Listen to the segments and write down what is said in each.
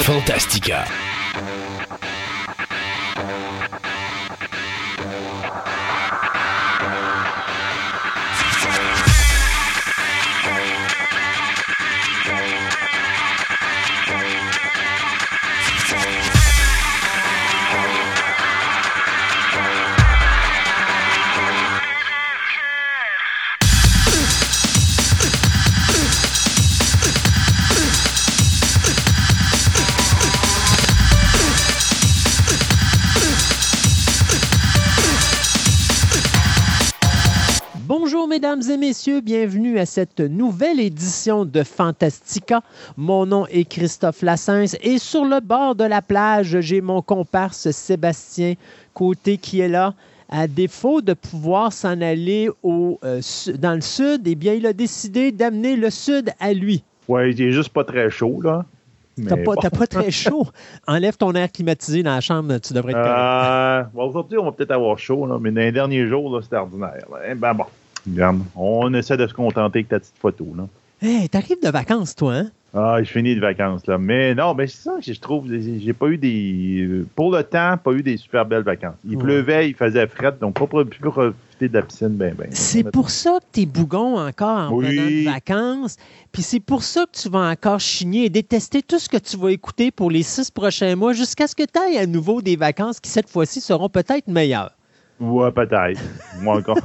Fantastica. Mesdames et messieurs, bienvenue à cette nouvelle édition de Fantastica. Mon nom est Christophe Lassens et sur le bord de la plage, j'ai mon comparse Sébastien Côté qui est là. À défaut de pouvoir s'en aller au, euh, dans le sud, eh bien, il a décidé d'amener le sud à lui. Oui, il est juste pas très chaud, là. T'as pas, pas, très chaud? Enlève ton air climatisé dans la chambre, tu devrais être euh, Aujourd'hui, on va peut-être avoir chaud, là, mais dans les derniers jours, c'est ordinaire. Eh ben bon on essaie de se contenter avec ta petite photo. Là. Hey, t'arrives de vacances, toi, hein? Ah, je finis de vacances, là. Mais non, mais c'est ça que je trouve. J'ai pas eu des. Pour le temps, pas eu des super belles vacances. Il pleuvait, il faisait fret, donc pas pu profiter de la piscine, ben, ben. C'est pour ça que t'es bougon encore en oui. de vacances. Puis c'est pour ça que tu vas encore chigner et détester tout ce que tu vas écouter pour les six prochains mois jusqu'à ce que tu ailles à nouveau des vacances qui, cette fois-ci, seront peut-être meilleures. Ouais, peut-être. Moi encore.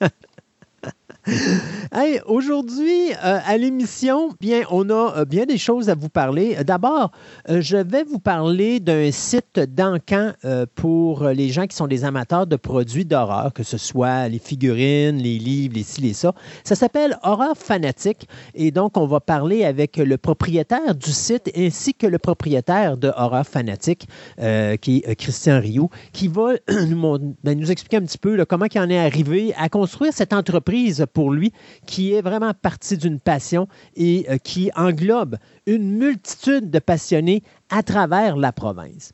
hey, aujourd'hui, euh, à l'émission, bien, on a euh, bien des choses à vous parler. D'abord, euh, je vais vous parler d'un site d'encan pour les gens qui sont des amateurs de produits d'horreur, que ce soit les figurines, les livres, les ci, les ça. Ça s'appelle Horreur Fanatique. Et donc, on va parler avec le propriétaire du site ainsi que le propriétaire de Horreur Fanatique, qui est Christian Rioux, qui va ben, nous expliquer un petit peu comment il en est arrivé à construire cette entreprise pour lui, qui est vraiment parti d'une passion et euh, qui englobe une multitude de passionnés à travers la province.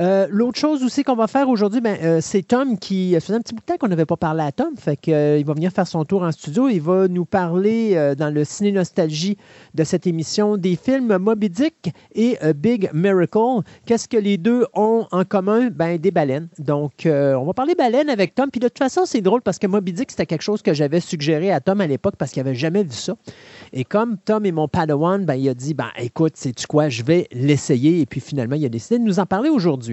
Euh, l'autre chose aussi qu'on va faire aujourd'hui, ben, euh, c'est Tom qui faisait un petit bout de temps qu'on n'avait pas parlé à Tom, fait qu'il euh, va venir faire son tour en studio. Il va nous parler dans le ciné nostalgie de cette émission des films Moby Dick et Big Miracle. Qu'est-ce que les deux ont en commun? Ben des baleines. Donc on va parler baleines avec Tom. Puis de toute façon, c'est drôle parce que Moby Dick c'était quelque chose que j'avais suggéré à Tom à l'époque parce qu'il n'avait jamais vu ça. Et comme Tom est mon Padawan, ben, il a dit ben écoute, sais-tu quoi, je vais l'essayer. Et puis finalement, il a décidé de nous en parler aujourd'hui.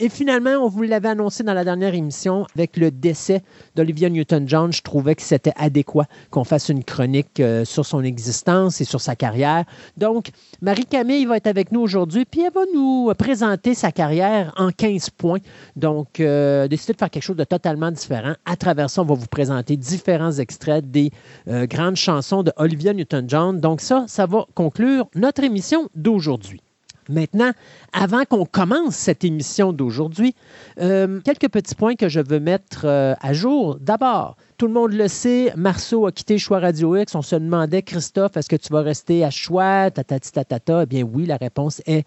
Et finalement, on vous l'avait annoncé dans la dernière émission, avec le décès d'Olivia Newton-John, je trouvais que c'était adéquat qu'on fasse une chronique euh, sur son existence et sur sa carrière. Donc, Marie-Camille va être avec nous aujourd'hui, puis elle va nous présenter sa carrière en 15 points. Donc, euh, décider de faire quelque chose de totalement différent. À travers ça, on va vous présenter différents extraits des euh, grandes chansons de Olivia Newton-John. Donc, ça, ça va conclure notre émission d'aujourd'hui. Maintenant, avant qu'on commence cette émission d'aujourd'hui, euh, quelques petits points que je veux mettre euh, à jour. D'abord, tout le monde le sait, Marceau a quitté Choix Radio X. On se demandait, Christophe, est-ce que tu vas rester à Choix, tatati? Eh bien oui, la réponse est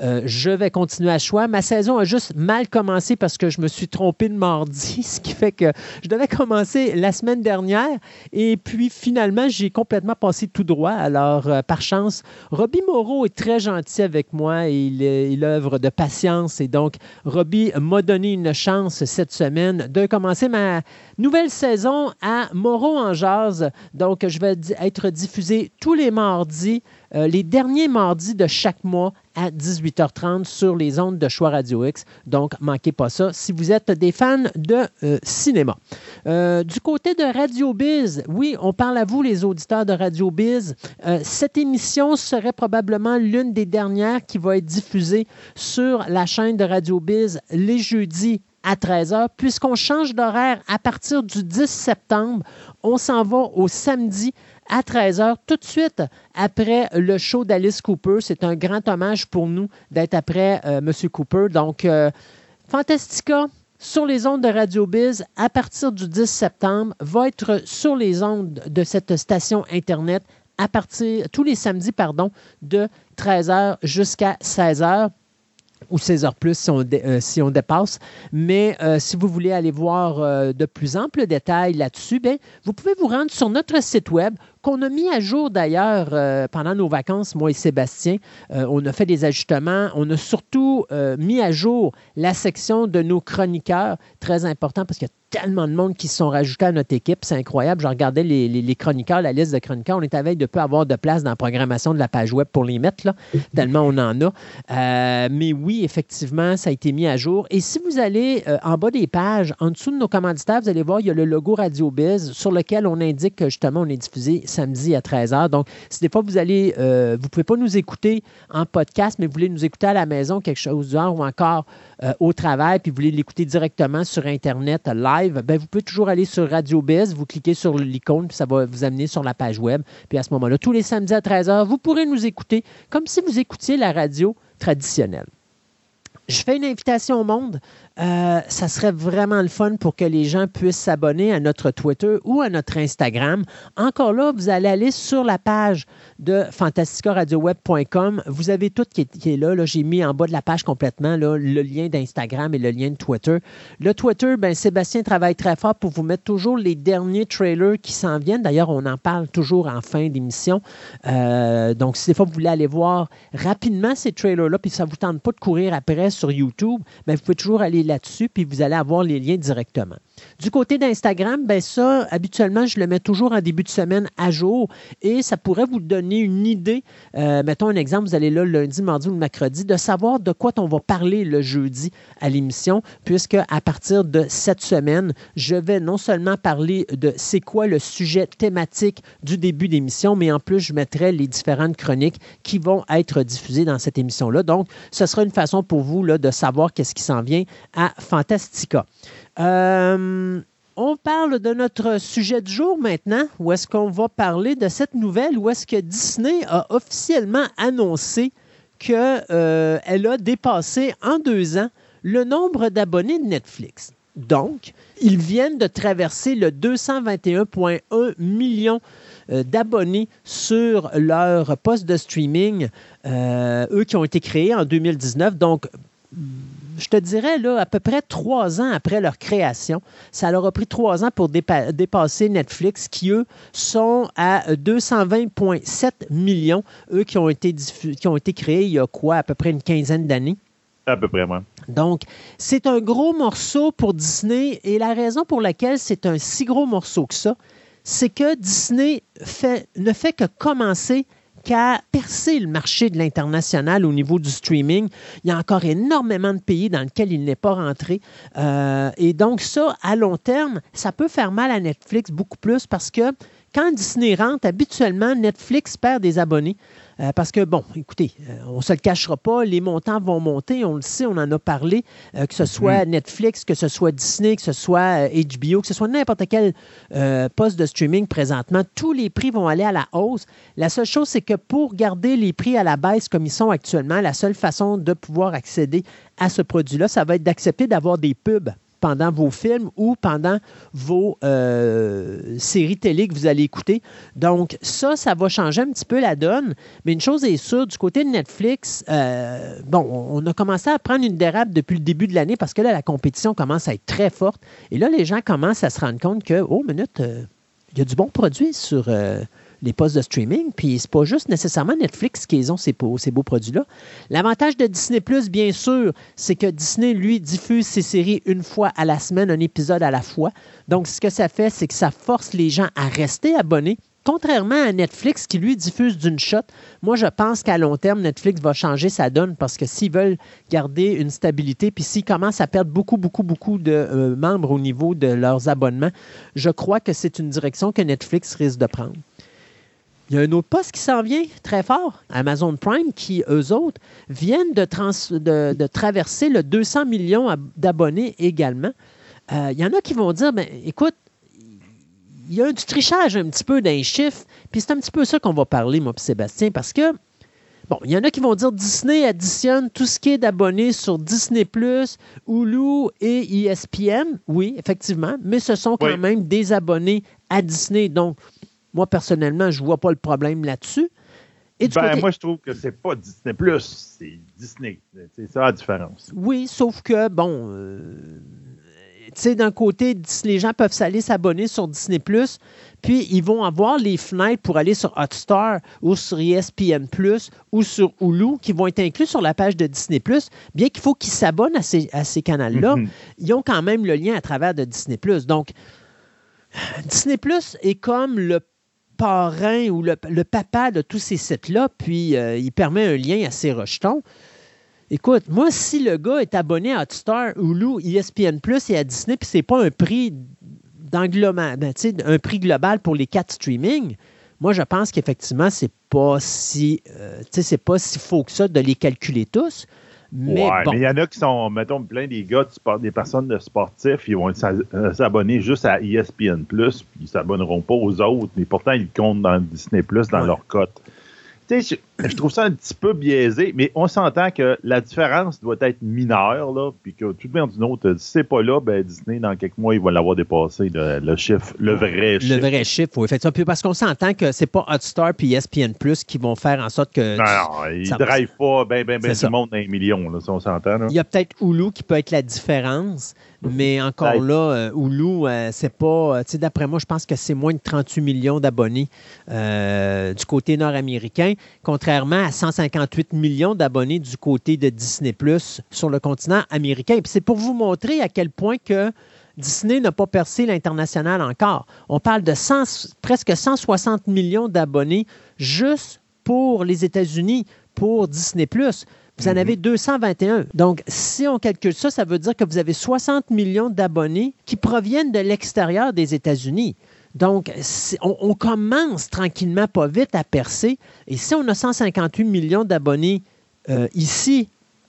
euh, je vais continuer à Choix. Ma saison a juste mal commencé parce que je me suis trompé de mardi, ce qui fait que je devais commencer la semaine dernière. Et puis finalement, j'ai complètement passé tout droit. Alors, euh, par chance, Robbie Moreau est très gentil avec moi il, il œuvre de patience. Et donc, Robbie m'a donné une chance cette semaine de commencer ma nouvelle saison à Moreau en jazz. Donc, je vais être diffusé tous les mardis, euh, les derniers mardis de chaque mois à 18h30 sur les ondes de Choix Radio X. Donc, manquez pas ça si vous êtes des fans de euh, cinéma. Euh, du côté de Radio Biz, oui, on parle à vous, les auditeurs de Radio Biz. cette émission serait probablement l'une des dernières qui va être diffusée sur la chaîne de Radio Biz les jeudis à 13h. Puisqu'on change d'horaire à partir du 10 septembre, on s'en va au samedi à 13h, tout de suite après le show d'Alice Cooper. C'est un grand hommage pour nous d'être après euh, M. Cooper. Donc, euh, Fantastica sur les ondes de Radio Biz à partir du 10 septembre va être sur les ondes de cette station Internet à partir tous les samedis pardon, de 13h jusqu'à 16h ou 16 heures plus si on, euh, si on dépasse. Mais euh, si vous voulez aller voir euh, de plus amples détails là-dessus, ben, vous pouvez vous rendre sur notre site web qu'on a mis à jour d'ailleurs pendant nos vacances, moi et Sébastien. On a fait des ajustements. On a surtout mis à jour la section de nos chroniqueurs, très important parce qu'il y a tellement de monde qui se sont rajoutés à notre équipe. C'est incroyable. Je regardais les, chroniqueurs, la liste de chroniqueurs. On est à veille de peu avoir de place dans la programmation de la page web pour les mettre, là, tellement on en a. Euh, mais oui, effectivement, ça a été mis à jour. Et si vous allez euh, en bas des pages, en dessous de nos commanditaires, vous allez voir, il y a le logo Radio Biz sur lequel on indique que justement, on est diffusé samedi à 13h. Donc, si des fois vous allez, euh, vous ne pouvez pas nous écouter en podcast, mais vous voulez nous écouter à la maison, quelque chose du genre, ou encore au travail, puis vous voulez l'écouter directement sur Internet live, ben, vous pouvez toujours aller sur Radio Biz, vous cliquez sur l'icône, puis ça va vous amener sur la page web. Puis à ce moment-là, tous les samedis à 13h, vous pourrez nous écouter comme si vous écoutiez la radio traditionnelle. Je fais une invitation au monde. Euh, ça serait vraiment le fun pour que les gens puissent s'abonner à notre Twitter ou à notre Instagram. Encore là, vous allez aller sur la page de fantasticaradioweb.com. Vous avez tout qui est, là. J'ai mis en bas de la page complètement le lien d'Instagram et le lien de Twitter. Le Twitter, ben, Sébastien travaille très fort pour vous mettre toujours les derniers trailers qui s'en viennent. D'ailleurs, on en parle toujours en fin d'émission. Euh, donc, si des fois vous voulez aller voir rapidement ces trailers-là, puis ça ne vous tente pas de courir après sur YouTube, ben, vous pouvez toujours aller là-dessus, puis vous allez avoir les liens directement. Du côté d'Instagram, ben ça, habituellement, je le mets toujours en début de semaine à jour et ça pourrait vous donner une idée. Euh, mettons un exemple, vous allez là lundi, mardi ou le mercredi, de savoir de quoi on va parler le jeudi à l'émission, puisque à partir de cette semaine, je vais non seulement parler de c'est quoi le sujet thématique du début d'émission, mais en plus, je mettrai les différentes chroniques qui vont être diffusées dans cette émission-là. Donc, ce sera une façon pour vous de savoir qu'est-ce qui s'en vient à Fantastica. Euh, on parle de notre sujet du jour maintenant, où est-ce qu'on va parler de cette nouvelle, où est-ce que Disney a officiellement annoncé qu'elle euh, a dépassé en deux ans le nombre d'abonnés de Netflix? Donc, ils viennent de traverser le 221,1 millions euh, d'abonnés sur leur poste de streaming, eux qui ont été créés en 2019. Donc, je te dirais, là, à peu près trois ans après leur création, ça leur a pris trois ans pour dépasser Netflix, qui, eux, sont à 220,7 millions, eux qui ont, été qui ont été créés il y a quoi, à peu près une quinzaine d'années. À peu près, moi. Donc, c'est un gros morceau pour Disney et la raison pour laquelle c'est un si gros morceau que ça, c'est que Disney fait, ne fait que commencer qu'à percer le marché de l'international au niveau du streaming. Il y a encore énormément de pays dans lesquels il n'est pas rentré. Euh, et donc ça, à long terme, ça peut faire mal à Netflix beaucoup plus parce que quand Disney rentre, habituellement, Netflix perd des abonnés. Euh, parce que, bon, écoutez, euh, on ne se le cachera pas, les montants vont monter, on le sait, on en a parlé, euh, que ce soit mhm. Netflix, que ce soit Disney, que ce soit HBO, que ce soit n'importe quel poste de streaming présentement, tous les prix vont aller à la hausse. La seule chose, c'est que pour garder les prix à la baisse comme ils sont actuellement, la seule façon de pouvoir accéder à ce produit-là, ça va être d'accepter d'avoir des pubs pendant vos films ou pendant vos euh, séries télé que vous allez écouter. Donc, ça, ça va changer un petit peu la donne. Mais une chose est sûre, du côté de Netflix, euh, bon, on a commencé à prendre une dérape depuis le début de l'année parce que là, la compétition commence à être très forte. Et là, les gens commencent à se rendre compte que, oh, minute, euh, il y a du bon produit sur les postes de streaming. Puis c'est pas juste nécessairement Netflix qui ont ces beaux, produits-là. L'avantage de Disney bien sûr, c'est que Disney, lui, diffuse ses séries une fois à la semaine, un épisode à la fois. Donc, ce que ça fait, c'est que ça force les gens à rester abonnés. Contrairement à Netflix qui lui diffuse d'une shot, moi je pense qu'à long terme, Netflix va changer sa donne parce que s'ils veulent garder une stabilité, puis s'ils commencent à perdre beaucoup, beaucoup, beaucoup de euh, membres au niveau de leurs abonnements, je crois que c'est une direction que Netflix risque de prendre. Il y a un autre poste qui s'en vient très fort, Amazon Prime, qui, eux autres, viennent de, traverser le 200 millions d'abonnés également. Euh, il y en a qui vont dire, ben, écoute, il y a du trichage un petit peu d'un chiffre, puis c'est un petit peu ça qu'on va parler, moi et Sébastien, parce que, bon, il y en a qui vont dire Disney additionne tout ce qui est d'abonnés sur Disney+, Hulu et ESPN. Oui, effectivement, mais ce sont quand même des abonnés à Disney, donc moi, personnellement, je ne vois pas le problème là-dessus. Ben, moi, je trouve que c'est pas Disney Plus, c'est Disney. C'est ça la différence. Oui, sauf que, bon, euh, sais, d'un côté, les gens peuvent aller s'abonner sur Disney+, puis ils vont avoir les fenêtres pour aller sur Hotstar ou sur ESPN+, ou sur Hulu, qui vont être inclus sur la page de Disney+, bien qu'il faut qu'ils s'abonnent à ces, à ces canaux-là, Mhm. ils ont quand même le lien à travers de Disney+. Donc, Disney Plus est comme le ou le, papa de tous ces sites-là, puis euh, il permet un lien à ses rejetons. Écoute, moi, si le gars est abonné à Hotstar, Hulu, ESPN et à Disney, puis c'est pas un prix ben, un prix global pour les quatre streaming, moi, je pense qu'effectivement, c'est pas si, euh, c'est pas si faux que ça de les calculer tous. Mais ouais, bon. mais il y en a qui sont, mettons, plein des gars, des personnes de sportifs, ils vont euh, s'abonner juste à ESPN, puis ils s'abonneront pas aux autres, mais pourtant, ils comptent dans Disney, dans Ouais. leur cote. Tu sais, je, trouve ça un petit peu biaisé, mais on s'entend que la différence doit être mineure, là, puis que tout le monde d'une autre, si c'est pas là, ben Disney, dans quelques mois, il va l'avoir dépassé, le, le chiffre, le vrai Le chiffre. vrai chiffre, oui, effectivement. Puis parce qu'on s'entend que c'est pas Hotstar puis ESPN Plus qui vont faire en sorte que. Non, non, ils Ça- ne drivent pas ben, ben, ben ça. du monde dans les millions, là, si on s'entend. Il y a peut-être Hulu qui peut être la différence, mais encore Peut-être. là, euh, Hulu, euh, c'est pas. euh, Tu sais, d'après moi, je pense que c'est moins de 38 millions d'abonnés du côté nord-américain, contrairement à 158 millions d'abonnés du côté de Disney Plus sur le continent américain. Puis c'est pour vous montrer à quel point que Disney n'a pas percé l'international encore. On parle de 100 presque 160 millions d'abonnés juste pour les États-Unis, pour Disney Plus. Vous en Mhm. avez 221. Donc, si on calcule ça, ça veut dire que vous avez 60 millions d'abonnés qui proviennent de l'extérieur des États-Unis. Donc, on, commence tranquillement, pas vite, à percer. Et si on a 158 millions d'abonnés euh, ici,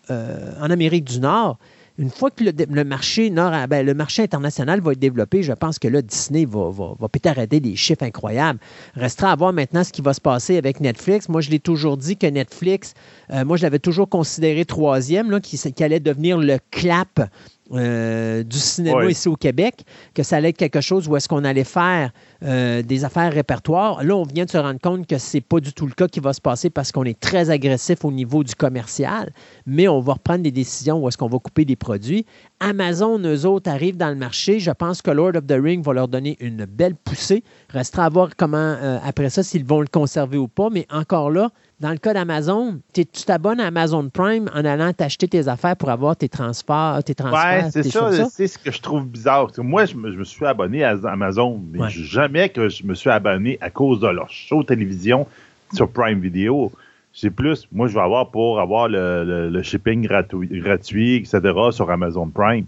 euh, en Amérique du Nord, une fois que le, marché nord, ben, le marché international va être développé, je pense que là, Disney va, va, va arrêter des chiffres incroyables. Restera à voir maintenant ce qui va se passer avec Netflix. Moi, je l'ai toujours dit que Netflix, euh, moi, je l'avais toujours considéré troisième, qui allait devenir le clap euh, du cinéma ici au Québec, que ça allait être quelque chose où est-ce qu'on allait faire euh, des affaires répertoires. Là, on vient de se rendre compte que c'est pas du tout le cas qui va se passer parce qu'on est très agressif au niveau du commercial, mais on va reprendre des décisions où est-ce qu'on va couper des produits. Amazon, eux autres, arrivent dans le marché. Je pense que Lord of the Ring va leur donner une belle poussée. Restera à voir comment, euh, après ça, s'ils vont le conserver ou pas, mais encore là, dans le cas d'Amazon, tu t'abonnes à Amazon Prime en allant t'acheter tes affaires pour avoir tes transferts, tes transferts, Ouais, c'est ça, c'est ce que je trouve bizarre. Moi, je me, je me suis abonné à Amazon, mais Ouais. jamais que je me suis abonné à cause de leur show télévision sur Prime Video. C'est plus, moi, je vais avoir pour avoir le, le- le shipping gratuit, gratuit, etc., sur Amazon Prime.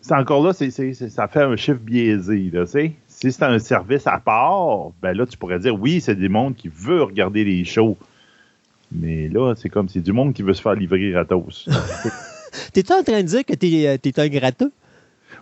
C'est encore là, ça fait un chiffre biaisé. Là, tu sais. si c'est un service à part, ben là, tu pourrais dire oui, c'est des mondes qui veulent regarder les shows. Mais là, c'est comme c'est du monde qui veut se faire livrer gratos. T'es-tu en train de dire que t'es es un gratteux?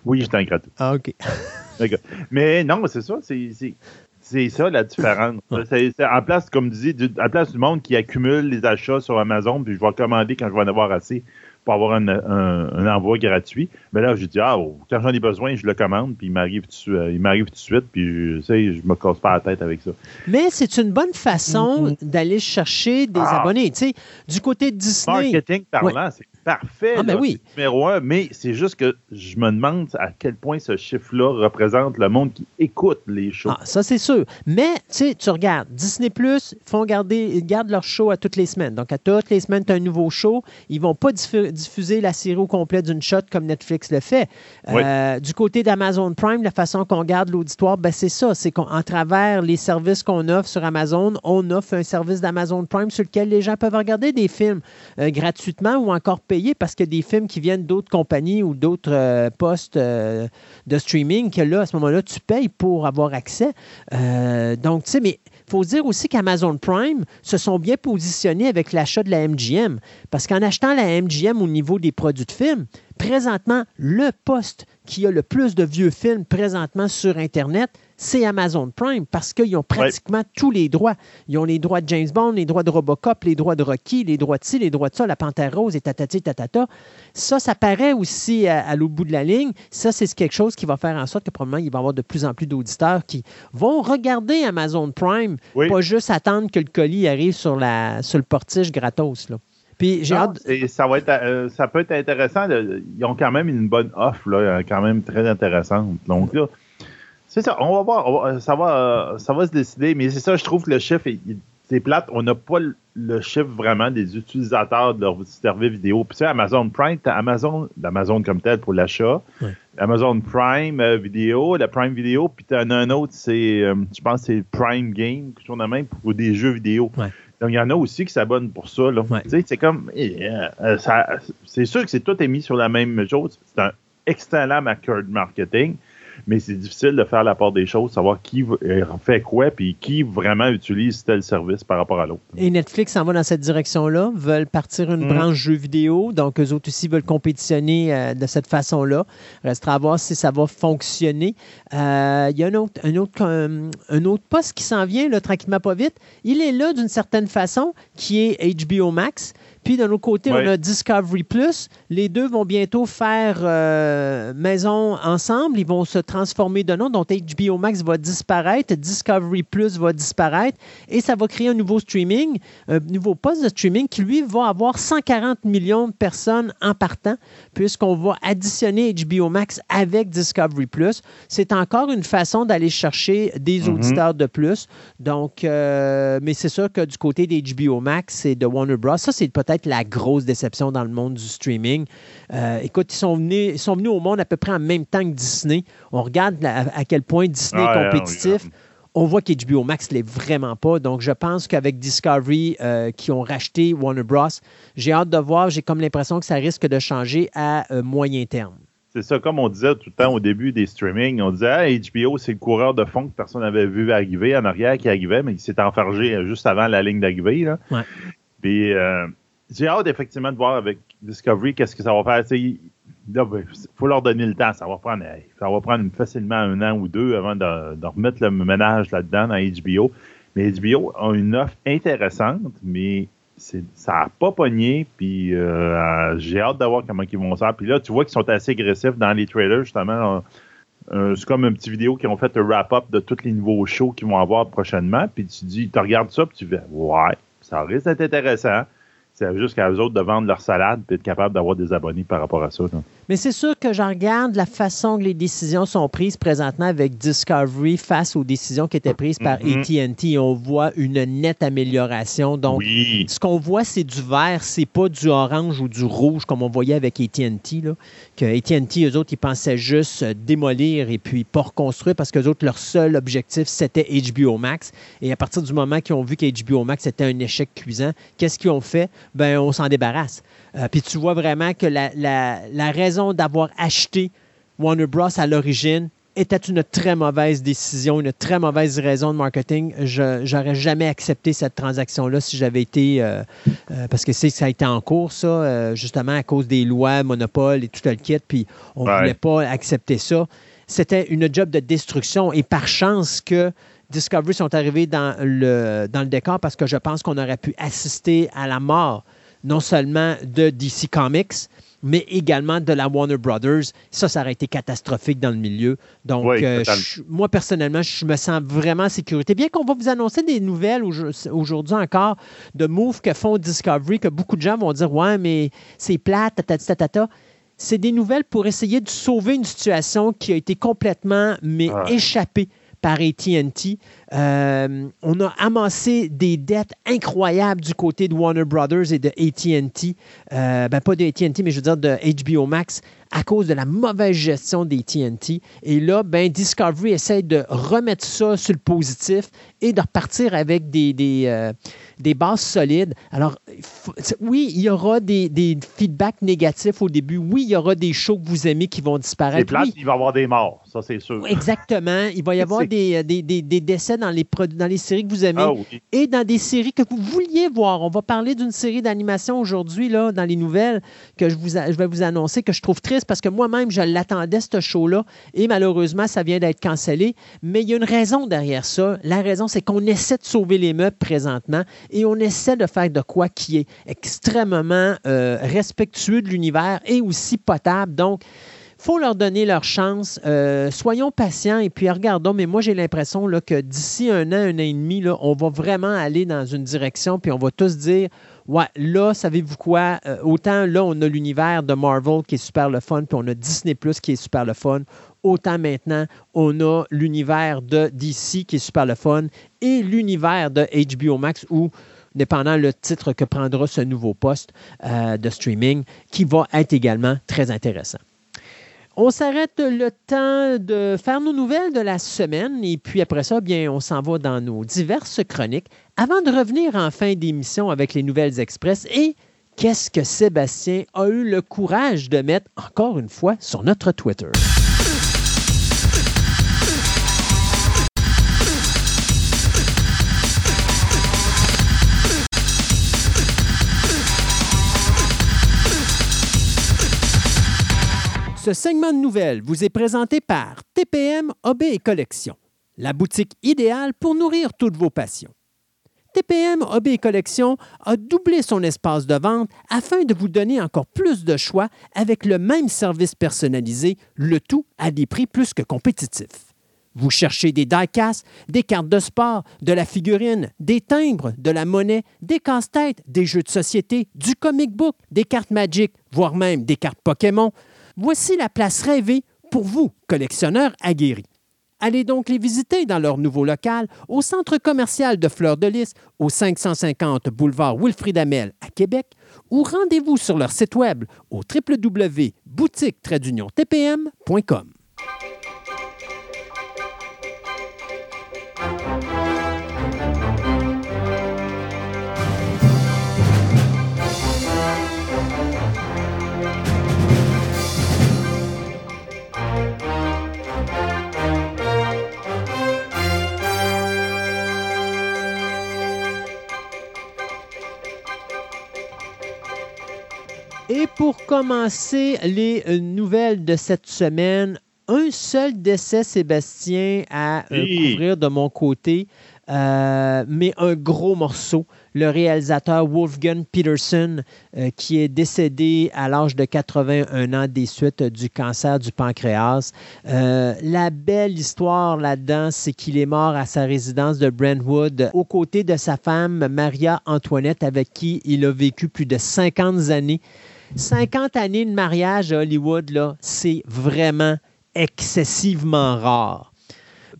oui, j'étais un gratos. Ah, OK. D'accord. Mais non, c'est ça, c'est, ça la différence. C'est, c'est en place, comme tu dis, du, en place du monde qui accumule les achats sur Amazon, puis je vais commander quand je vais en avoir assez pour avoir un, un- un envoi gratuit. Mais là, je dis, ah, oh, quand j'en ai besoin, je le commande, puis il m'arrive tout, de suite- il m'arrive tout de suite, puis je, sais, je me casse pas la tête avec ça. Mais c'est une bonne façon d'aller chercher des Ah. abonnés. Sais, du côté de Disney, Marketing parlant, c'est parfait. Ah, ben là, oui. c'est numéro un, mais c'est juste que je me demande à quel point ce chiffre-là représente le monde qui écoute les shows. Ah, ça, c'est sûr. Mais, tu sais, tu regardes, Disney Plus font garder, ils gardent leur show à toutes les semaines. Donc, à toutes les semaines, tu as un nouveau show. Ils vont pas diffu- diffuser la série au complet d'une shot comme Netflix le fait. Oui. Euh, du côté d'Amazon Prime, la façon qu'on garde l'auditoire, ben, c'est ça. C'est qu'en travers les services qu'on offre sur Amazon, on offre un service d'Amazon Prime sur lequel les gens peuvent regarder des films euh, gratuitement ou encore parce que des films qui viennent d'autres compagnies ou d'autres euh, postes euh, de streaming que là, à ce moment-là, tu payes pour avoir accès. Euh, donc, tu sais, mais il faut dire aussi qu'Amazon Prime se sont bien positionnés avec l'achat de la MGM. Parce qu'en achetant la MGM au niveau des produits de films, présentement, le poste qui a le plus de vieux films présentement sur Internet, c'est Amazon Prime parce qu'ils ont pratiquement tous les droits. Ils ont les droits de James Bond, les droits de Robocop, les droits de Rocky, les droits de ci, les droits de ça, la Panthère Rose et tatati tatata. Ça, ça paraît aussi à, à l'autre bout de la ligne. Ça, c'est quelque chose qui va faire en sorte que probablement il va y avoir de plus en plus d'auditeurs qui vont regarder Amazon Prime, Oui. pas juste attendre que le colis arrive sur, la, sur le portige gratos. Là. Puis j'ai hâte. Ça, va être, ça peut être intéressant. Ils ont quand même une bonne offre, là, quand même très intéressante. Donc là, c'est ça. On va voir. ça, va, ça va se décider. Mais c'est ça, je trouve que le chiffre, c'est plate. On n'a pas le chiffre vraiment des utilisateurs de leur service vidéo. Puis tu sais, Amazon Prime, tu Amazon, l'Amazon comme tel pour l'achat, Amazon Prime euh, vidéo, la Prime vidéo, puis tu en as un autre, c'est, euh, je pense c'est Prime Game, quelque chose de même, pour des jeux vidéo. Donc, il y en a aussi qui s'abonnent pour ça. Tu sais, c'est comme, eh, euh, c'est sûr que c'est tout est mis sur la même chose. C'est un excellent marketing mais c'est difficile de faire la part des choses, savoir qui euh, fait quoi, puis qui vraiment utilise tel service par rapport à l'autre. Et Netflix s'en va dans cette direction-là, veulent partir une mm. branche jeux vidéo, donc eux autres aussi veulent compétitionner euh, de cette façon-là. Restera à voir si ça va fonctionner. Euh, il y a un autre, un autre, un autre poste qui s'en vient, là, tranquillement pas vite. Il est là d'une certaine façon, qui est HBO Max. Puis d'un autre côté, on a Discovery Plus. Les deux vont bientôt faire euh, maison ensemble. Ils vont se transformer de nom. Donc HBO Max va disparaître, Discovery Plus va disparaître et ça va créer un nouveau streaming, un nouveau poste de streaming qui lui va avoir 140 millions de personnes en partant puisqu'on va additionner HBO Max avec Discovery Plus. C'est encore une façon d'aller chercher des mm-hmm. auditeurs de plus. Donc, euh, mais c'est sûr que du côté des HBO Max et de Warner Bros, ça c'est peut-être être la grosse déception dans le monde du streaming. Euh, écoute, ils sont, venus, ils sont venus au monde à peu près en même temps que Disney. On regarde à, quel point Disney est compétitif. on voit qu'HBO Max ne l'est vraiment pas. Donc, je pense qu'avec Discovery, euh, qui ont racheté Warner Bros., j'ai hâte de voir. J'ai comme l'impression que ça risque de changer à euh, moyen terme. C'est ça, comme on disait tout le temps au début des streamings, on disait HBO, c'est le coureur de fond que personne n'avait vu arriver en arrière qui arrivait, mais qui s'est enfargé juste avant la ligne d'arrivée. Ouais. Puis j'ai hâte effectivement de voir avec Discovery qu'est-ce que ça va faire. Il ben, faut leur donner le temps. Ça va prendre, ça va prendre facilement un an ou deux avant de, remettre le ménage là-dedans dans HBO. Mais HBO a une offre intéressante, mais ça n'a pas pogné. Puis euh, j'ai hâte de voir comment ils vont faire. Puis là, tu vois qu'ils sont assez agressifs dans les trailers, justement. Euh, c'est comme une petite vidéo qui ont fait un wrap-up de tous les nouveaux shows qu'ils vont avoir prochainement. Puis tu dis, tu regardes ça, puis tu fais, ouais, ça risque d'être intéressant. C'est juste qu'à eux autres de vendre leur salade et être capable d'avoir des abonnés par rapport à ça. Mais c'est sûr que je regarde la façon que les décisions sont prises présentement avec Discovery face aux décisions qui étaient prises par mm-hmm. AT&T. On voit une nette amélioration. Donc, ce qu'on voit, c'est du vert, c'est pas du orange ou du rouge comme on voyait avec AT&T. Que AT&T, eux autres, ils pensaient juste démolir et puis pas reconstruire parce que autres, leur seul objectif, c'était HBO Max. Et à partir du moment qu'ils ont vu qu'HBO Max était un échec cuisant, qu'est-ce qu'ils ont fait? Ben, on s'en débarrasse. Euh, puis tu vois vraiment que la, raison d'avoir acheté Warner Bros. à l'origine était une très mauvaise décision, une très mauvaise raison de marketing. Je n'aurais jamais accepté cette transaction-là si j'avais été... Euh, euh, parce que c'est ça a été en cours, ça, justement à cause des lois, monopole et tout le kit, puis on ne voulait pas accepter ça. C'était une job de destruction et par chance que Discovery sont arrivés dans le, dans le décor parce que je pense qu'on aurait pu assister à la mort non seulement de DC Comics, mais également de la Warner Brothers. Ça, ça aurait été catastrophique dans le milieu. Donc, euh, moi, personnellement, je me sens vraiment en sécurité. Bien qu'on va vous annoncer des nouvelles aujourd'hui encore de moves que font Discovery, que beaucoup de gens vont dire Ouais, mais c'est plate, tatata, C'est des nouvelles pour essayer de sauver une situation qui a été complètement mais échappée par ATT. Euh, on a amassé des dettes incroyables du côté de Warner Brothers et de ATT. Euh, ben pas de ATT, mais je veux dire de HBO Max à cause de la mauvaise gestion des TNT. Et là, ben, Discovery essaie de remettre ça sur le positif et de repartir avec des, des, euh, des bases solides. Alors, oui, il y aura des, des, feedbacks négatifs au début. Oui, il y aura des shows que vous aimez qui vont disparaître. C'est il va y avoir des morts, ça c'est sûr. Exactement. Il va y avoir des, des, des, décès dans les, dans les séries que vous aimez ah et dans des séries que vous vouliez voir. On va parler d'une série d'animation aujourd'hui, là, dans les nouvelles, que je, vous, je vais vous annoncer, que je trouve triste parce que moi-même, je l'attendais, ce show-là, et malheureusement, ça vient d'être cancellé. Mais il y a une raison derrière ça. La raison, c'est qu'on essaie de sauver les meubles présentement et on essaie de faire de quoi qui est extrêmement euh, respectueux de l'univers et aussi potable. Donc, faut leur donner leur chance. Euh, soyons patients et puis regardons. Mais moi, j'ai l'impression que d'ici un an, un an et demi, là, on va vraiment aller dans une direction, puis on va tous dire ouais, là, savez-vous quoi? Euh, autant là, on a l'univers de Marvel qui est super le fun, puis on a Disney Plus qui est super le fun. Autant maintenant, on a l'univers de DC qui est super le fun et l'univers de HBO Max où dépendant le titre que prendra ce nouveau poste euh, de streaming, qui va être également très intéressant. On s'arrête le temps de faire nos nouvelles de la semaine et puis après ça, bien, on s'en va dans nos diverses chroniques avant de revenir en fin d'émission avec les nouvelles express et qu'est-ce que Sébastien a eu le courage de mettre encore une fois sur notre Twitter? Ce segment de nouvelles vous est présenté par TPM OB et Collection, la boutique idéale pour nourrir toutes vos passions. TPM OB et Collection a doublé son espace de vente afin de vous donner encore plus de choix avec le même service personnalisé, le tout à des prix plus que compétitifs. Vous cherchez des die-casts, des cartes de sport, de la figurine, des timbres, de la monnaie, des casse-têtes, des jeux de société, du comic book, des cartes Magic, voire même des cartes Pokémon. Voici la place rêvée pour vous, collectionneurs aguerris. Allez donc les visiter dans leur nouveau local au centre commercial de Fleur de Lys au 550 boulevard Wilfrid Amel à Québec ou rendez-vous sur leur site web au www.boutique-tpm.com. Et pour commencer les euh, nouvelles de cette semaine, un seul décès, Sébastien, à euh, couvrir de mon côté, euh, mais un gros morceau. Le réalisateur Wolfgang Peterson, euh, qui est décédé à l'âge de 81 ans des suites du cancer du pancréas. La belle histoire là-dedans, c'est qu'il est mort à sa résidence de Brentwood aux côtés de sa femme Maria Antoinette, avec qui il a vécu plus de 50 années. 50 années de mariage à Hollywood, c'est vraiment excessivement rare.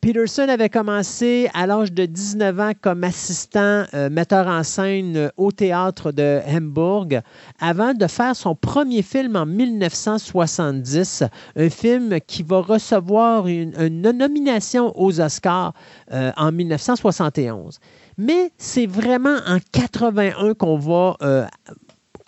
Peterson avait commencé à l'âge de 19 ans comme assistant euh, metteur en scène euh, au théâtre de Hamburg avant de faire son premier film en 1970, un film qui va recevoir une, nomination aux Oscars euh, en 1971. Mais c'est vraiment en 81 qu'on va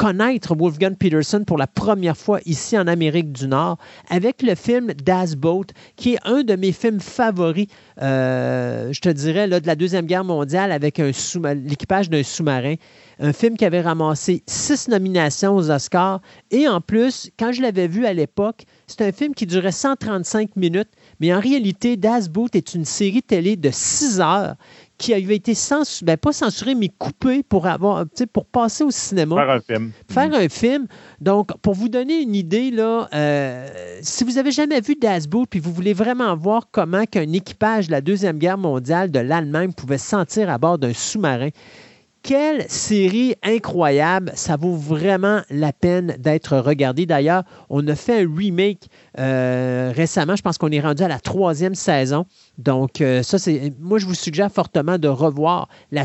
connaître Wolfgang Peterson pour la première fois ici en Amérique du Nord avec le film Das Boat, qui est un de mes films favoris, euh, je te dirais, là, de la Deuxième Guerre mondiale avec l'équipage d'un sous-marin. Un film qui avait ramassé six nominations aux Oscars. Et en plus, quand je l'avais vu à l'époque, c'est un film qui durait 135 minutes. Mais en réalité, Das Boat est une série télé de 6 heures qui avait été censurée, ben pas censurée, mais coupée pour, avoir, pour passer au cinéma Faire un film. faire un film. Donc, pour vous donner une idée, là, euh, si vous avez jamais vu Das Boot, puis vous voulez vraiment voir comment qu'un équipage de la Deuxième Guerre mondiale de l'Allemagne pouvait se sentir à bord d'un sous-marin, quelle série incroyable. Ça vaut vraiment la peine d'être regardé. D'ailleurs, on a fait un remake euh, récemment. Je pense qu'on est rendu à la troisième saison. Donc, euh, ça. Moi, je vous suggère fortement de revoir la,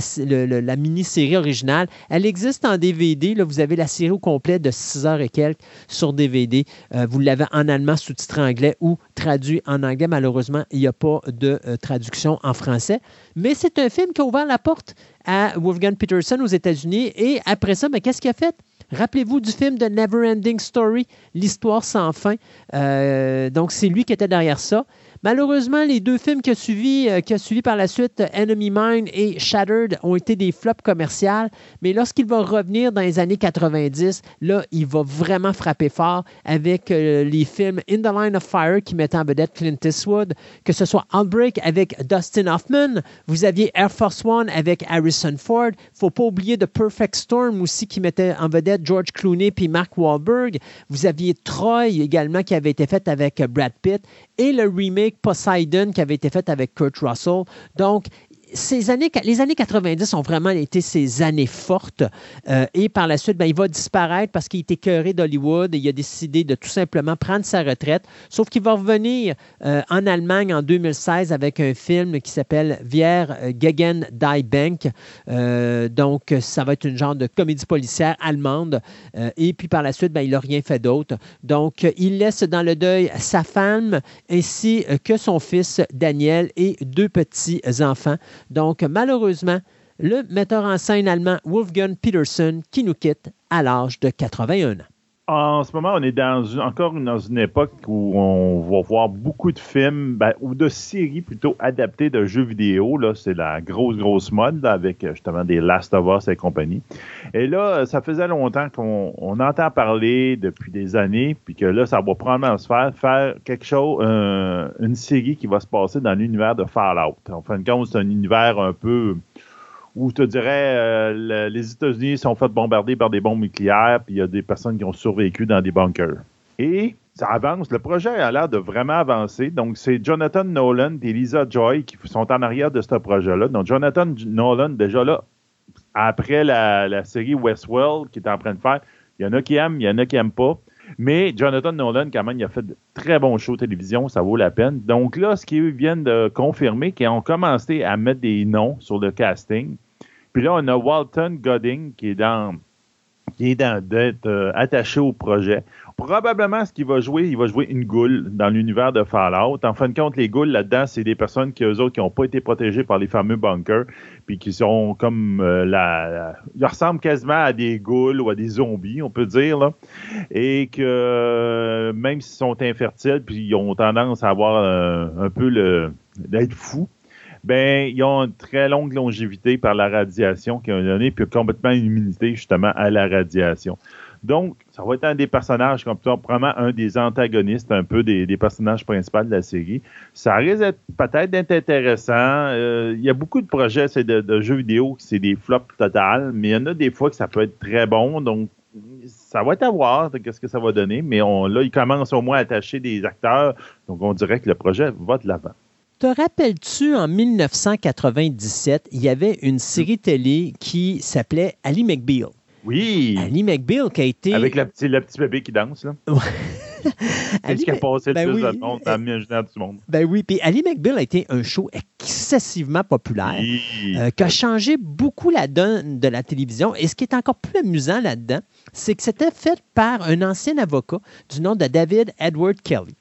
mini-série originale. Elle existe en DVD. Là, vous avez la série au complet de 6 heures et quelques sur DVD. Euh, vous l'avez en allemand sous-titré anglais ou traduit en anglais. Malheureusement, il n'y a pas de traduction en français. Mais c'est un film qui a ouvert la porte à Wolfgang Peterson aux États-Unis. Et après ça, ben, qu'est-ce qu'il a fait? Rappelez-vous du film de Neverending Story, L'histoire sans fin. Euh, donc, c'est lui qui était derrière ça. Malheureusement, les deux films qui a suivi, euh, qui suivi par la suite, Enemy Mine et Shattered, ont été des flops commerciales. Mais lorsqu'il va revenir dans les années 90, là, il va vraiment frapper fort avec euh, les films In the Line of Fire qui mettent en vedette Clint Eastwood, que ce soit Outbreak avec Dustin Hoffman, vous aviez Air Force One avec Harrison Ford. faut pas oublier The Perfect Storm aussi qui mettait en vedette George Clooney puis Mark Wahlberg. Vous aviez Troy également qui avait été fait avec Brad Pitt et le remake Poseidon qui avait été fait avec Kurt Russell. Donc, ces années, les années 90 ont vraiment été ses années fortes. Euh, et par la suite, ben, il va disparaître parce qu'il était cœuré d'Hollywood et il a décidé de tout simplement prendre sa retraite. Sauf qu'il va revenir euh, en Allemagne en 2016 avec un film qui s'appelle Vier Gegen Die Bank. Euh, donc, ça va être une genre de comédie policière allemande. et puis par la suite, ben, il n'a rien fait d'autre. Donc, il laisse dans le deuil sa femme ainsi que son fils Daniel et deux petits-enfants. Donc, malheureusement, le metteur en scène allemand Wolfgang Peterson qui nous quitte à l'âge de 81 ans. En ce moment, on est dans encore dans une époque où on va voir beaucoup de films ben, ou de séries plutôt adaptées de jeux vidéo. Là, c'est la grosse, grosse mode avec justement des Last of Us et compagnie. Et là, ça faisait longtemps qu'on entend parler depuis des années, puis que là, ça va probablement se faire, faire quelque chose, une série qui va se passer dans l'univers de Fallout. En fin de compte, c'est un univers un peu où je te dirais, euh, les États-Unis sont fait bombarder par des bombes nucléaires, puis il y a des personnes qui ont survécu dans des bunkers. Et ça avance. Le projet a l'air de vraiment avancer. Donc, c'est Jonathan Nolan et Lisa Joy qui sont en arrière de ce projet-là. Donc, Jonathan Nolan, déjà là, après la, série Westworld qui est en train de faire, il y en a qui aiment, il y en a qui n'aiment pas. Mais Jonathan Nolan, quand même, il a fait de très bons shows télévision, ça vaut la peine. Donc là, ce qu'ils viennent de confirmer, qu'ils ont commencé à mettre des noms sur le casting. Puis là, on a Walton Godding qui est dans qui est d'être euh, attaché au projet. Probablement, ce qu'il va jouer, il va jouer une goule dans l'univers de Fallout. En fin de compte, les ghouls là-dedans, c'est des personnes qui, eux autres, qui n'ont pas été protégées par les fameux bunkers, puis qui sont comme euh, la, Ils ressemblent quasiment à des ghouls ou à des zombies, on peut dire, là. Et que euh, même s'ils sont infertiles, puis ils ont tendance à avoir un peu le d'être fous, ben, ils ont une très longue longévité par la radiation qu'ils ont donné, puis complètement une immunité justement à la radiation. Donc, ça va être un des personnages comme probablement un des antagonistes, un peu des, personnages principaux de la série. Ça risque peut-être d'être intéressant. Euh, il y a beaucoup de projets de, de jeux vidéo qui c'est des flops total, mais il y en a des fois que ça peut être très bon. Donc, ça va être à voir qu'est-ce que ça va donner, mais là, ils commencent au moins à attacher des acteurs. Donc, on dirait que le projet va de l'avant. Te rappelles-tu, en 1997, il y avait une série télé qui s'appelait Ali McBeal? Oui. Ali McBeal qui a été. Avec le petit bébé qui danse, là. Qu'est-ce qui a passé le ben plus de monde dans du monde? Ben oui, puis Ali McBeal a été un show excessivement populaire, euh, qui a changé beaucoup la donne de la télévision. Et ce qui est encore plus amusant là-dedans, c'est que c'était fait par un ancien avocat du nom de David Edward Kelly.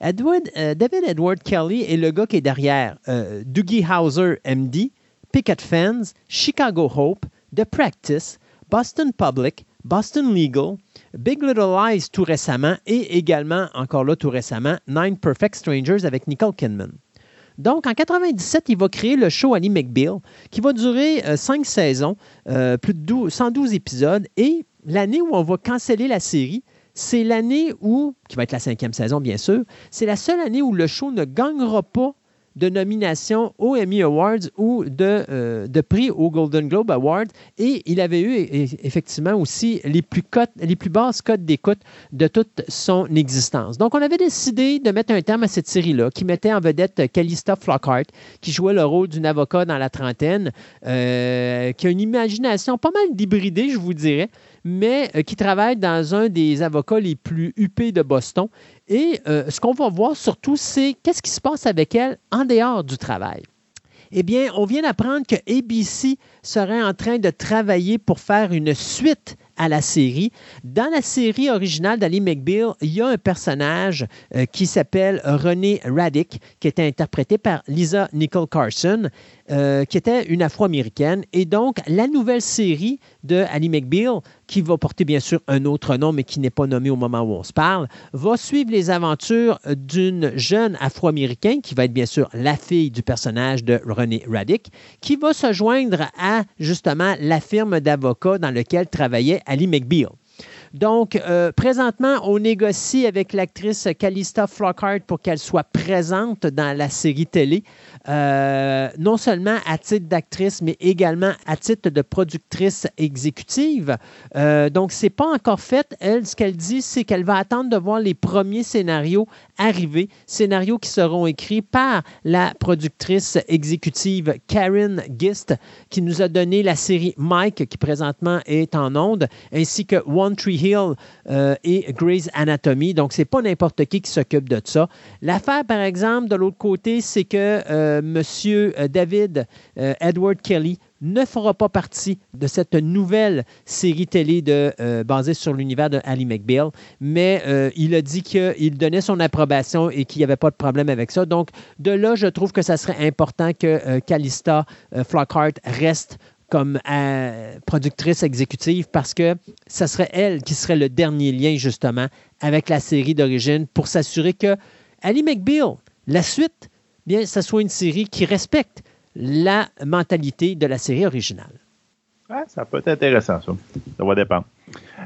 Edward, euh, David Edward Kelly est le gars qui est derrière euh, Doogie Howser, MD, Picket Fans, Chicago Hope, The Practice, Boston Public, Boston Legal, Big Little Lies tout récemment et également, encore là tout récemment, Nine Perfect Strangers avec Nicole Kidman. Donc, en 97, il va créer le show Ali McBeal, qui va durer euh, cinq saisons, plus de 112 épisodes, et l'année où on va canceller la série, c'est l'année où, qui va être la cinquième saison bien sûr, c'est la seule année où le show ne gagnera pas de nomination aux Emmy Awards ou de, euh, prix au Golden Globe Awards. Et il avait eu effectivement aussi les plus, cotes, les basses cotes d'écoute de toute son existence. Donc, on avait décidé de mettre un terme à cette série-là qui mettait en vedette Callista Flockhart, qui jouait le rôle d'une avocat dans la trentaine, euh, qui a une imagination pas mal débridée, je vous dirais, mais euh, qui travaille dans un des avocats les plus huppés de Boston. Et euh, ce qu'on va voir surtout, c'est qu'est-ce qui se passe avec elle en dehors du travail. Eh bien, on vient d'apprendre que ABC serait en train de travailler pour faire une suite à la série. Dans la série originale d'Ali McBeal, il y a un personnage euh, qui s'appelle René Raddick, qui était interprété par Lisa Nicole Carson. Euh, qui était une afro-américaine. Et donc, la nouvelle série de Ali McBeal, qui va porter bien sûr un autre nom, mais qui n'est pas nommé au moment où on se parle, va suivre les aventures d'une jeune afro-américaine, qui va être bien sûr la fille du personnage de René Raddick, qui va se joindre à justement la firme d'avocats dans laquelle travaillait Ali McBeal. Donc, euh, présentement, on négocie avec l'actrice Calista Flockhart pour qu'elle soit présente dans la série télé, euh, non seulement à titre d'actrice, mais également à titre de productrice exécutive. Euh, donc, c'est pas encore fait. Elle, ce qu'elle dit, c'est qu'elle va attendre de voir les premiers scénarios arriver, scénarios qui seront écrits par la productrice exécutive Karen Gist, qui nous a donné la série Mike, qui présentement est en onde, ainsi que One Tree Hill euh, et Grey's Anatomy. Donc, c'est pas n'importe qui qui s'occupe de ça. L'affaire, par exemple, de l'autre côté, c'est que euh, Monsieur David euh, Edward Kelly ne fera pas partie de cette nouvelle série télé de, euh, basée sur l'univers de Ali McBeal, mais euh, il a dit qu'il donnait son approbation et qu'il n'y avait pas de problème avec ça. Donc, de là, je trouve que ça serait important que euh, Calista Flockhart reste comme productrice exécutive parce que ce serait elle qui serait le dernier lien justement avec la série d'origine pour s'assurer que Ali McBeal, la suite, bien, ça soit une série qui respecte la mentalité de la série originale. ça peut être intéressant, ça. Ça va dépendre.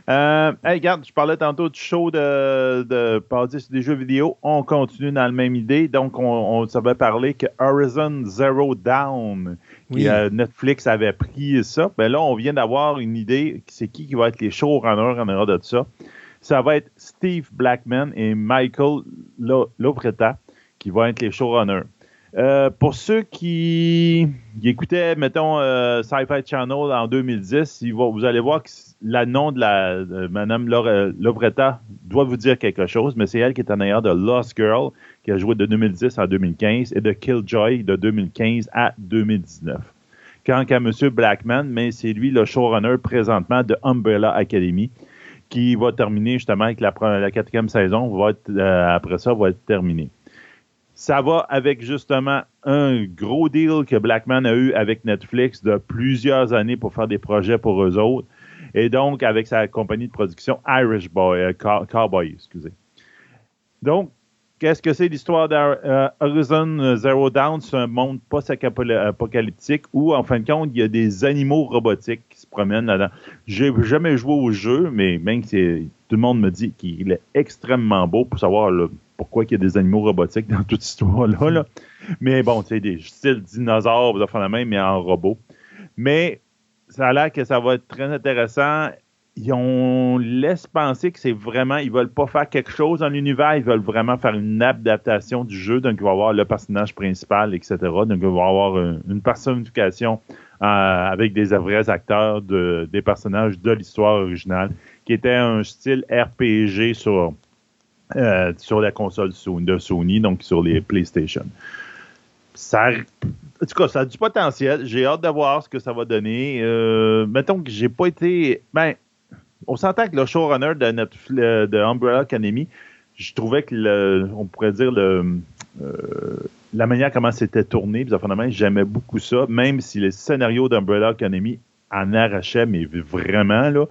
Euh, regarde, je parlais tantôt du show de, de des jeux vidéo. On continue dans la même idée. Donc, on, on savait parler que Horizon Zero Down, euh, Netflix avait pris ça. Ben là, on vient d'avoir une idée. C'est qui qui va être les showrunners en erreur de ça? Ça va être Steve Blackman et Michael Lopreta qui vont être les showrunners. Euh, pour ceux qui, écoutaient, mettons, Sci-Fi Channel en 2010, vous allez voir que le nom de la Mme Lovretta doit vous dire quelque chose, mais c'est elle qui est en arrière de Lost Girl, qui a joué de 2010 à 2015, et de Killjoy de 2015 à 2019. Quant à M. Blackman, mais c'est lui le showrunner présentement de Umbrella Academy, qui va terminer justement avec la, quatrième saison. Euh, après ça, va être terminé. Ça va avec justement un gros deal que Blackman a eu avec Netflix de plusieurs années pour faire des projets pour eux autres. Et donc, avec sa compagnie de production Irish Boy, euh, Cowboy, excusez. Donc, qu'est-ce que c'est l'histoire d'Horizon Zero Dawn? C'est un monde post-apocalyptique où, en fin de compte, il y a des animaux robotiques qui se promènent là-dedans. J'ai jamais joué au jeu, mais même si tout le monde me dit qu'il est extrêmement beau pour savoir pourquoi il y a des animaux robotiques dans toute cette histoire-là. Mais bon, sais, des styles dinosaures, vous la même, mais en robot. Mais ça a l'air que ça va être très intéressant. Ils on laisse penser que c'est vraiment, ils veulent pas faire quelque chose dans l'univers, ils veulent vraiment faire une adaptation du jeu. Donc, il va avoir le personnage principal, etc. Donc, il va y avoir une, personnification euh, avec des vrais acteurs de, des personnages de l'histoire originale, qui était un style RPG sur euh, sur la console de Sony, donc sur les PlayStation. Ça, en tout cas, ça a du potentiel. J'ai hâte de voir ce que ça va donner. Euh, mettons que j'ai pas été. Ben, on s'entend que le showrunner de, euh, de Umbrella Academy, je trouvais que on pourrait dire le, la manière comment c'était tourné, j'aimais beaucoup ça, même si les scénarios d'Umbrella Academy en arrachaient, mais vraiment, là.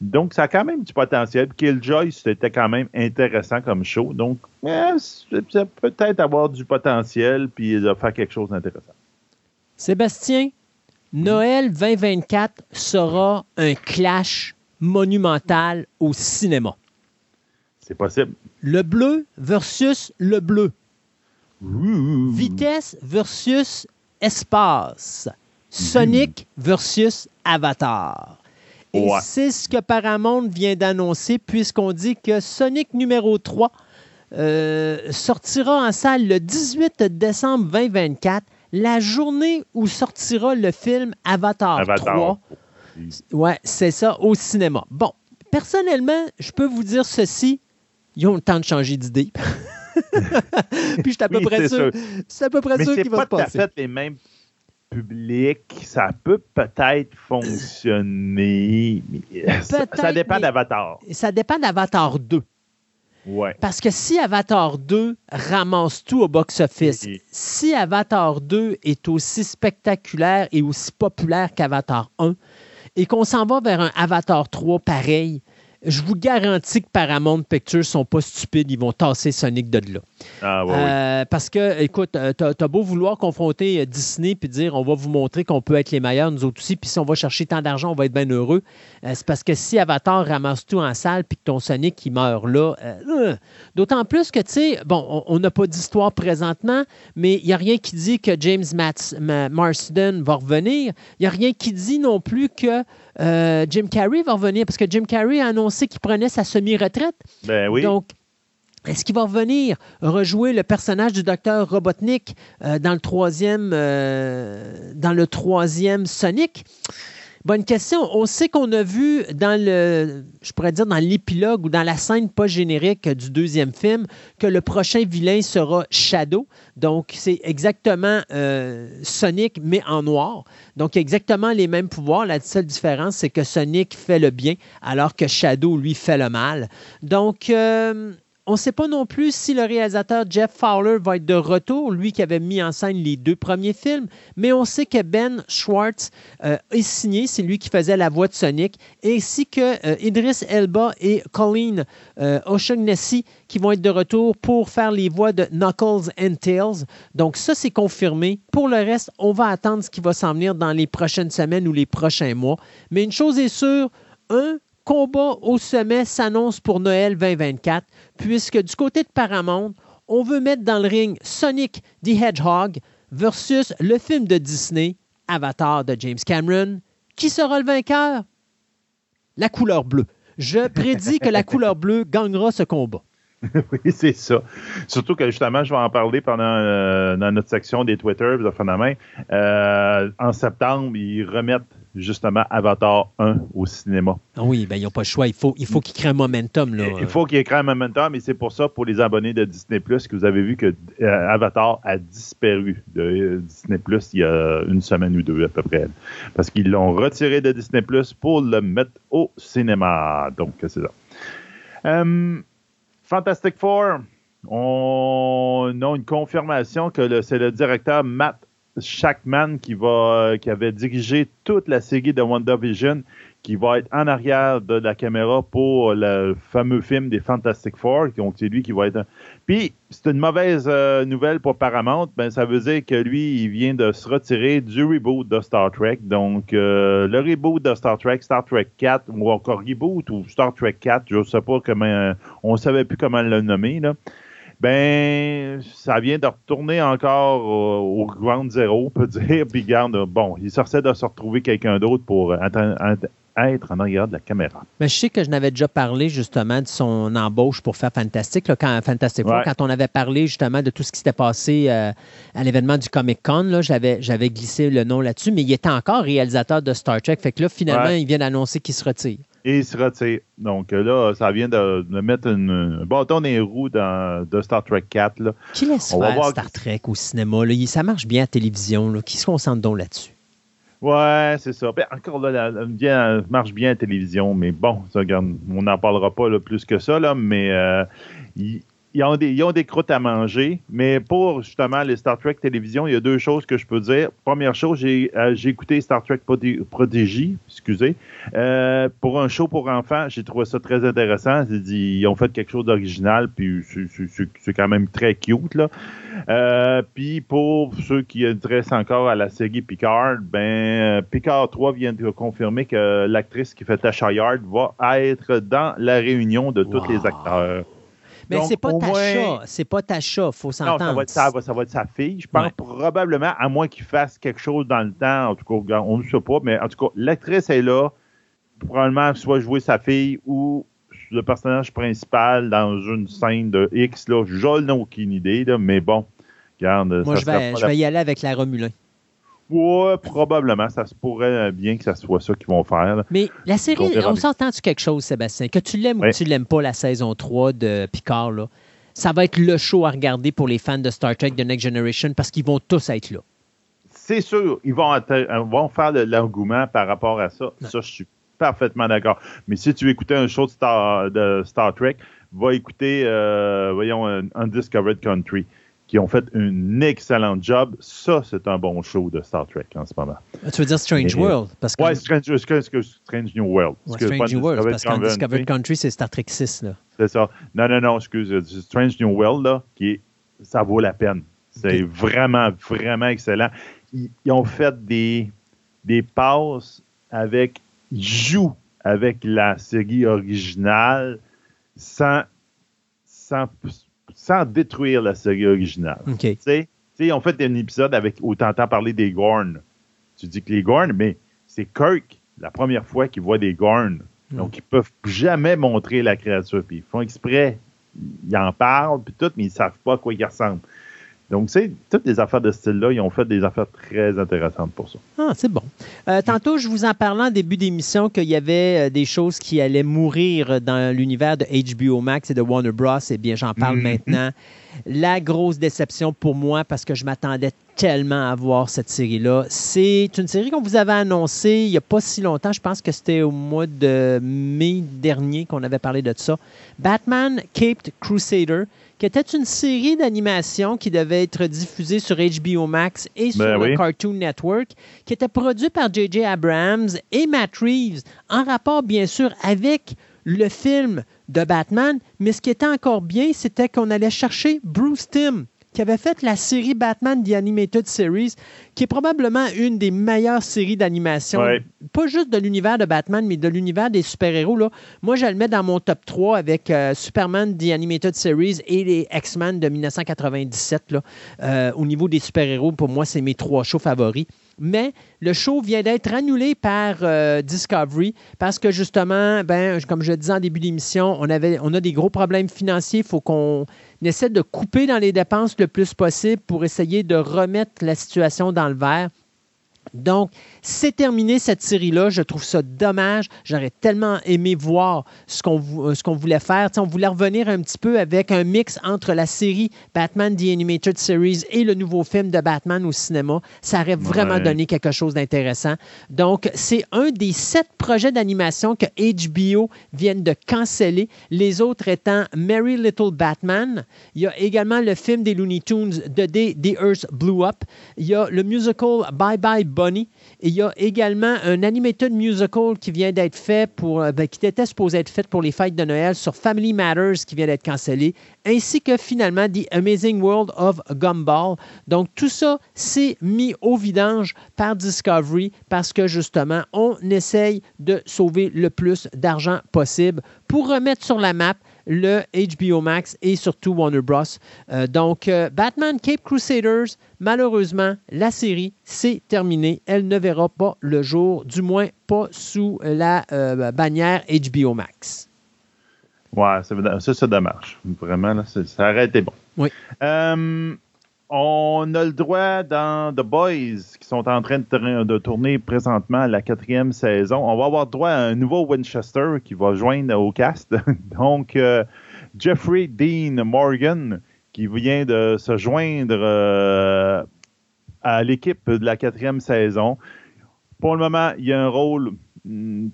Donc, ça a quand même du potentiel. Killjoy, c'était quand même intéressant comme show. Donc, ça peut être avoir du potentiel puis de faire quelque chose d'intéressant. Sébastien, Noël 2024 sera un clash monumental au cinéma. C'est possible. Le bleu versus le bleu. Vitesse versus espace. Sonic versus Avatar. Et c'est ce que Paramount vient d'annoncer, puisqu'on dit que Sonic numéro 3 euh, sortira en salle le 18 décembre 2024, la journée où sortira le film Avatar, 3. Ouais, c'est ça, au cinéma. Bon, personnellement, je peux vous dire ceci, ils ont le temps de changer d'idée. Puis je suis à peu près sûr. C'est à peu près sûr qu'il va se passer. fait les mêmes public, ça peut peut-être fonctionner. ça, dépend d'Avatar. Ça dépend d'Avatar 2. Ouais. Parce que si Avatar 2 ramasse tout au box-office, si Avatar 2 est aussi spectaculaire et aussi populaire qu'Avatar 1, et qu'on s'en va vers un Avatar 3 pareil, je vous garantis que Paramount Pictures sont pas stupides, ils vont tasser Sonic de là. Ah, ouais, Euh, Parce que, écoute, euh, t'as as beau vouloir confronter euh, Disney puis dire on va vous montrer qu'on peut être les meilleurs, nous autres aussi, puis si on va chercher tant d'argent, on va être bien heureux. Euh, C'est parce que si Avatar ramasse tout en salle puis que ton Sonic il meurt là, euh, d'autant plus que, tu sais, bon, on- n'a pas d'histoire présentement, mais il n'y a rien qui dit que James Mats- Ma- Marsden va revenir. Il n'y a rien qui dit non plus que euh, Jim Carrey va revenir parce que Jim Carrey a annoncé qu'il prenait sa semi-retraite. Ben oui. Donc, est-ce qu'il va revenir rejouer le personnage du docteur Robotnik euh, dans le troisième euh, dans le troisième Sonic? Bonne question. On sait qu'on a vu dans le, je pourrais dire dans l'épilogue ou dans la scène pas générique du deuxième film que le prochain vilain sera Shadow. Donc c'est exactement euh, Sonic mais en noir. Donc exactement les mêmes pouvoirs. La seule différence c'est que Sonic fait le bien alors que Shadow lui fait le mal. Donc euh, on ne sait pas non plus si le réalisateur Jeff Fowler va être de retour, lui qui avait mis en scène les deux premiers films, mais on sait que Ben Schwartz euh, est signé, c'est lui qui faisait la voix de Sonic, ainsi que euh, Idris Elba et Colleen euh, qui vont être de retour pour faire les voix de Knuckles and Tails. Donc ça, c'est confirmé. Pour le reste, on va attendre ce qui va s'en venir dans les prochaines semaines ou les prochains mois. Mais une chose est sûre, un combat au sommet s'annonce pour Noël 2024, puisque du côté de Paramount, on veut mettre dans le ring Sonic the Hedgehog versus le film de Disney, Avatar de James Cameron. Qui sera le vainqueur? La couleur bleue. Je prédis que la couleur bleue gagnera ce combat. oui, c'est ça. Surtout que justement, je vais en parler pendant euh, dans notre section des Twitter de. Euh, en septembre, ils remettent justement Avatar 1 au cinéma. Ah Oui, ben, ils n'ont pas le choix. Il faut, il faut qu'ils créent un momentum. Là. Il faut qu'il y ait quand même un momentum, et c'est pour ça, pour les abonnés de Disney Plus, que vous avez vu que euh, Avatar a disparu de euh, Disney Plus il y a une semaine ou deux à peu près. Parce qu'ils l'ont retiré de Disney Plus pour le mettre au cinéma. Donc, c'est ça. Euh, Fantastic Four, on a une confirmation que c'est le directeur Matt Shackman qui va qui avait dirigé toute la série de WandaVision qui va être en arrière de la caméra pour le fameux film des Fantastic Four, donc c'est lui qui va être. Puis c'est une mauvaise euh, nouvelle pour Paramount, ben ça veut dire que lui il vient de se retirer du reboot de Star Trek, donc euh, le reboot de Star Trek, Star Trek 4 ou encore reboot ou Star Trek 4, je sais pas comment, on savait plus comment le nommer là. Ben, ça vient de retourner encore au, au ground zéro, on peut dire. Puis, garde, bon, il sortait de se retrouver quelqu'un d'autre pour être, en arrière de la caméra. Mais je sais que je n'avais déjà parlé justement de son embauche pour faire Fantastic, là, quand, Fantastic quand on avait parlé justement de tout ce qui s'était passé euh, à l'événement du Comic Con. J'avais j'avais glissé le nom là-dessus, mais il était encore réalisateur de Star Trek. Fait que là, finalement, Ouais. il vient d'annoncer qu'il se retire. Et il se retire. Donc euh, là, ça vient de, de mettre une, un bâton dans les roues dans, de Star Trek 4. Là. Qui laisse On va faire voir Star Trek au cinéma? Là? Ça marche bien à la télévision. Là. Qui se concentre donc là-dessus? Ouais, c'est ça. Ben, encore là, la- la- bien, marche bien à la télévision, mais bon, ça, regarde, on n'en parlera pas là, plus que ça, là, mais euh, ils ont des, ils ont des croûtes à manger. Mais pour justement les Star Trek télévision, il y a deux choses que je peux dire. Première chose, j'ai euh, j'ai écouté Star Trek Prodi- Prodigy, excusez, euh, pour un show pour enfants. J'ai trouvé ça très intéressant. J'ai dit, ils ont fait quelque chose d'original, puis c'est- c'est- c'est c'est quand même très cute, là. Euh, puis pour ceux qui intéressent encore à la série Picard, ben euh, Picard 3 vient de confirmer que l'actrice qui fait Tasha Yard va être dans la réunion de tous Wow. les acteurs. Mais c'est pas Tasha. moins- C'est pas Tasha. faut Non, s'entendre. ça va, être, ça, va, ça va être sa fille. Je pense Ouais. probablement, à moins qu'il fasse quelque chose dans le temps, en tout cas, on ne sait pas, mais en tout cas, l'actrice est là. Probablement soit jouer sa fille ou le personnage principal dans une scène de X. Là, je n'ai aucune idée, là, mais bon, regarde. Moi, je vais, je la- vais y aller avec la Romulin. Ouais, probablement. Ça se pourrait bien que ça soit ça qu'ils vont faire. là. Mais la série, On on bien. s'entend-tu quelque chose, Sébastien? Que tu l'aimes ou que tu l'aimes pas, la saison 3 de Picard, là, ça va être le show à regarder pour les fans de Star Trek de Next Generation parce qu'ils vont tous être là. C'est sûr, ils vont, euh, vont faire de l'argument par rapport à ça. Ça, je suis parfaitement d'accord. Mais si tu écouter un show de Star, de Star Trek, va écouter, euh, voyons, un Undiscovered Country, qui ont fait un excellent job. Ça, c'est un bon show de Star Trek en ce moment. Tu veux dire Strange World? Parce que... Oui, Strange, Strange, New World. Strange New World, parce que Discovered Country, c'est Star Trek 6. C'est ça. Non, non, non, excuse. Strange New World, là, qui est, ça vaut la peine. C'est vraiment, vraiment excellent. Ils, ont fait des, des passes avec, ils jouent avec la série originale sans, sans sans détruire la série originale. Tu sais, on fait un épisode avec où tu entends parler des Gorn. Tu dis que les Gorn, mais c'est Kirk, la première fois qu'il voit des Gorn. Hmm. Donc, ils peuvent jamais montrer la créature. Puis ils font exprès. Ils en parlent, puis tout, mais ils savent pas à quoi ils ressemblent. Donc, c'est toutes les affaires de ce style-là, ils ont fait des affaires très intéressantes pour ça. Ah, c'est bon. Euh, tantôt, je vous en parlais en début d'émission qu'il y avait euh, des choses qui allaient mourir dans l'univers de HBO Max et de Warner Bros. Eh bien, j'en parle mhm. maintenant. La grosse déception pour moi, parce que je m'attendais tellement à voir cette série-là, c'est une série qu'on vous avait annoncée il n'y a pas si longtemps. Je pense que c'était au mois de mai dernier qu'on avait parlé de ça. Batman Caped Crusader qui était une série d'animation qui devait être diffusée sur HBO Max et sur ben le Cartoon Network, qui était produite par J.J. Abrams et Matt Reeves, en rapport bien sûr avec le film de Batman, mais ce qui était encore bien, c'était qu'on allait chercher Bruce Timm, qui avait fait la série Batman The Animated Series, qui est probablement une des meilleures séries d'animation, pas juste de l'univers de Batman, mais de l'univers des super-héros. Moi, je le mets dans mon top 3 avec euh, Superman The Animated Series et les X-Men de 1997. Là. Euh, au niveau des super-héros, pour moi, c'est mes trois shows favoris mais le show vient d'être annulé par euh, Discovery parce que justement, ben, comme je disais en début d'émission, on, on a des gros problèmes financiers. Il faut qu'on essaie de couper dans les dépenses le plus possible pour essayer de remettre la situation dans le vert. Donc, c'est terminé cette série-là. Je trouve ça dommage. J'aurais tellement aimé voir ce qu'on euh, voulait faire. on voulait revenir un petit peu avec un mix entre la série Batman The Animated Series et le nouveau film de Batman au cinéma. Ça aurait vraiment donné quelque chose d'intéressant. Donc, c'est un des sept projets d'animation que HBO viennent de canceller. Les autres étant Merry Little Batman. Il y a également le film des Looney Tunes The Day The Earth Blew Up. Il y a le musical Bye Bye Bunny il y a également un animated musical qui vient d'être fait pour, euh, ben, qui était supposé être fait pour les fêtes de Noël sur Family Matters qui vient d'être cancellé, ainsi que finalement The Amazing World of Gumball. Donc tout ça s'est mis au vidange par Discovery parce que justement on essaye de sauver le plus d'argent possible pour remettre sur la map le HBO Max et surtout Warner Bros. Euh, donc, euh, Batman Cape Crusaders, malheureusement, la série, c'est terminé. Elle ne verra pas le jour, du moins pas sous la euh, bannière HBO Max. Ouais, ça, c'est dommage. Vraiment, ça aurait été bon. Oui on a le droit dans The Boys, qui sont en train de, tourner présentement la quatrième saison. On va avoir droit à un nouveau Winchester qui va joindre au cast. Donc, euh, Jeffrey Dean Morgan, qui vient de se joindre euh, à l'équipe de la quatrième saison. Pour le moment, il y a un rôle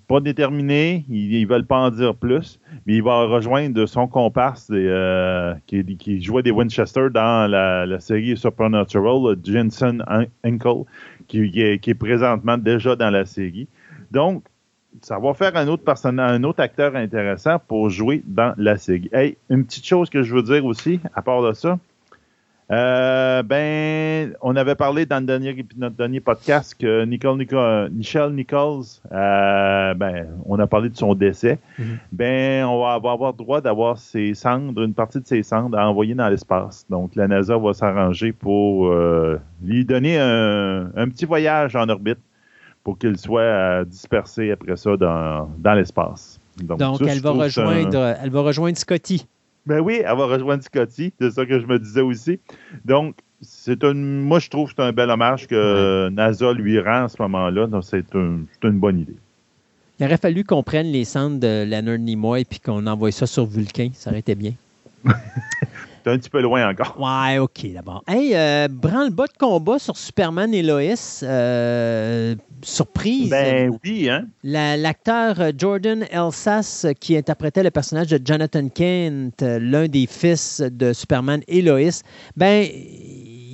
pas déterminé, ils ne veulent pas en dire plus, mais il va rejoindre son comparse euh, qui, jouait des Winchester dans la, série Supernatural, Jensen Enkel, qui, est, présentement déjà dans la série. Donc, ça va faire un autre un autre acteur intéressant pour jouer dans la série. Hey, une petite chose que je veux dire aussi, à part de ça, euh, ben, on avait parlé dans le dernier, notre dernier podcast que Nicole, Nicole, Michelle Nichols, euh, ben, on a parlé de son décès. Mm-hmm. Ben, on va avoir, droit d'avoir ses cendres, une partie de ses cendres à envoyer dans l'espace. Donc, la NASA va s'arranger pour euh, lui donner un, petit voyage en orbite pour qu'il soit dispersé après ça dans, l'espace. Donc, elle, va rejoindre, elle va rejoindre Scotty. Ben oui, elle va rejoindre Scotty, c'est ça que je me disais aussi. Donc, c'est un, moi, je trouve que c'est un bel hommage que NASA lui rend à ce moment-là. Donc, c'est une bonne idée. Il aurait fallu qu'on prenne les cendres de Leonard Nimoy et qu'on envoie ça sur Vulcain. Ça aurait été bien. C'est un petit peu loin encore. Ouais, OK, d'abord. Hey, euh, branle-bas de combat sur Superman et Lois. Euh, surprise. Ben oui, hein? L'acteur euh, Jordan Elsas, euh, qui interprétait le personnage de Jonathan Kent, l'un des fils de Superman et Lois, ben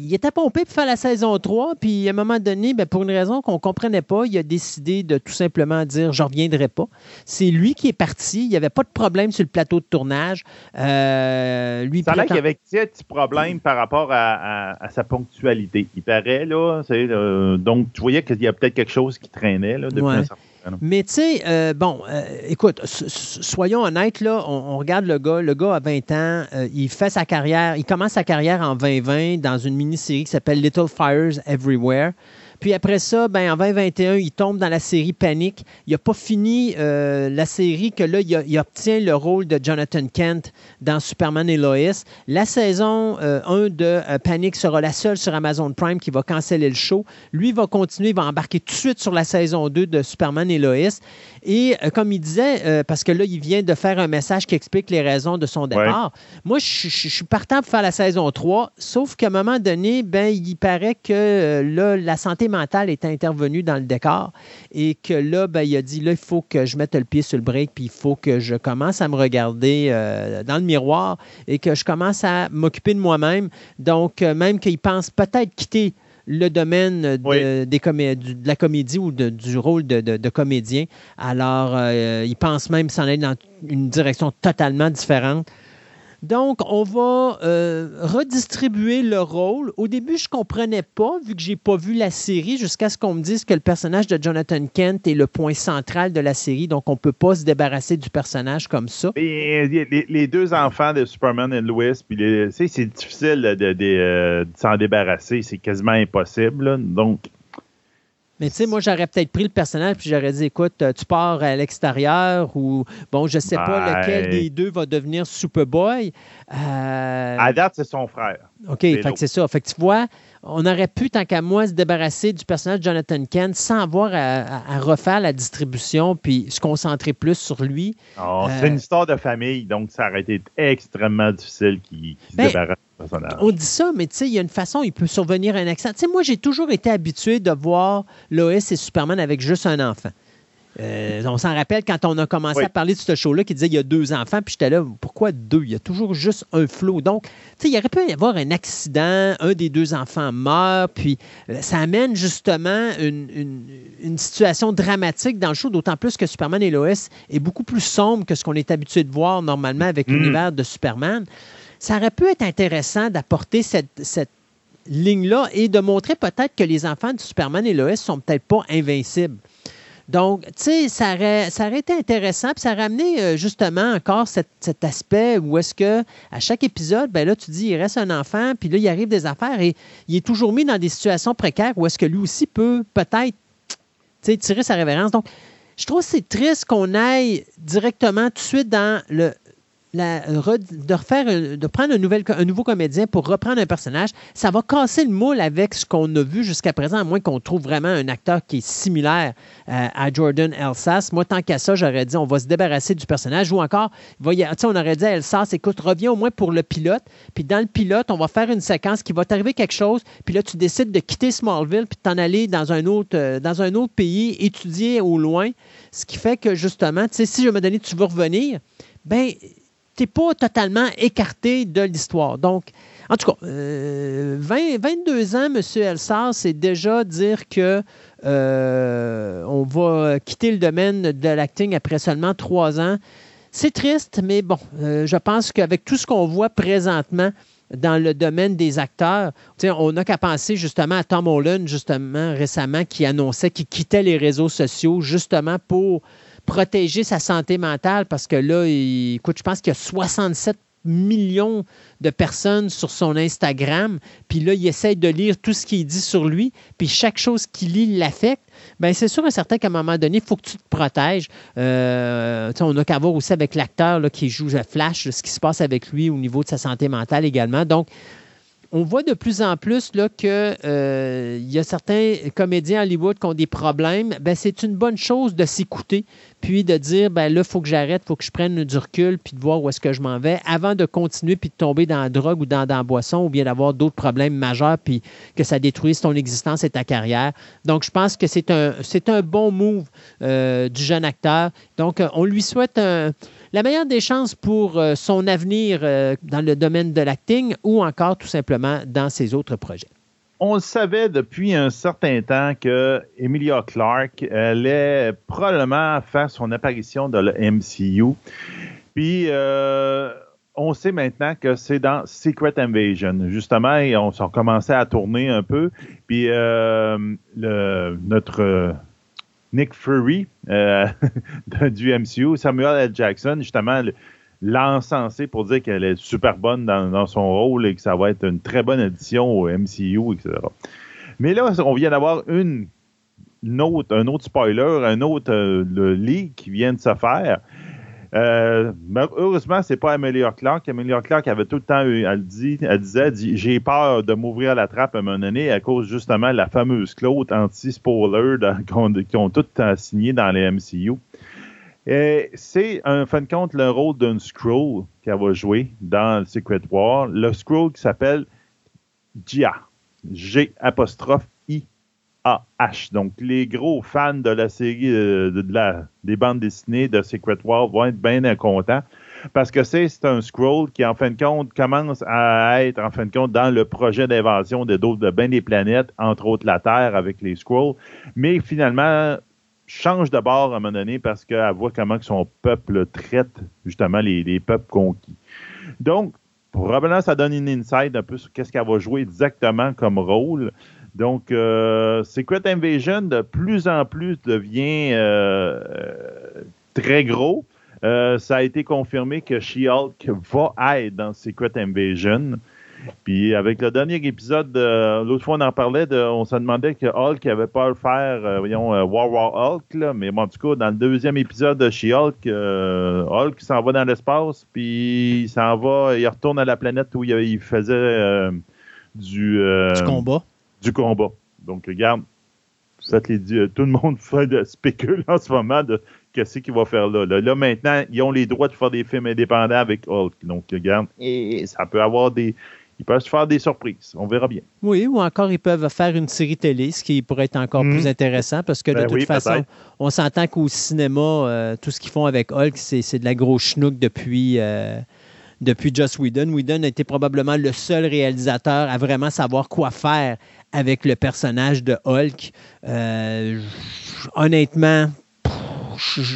il était pompé pour faire la saison 3, puis à un moment donné, ben, pour une raison qu'on ne comprenait pas, il a décidé de tout simplement dire je ne reviendrai pas. C'est lui qui est parti. Il n'y avait pas de problème sur le plateau de tournage. Euh, lui, ça qu'il y avait un petit problème par rapport à, sa ponctualité. Il paraît, là. Euh, donc, tu voyais qu'il y a peut-être quelque chose qui traînait là, depuis un certain mais tu sais, euh, bon, euh, écoute, soyons honnêtes, là, on, regarde le gars, le gars a 20 ans, euh, il fait sa carrière, il commence sa carrière en 2020 dans une mini-série qui s'appelle Little Fires Everywhere. Puis après ça, ben, en 2021, il tombe dans la série Panic. Il n'a pas fini euh, la série que là, il, obtient le rôle de Jonathan Kent dans Superman et Lois. La saison 1 euh, de euh, Panic sera la seule sur Amazon Prime qui va canceller le show. Lui va continuer, il va embarquer tout de suite sur la saison 2 de Superman et Lois. Et comme il disait, parce que là, il vient de faire un message qui explique les raisons de son départ. Moi, je, suis partant pour faire la saison 3, sauf qu'à un moment donné, ben, il paraît que là, la santé mental est intervenu dans le décor et que là, ben, il a dit là, il faut que je mette le pied sur le break, puis il faut que je commence à me regarder euh, dans le miroir et que je commence à m'occuper de moi-même. Donc, euh, même qu'il pense peut-être quitter le domaine de, des de la comédie ou du rôle de, comédien. Alors, euh, il pense même s'en aller dans une direction totalement différente. Donc, on va euh, redistribuer le rôle. Au début, je ne comprenais pas, vu que je n'ai pas vu la série, jusqu'à ce qu'on me dise que le personnage de Jonathan Kent est le point central de la série. Donc, on ne peut pas se débarrasser du personnage comme ça. Et, les, deux enfants de Superman et Lois, c'est difficile de, euh, de s'en débarrasser. C'est quasiment impossible. Donc, mais tu sais, moi, j'aurais peut-être pris le personnage puis j'aurais dit, écoute, euh, tu pars à l'extérieur ou, bon, je sais pas lequel des deux va devenir Superboy. Euh... À date, c'est son frère. OK, fait que c'est ça. Fait que tu vois, on aurait pu, tant qu'à moi, se débarrasser du personnage de Jonathan Kent sans avoir à, refaire la distribution puis se concentrer plus sur lui. Oh, c'est une euh, histoire de famille, donc ça aurait été extrêmement difficile qu'il se ben, débarrasse on dit ça, mais tu sais, il y a une façon, il peut survenir un. Tu sais, moi, j'ai toujours été habitué de voir Lois et Superman avec juste un enfant. Euh, on s'en rappelle quand on a commencé à parler de ce show-là qui disait il y a deux enfants, puis j'étais là, pourquoi deux? Il y a toujours juste un flot. Donc, tu sais, il aurait pu y avoir un accident, un des deux enfants meurt, puis euh, ça amène justement une, situation dramatique dans le show, d'autant plus que Superman et Lois est beaucoup plus sombre que ce qu'on est habitué de voir normalement avec mm. l'univers de Superman ça aurait pu être intéressant d'apporter cette, ligne-là et de montrer peut-être que les enfants de Superman et Lois sont peut-être pas invincibles. Donc, tu sais, ça aurait, été intéressant, puis ça aurait amené euh, justement encore cet, aspect où est-ce que à chaque épisode, ben là, tu dis, il reste un enfant, puis là, il arrive des affaires et il est toujours mis dans des situations précaires où est-ce que lui aussi peut peut-être tirer sa révérence. Donc, je trouve que c'est triste qu'on aille directement tout de suite dans le de refaire, de prendre un, un, nouveau comédien pour reprendre un personnage, ça va casser le moule avec ce qu'on a vu jusqu'à présent, à moins qu'on trouve vraiment un acteur qui est similaire euh, à Jordan Elsas. Moi, tant qu'à ça, j'aurais dit on va se débarrasser du personnage ou encore, on aurait dit à Elsas, écoute, reviens au moins pour le pilote, puis dans le pilote, on va faire une séquence qui va t'arriver quelque chose, puis là, tu décides de quitter Smallville puis de t'en aller dans un autre, euh, dans un autre pays, étudier au loin, ce qui fait que justement, tu sais, si je me donner, tu veux revenir, ben tu n'es pas totalement écarté de l'histoire. Donc, en tout cas, 22 euh, ans, M. Elsar, c'est déjà dire que euh, on va quitter le domaine de l'acting après seulement trois ans. C'est triste, mais bon, euh, je pense qu'avec tout ce qu'on voit présentement dans le domaine des acteurs, on n'a qu'à penser justement à Tom Holland, justement, récemment, qui annonçait qu'il quittait les réseaux sociaux justement pour protéger sa santé mentale parce que là, écoute, je pense qu'il y a 67 millions de personnes sur son Instagram, puis là, il essaye de lire tout ce qu'il dit sur lui, puis chaque chose qu'il lit l'affecte. Bien, c'est sûr et certain qu'à un moment donné, il faut que tu te protèges. Euh, on a qu'à voir aussi avec l'acteur qui joue Flash, ce qui se passe avec lui au niveau de sa santé mentale également. Donc, on voit de plus en plus là, que euh, y a certains comédiens à Hollywood qui ont des problèmes. Ben, c'est une bonne chose de s'écouter, puis de dire ben là, il faut que j'arrête, il faut que je prenne du recul, puis de voir où est-ce que je m'en vais, avant de continuer, puis de tomber dans la drogue ou dans, la boisson, ou bien d'avoir d'autres problèmes majeurs, puis que ça détruise ton existence et ta carrière. Donc, je pense que c'est un, c'est un bon move euh, du jeune acteur. Donc, euh, on lui souhaite un la meilleure des chances pour euh, son avenir euh, dans le domaine de l'acting ou encore tout simplement dans ses autres projets? On le savait depuis un certain temps que Emilia Clarke allait probablement faire son apparition dans le MCU. Puis, euh, on sait maintenant que c'est dans Secret Invasion. Justement, on s'en commençait à tourner un peu. Puis, notre Nick Fury euh, du MCU, Samuel L. Jackson, justement, l'encensé pour dire qu'elle est super bonne dans, son rôle et que ça va être une très bonne addition au MCU, etc. Mais là, on vient d'avoir un autre spoiler, un autre euh, le leak qui vient de se faire. Euh, heureusement, c'est pas Amelia Clark. Amelia Clark avait tout le temps, elle, dit, elle disait, j'ai peur de m'ouvrir la trappe à un moment donné à cause justement de la fameuse clause anti-spoiler qu'ils ont toutes signé dans les MCU. C'est, en fin de compte, le rôle d'un scroll qu'elle va jouer dans Secret War. Le scroll qui s'appelle Gia. G apostrophe H. Donc, les gros fans de la série euh, de, des bandes dessinées de Secret War vont être bien contents parce que c'est un scroll qui, en fin de compte, commence à être, en fin de compte, dans le projet d'invasion de de bien des planètes, entre autres la Terre avec les scrolls, mais finalement change de bord à un moment donné parce qu'elle voit comment son peuple traite justement les, les peuples conquis. Donc, probablement, ça donne une insight un peu sur qu'est-ce qu'elle va jouer exactement comme rôle. Donc, euh, Secret Invasion, de plus en plus, devient euh, très gros. Euh, ça a été confirmé que She-Hulk va être dans Secret Invasion. Puis avec le dernier épisode, l'autre fois on en parlait, on se demandait que Hulk avait pas le faire, voyons, War War Hulk, là, mais bon, en tout cas, dans le deuxième épisode de She-Hulk, Hulk s'en va dans l'espace, puis il s'en va, il retourne à la planète où il, faisait du combat du combat. Donc, regarde, les, euh, tout le monde fait de, spécule en ce moment de qu'est-ce qu'il va faire là. là. maintenant, ils ont les droits de faire des films indépendants avec Hulk. Donc, regarde, et ça peut avoir des. Ils peuvent se faire des surprises. On verra bien. Oui, ou encore ils peuvent faire une série télé, ce qui pourrait être encore plus hmm. intéressant parce que de ben toute façon, on s'entend qu'au cinéma, euh, tout ce qu'ils font avec Hulk, c'est de la grosse schnook depuis. Euh, depuis Joss Whedon. Whedon a été probablement le seul réalisateur à vraiment savoir quoi faire avec le personnage de Hulk. Euh, honnêtement,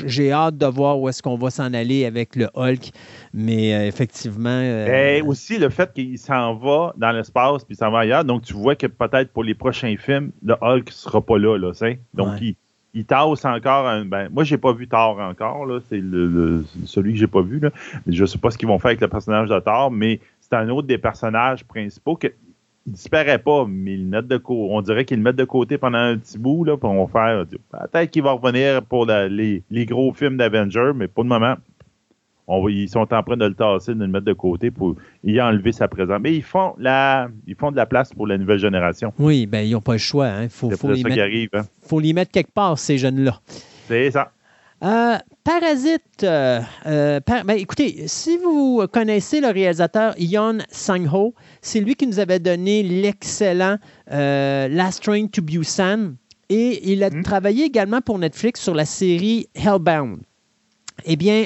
j'ai hâte de voir où est-ce qu'on va s'en aller avec le Hulk, mais euh, effectivement. Et euh, aussi le fait qu'il s'en va dans l'espace puis s'en va ailleurs, donc tu vois que peut-être pour les prochains films, le Hulk sera pas là, là, donc il, il tasse encore. Un, ben, moi, j'ai pas vu Thor encore, là, c'est le, celui que j'ai pas vu, là. Je sais pas ce qu'ils vont faire avec le personnage de Thor, mais c'est un autre des personnages principaux que disparaît pas, mais le de côté. On dirait qu'ils le mettent de côté pendant un petit bout, là, pour on faire. Peut-être qu'il va revenir pour les, gros films d'Avengers, mais pour le moment, ils sont en train de le tasser, de le mettre de côté pour y enlever sa présence. Mais ils font la, ils font de la place pour la nouvelle génération. Oui, ben ils n'ont pas le choix. Hein. Faut, faut, les mettre, hein. faut les mettre quelque part, ces jeunes-là. C'est ça. Euh, Parasite, euh, euh, ben, écoutez, si vous connaissez le réalisateur Yon Sang-ho, c'est lui qui nous avait donné l'excellent Last Train to Busan et il a hmm. travaillé également pour Netflix sur la série Hellbound. Eh bien,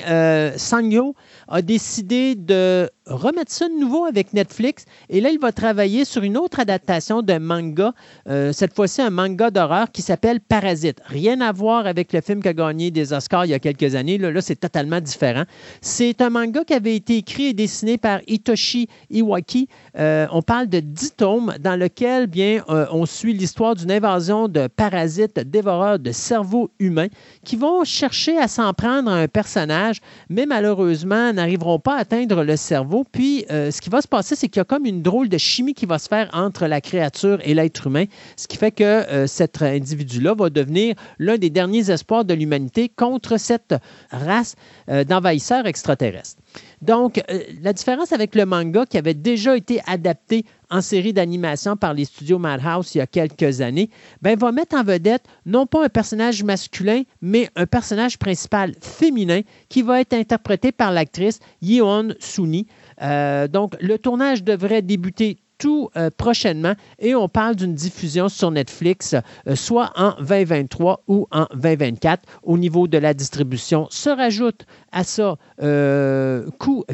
Sang-ho a décidé de remettre ça de nouveau avec Netflix. Et là, il va travailler sur une autre adaptation d'un manga, euh, cette fois-ci un manga d'horreur qui s'appelle Parasite. Rien à voir avec le film qui a gagné des Oscars il y a quelques années. Là, c'est totalement différent. C'est un manga qui avait été écrit et dessiné par Hitoshi Iwaki. Euh, on parle de 10 tomes dans lequel bien, euh, on suit l'histoire d'une invasion de parasites dévoreurs de cerveaux humains qui vont chercher à s'en prendre à un personnage, mais malheureusement n'arriveront pas à atteindre le cerveau puis, euh, ce qui va se passer, c'est qu'il y a comme une drôle de chimie qui va se faire entre la créature et l'être humain, ce qui fait que euh, cet individu-là va devenir l'un des derniers espoirs de l'humanité contre cette race euh, d'envahisseurs extraterrestres. Donc, la différence avec le manga qui avait déjà été adapté en série d'animation par les studios Madhouse il y a quelques années, ben, va mettre en vedette non pas un personnage masculin, mais un personnage principal féminin qui va être interprété par l'actrice Yeon Suni. Euh, donc, le tournage devrait débuter tout euh, prochainement et on parle d'une diffusion sur Netflix euh, soit en 2023 ou en 2024 au niveau de la distribution. Se rajoute à ça euh,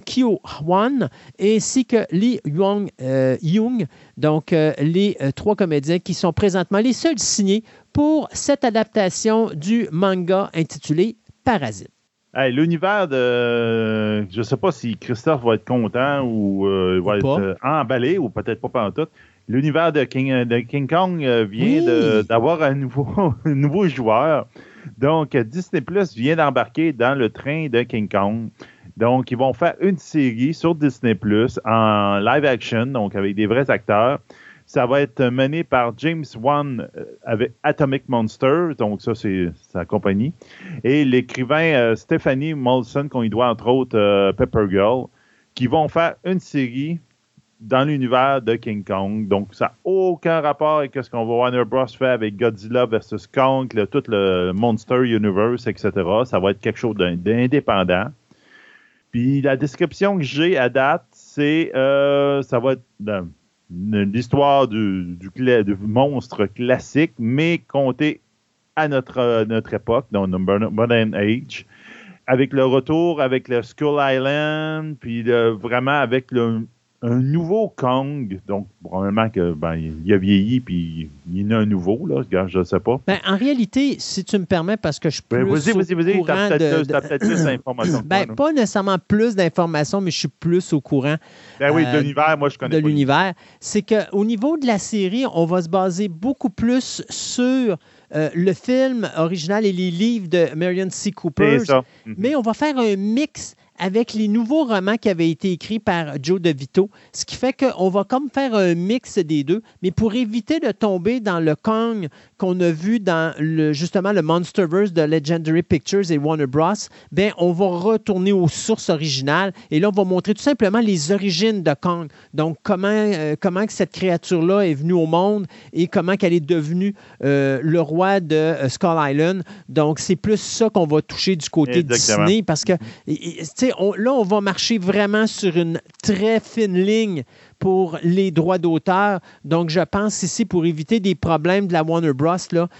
Kyo Hwan ainsi que Lee Young, Young donc les trois comédiens qui sont présentement les seuls signés pour cette adaptation du manga intitulé Parasite. L'univers de. Je ne sais pas si Christophe va être content ou euh, va être euh, emballé ou peut-être pas pendant tout. L'univers de King, de King Kong euh, vient d'avoir un nouveau, nouveau joueur. Donc, Disney Plus vient d'embarquer dans le train de King Kong. Donc, ils vont faire une série sur Disney Plus en live action, donc avec des vrais acteurs. Ça va être mené par James Wan euh, avec Atomic Monster, donc ça, c'est sa compagnie. Et l'écrivain euh, Stephanie Molson, qu'on y doit entre autres euh, Pepper Girl, qui vont faire une série dans l'univers de King Kong. Donc, ça n'a aucun rapport avec ce qu'on va Warner Bros. faire avec Godzilla versus Kong, tout le Monster Universe, etc. Ça va être quelque chose d'indépendant. Puis la description que j'ai à date, c'est ça va être l'histoire du, du, monstre classique, mais contée à notre, notre époque, dans le Modern Age, avec le retour avec le Skull Island, puis vraiment avec le, un nouveau Kong. Donc, probablement que ben, il a vieilli puis il y en a un nouveau, là. Je ne sais pas. Ben, en réalité, si tu me permets, parce que je peux. Ben, vas-y, vas-y, vas-y. As peut-être plus d'informations. Ben, pas nécessairement plus d'informations, mais je suis plus au courant. Ben oui, de euh, l'univers, moi, je connais. De l'univers. C'est qu'au niveau de la série, on va se baser beaucoup plus sur. Euh, le film original et les livres de Marion C. Cooper. Mais on va faire un mix avec les nouveaux romans qui avaient été écrits par Joe DeVito, ce qui fait qu'on va comme faire un mix des deux, mais pour éviter de tomber dans le Kong qu'on a vu dans le, justement le Monsterverse de Legendary Pictures et Warner Bros., ben, on va retourner aux sources originales et là, on va montrer tout simplement les origines de Kong. Donc, comment, euh, comment que cette créature-là est venue au monde et comment qu'elle est devenue euh, le roi de euh, Skull Island. Donc, c'est plus ça qu'on va toucher du côté Disney parce que, là, on va marcher vraiment sur une très fine ligne pour les droits d'auteur. Donc, je pense ici, pour éviter des problèmes de la Warner Bros.,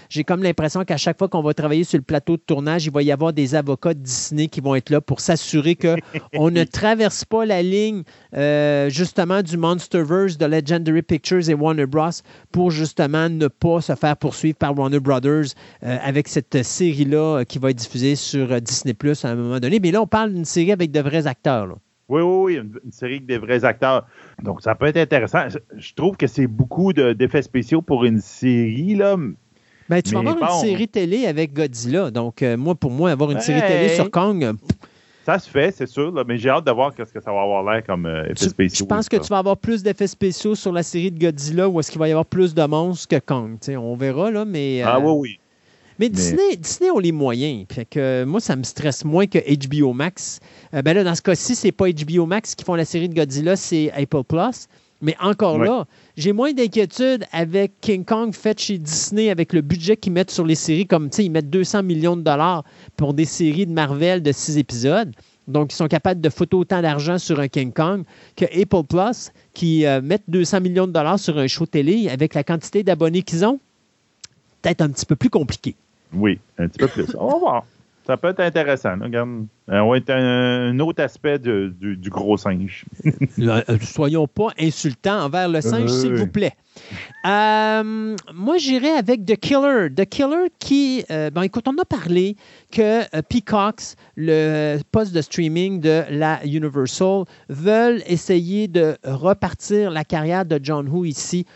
j'ai comme l'impression qu'à chaque fois qu'on va travailler sur le plateau de tournage, il va y avoir des avocats de Disney qui vont être là pour s'assurer qu'on ne traverse pas la ligne, euh, justement, du Monsterverse de Legendary Pictures et Warner Bros. pour justement ne pas se faire poursuivre par Warner Brothers euh, avec cette série-là qui va être diffusée sur Disney Plus à un moment donné. Mais là, on parle d'une série avec de vrais acteurs. Là. Oui, oui, oui, une, série avec des vrais acteurs. Donc, ça peut être intéressant. Je trouve que c'est beaucoup d'effets spéciaux pour une série, là. Ben, tu vas avoir une série télé avec Godzilla. Donc, euh, moi, pour moi, avoir une série télé sur Kong. Euh, ça se fait, c'est sûr, mais j'ai hâte de voir ce que ça va avoir l'air comme euh, effets spéciaux. Je pense que tu vas avoir plus d'effets spéciaux sur la série de Godzilla ou est-ce qu'il va y avoir plus de monstres que Kong. on verra, là, mais. Ah oui, oui. Mais, Disney, Disney ont les moyens. Fait que moi, ça me stresse moins que HBO Max. Euh, ben là, dans ce cas-ci, c'est pas HBO Max qui font la série de Godzilla, c'est Apple Plus. Mais encore là, j'ai moins d'inquiétude avec King Kong fait chez Disney avec le budget qu'ils mettent sur les séries, comme ils mettent 200 millions de dollars pour des séries de Marvel de six épisodes. Donc, ils sont capables de foutre autant d'argent sur un King Kong que Apple Plus, qui euh, mettent 200 millions de dollars sur un show télé avec la quantité d'abonnés qu'ils ont. Peut-être un petit peu plus compliqué. Oui, un petit peu plus. On va voir. Ça peut être intéressant. Regarde. Euh, on un, autre aspect du, gros singe. Euh, soyons pas insultants envers le singe, s'il vous plaît. Euh, moi, j'irai avec The Killer. The Killer qui, ben écoute, on a parlé que Peacocks, le poste de streaming de la Universal, veulent essayer de repartir la carrière de John Woo ici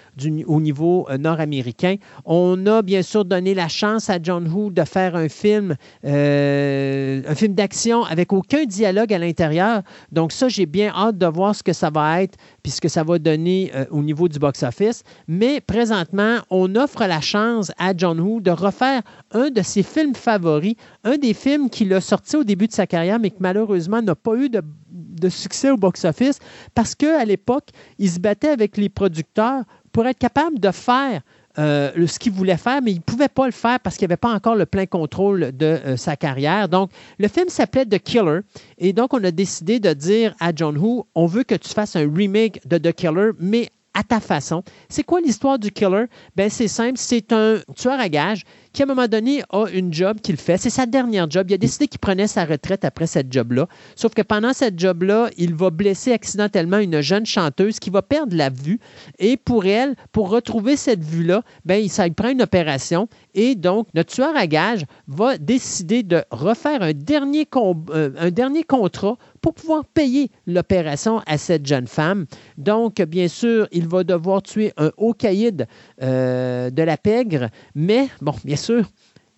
au niveau nord-américain. On a bien sûr donné la chance à John Woo de faire un film, un film d'action avec aucun dialogue à l'intérieur. Donc ça, j'ai bien hâte de voir ce que ça va être puis ce que ça va donner euh, au niveau du box-office. Mais présentement, on offre la chance à John Woo de refaire un de ses films favoris, un des films qu'il a sorti au début de sa carrière, mais qui malheureusement n'a pas eu de, de succès au box-office parce qu'à l'époque, il se battait avec les producteurs pour être capable de faire euh, ce qu'il voulait faire, mais il ne pouvait pas le faire parce qu'il n'avait pas encore le plein contrôle de euh, sa carrière. Donc, le film s'appelait The Killer. Et donc, on a décidé de dire à John Woo, on veut que tu fasses un remake de The Killer, mais à ta façon. C'est quoi l'histoire du killer? Ben, c'est simple, c'est un tueur à gages qui, à un moment donné, a une job qu'il fait. C'est sa dernière job. Il a décidé qu'il prenait sa retraite après cette job-là. Sauf que pendant cette job-là, il va blesser accidentellement une jeune chanteuse qui va perdre la vue. Et pour elle, pour retrouver cette vue-là, ben, ça prend une opération. Et donc, notre tueur à gages va décider de refaire un dernier, euh, un dernier contrat pour pouvoir payer l'opération à cette jeune femme. Donc, bien sûr, il va devoir tuer un haut caïd euh, de la pègre, mais, bon, bien sûr,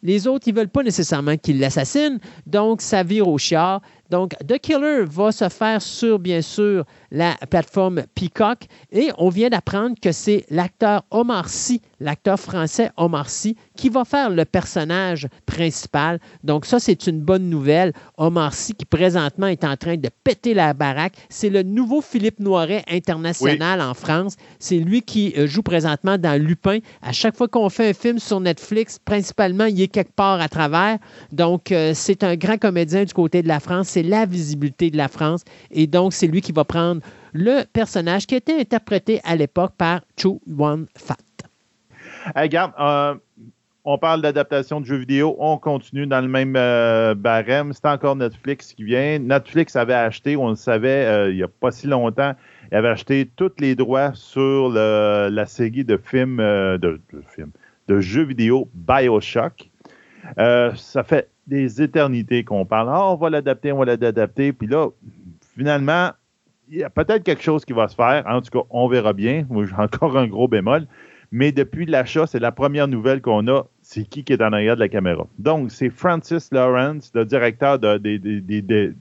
les autres, ils ne veulent pas nécessairement qu'il l'assassinent, donc ça vire au chiard. Donc, The Killer va se faire sur, bien sûr, la plateforme Peacock. Et on vient d'apprendre que c'est l'acteur Omar Sy, l'acteur français Omar Sy, qui va faire le personnage principal. Donc, ça, c'est une bonne nouvelle. Omar Sy, qui présentement est en train de péter la baraque. C'est le nouveau Philippe Noiret international en France. C'est lui qui euh, joue présentement dans Lupin. À chaque fois qu'on fait un film sur Netflix, principalement, il est quelque part à travers. Donc, euh, c'est un grand comédien du côté de la France c'est la visibilité de la France. Et donc, c'est lui qui va prendre le personnage qui était interprété à l'époque par Chu Wan Fat. regarde, euh, on parle d'adaptation de jeux vidéo, on continue dans le même euh, barème. C'est encore Netflix qui vient. Netflix avait acheté, on le savait euh, il n'y a pas si longtemps, il avait acheté tous les droits sur la série de films, de, jeux vidéo Bioshock. ça fait des éternités qu'on parle. Ah, on va l'adapter, on va l'adapter. Puis là, finalement, il y a peut-être quelque chose qui va se faire. En tout cas, on verra bien. J'ai encore un gros bémol. Mais depuis l'achat, c'est la première nouvelle qu'on a. C'est qui qui est en arrière de la caméra? Donc, c'est Francis Lawrence, le directeur des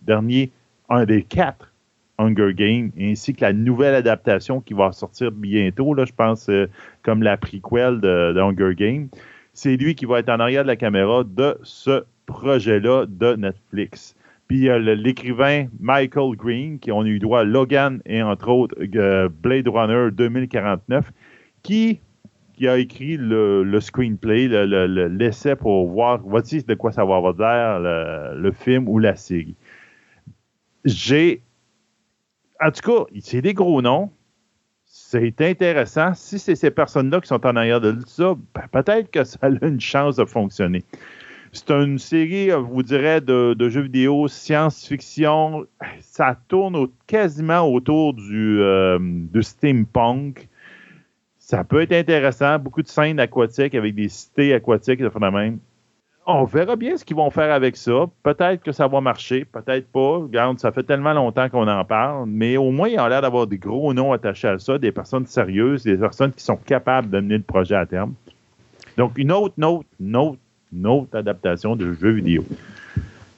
derniers, un des quatre Hunger Games, ainsi que la nouvelle adaptation qui va sortir bientôt, là, je pense, euh, comme la prequel de, de Hunger Games. C'est lui qui va être en arrière de la caméra de ce projet-là de Netflix. Puis a l'écrivain Michael Green, qui ont eu droit à Logan et entre autres euh, Blade Runner 2049, qui, qui a écrit le, screenplay, l'essai pour voir voici de quoi ça va avoir l'air, le, film ou la série. J'ai. En tout cas, c'est des gros noms. C'est intéressant. Si c'est ces personnes-là qui sont en arrière de ça, ben, peut-être que ça a une chance de fonctionner. C'est une série, je vous dirais, de, jeux vidéo, science-fiction. Ça tourne quasiment autour du euh, de steampunk. Ça peut être intéressant. Beaucoup de scènes aquatiques avec des cités aquatiques de même. On verra bien ce qu'ils vont faire avec ça. Peut-être que ça va marcher, peut-être pas. Regarde, ça fait tellement longtemps qu'on en parle, mais au moins, il a l'air d'avoir des gros noms attachés à ça, des personnes sérieuses, des personnes qui sont capables de mener le projet à terme. Donc, une autre note, autre une autre adaptation de jeu vidéo.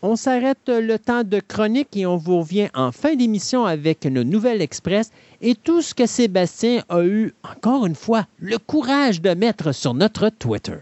On s'arrête le temps de chronique et on vous revient en fin d'émission avec une nouvelle express et tout ce que Sébastien a eu, encore une fois, le courage de mettre sur notre Twitter.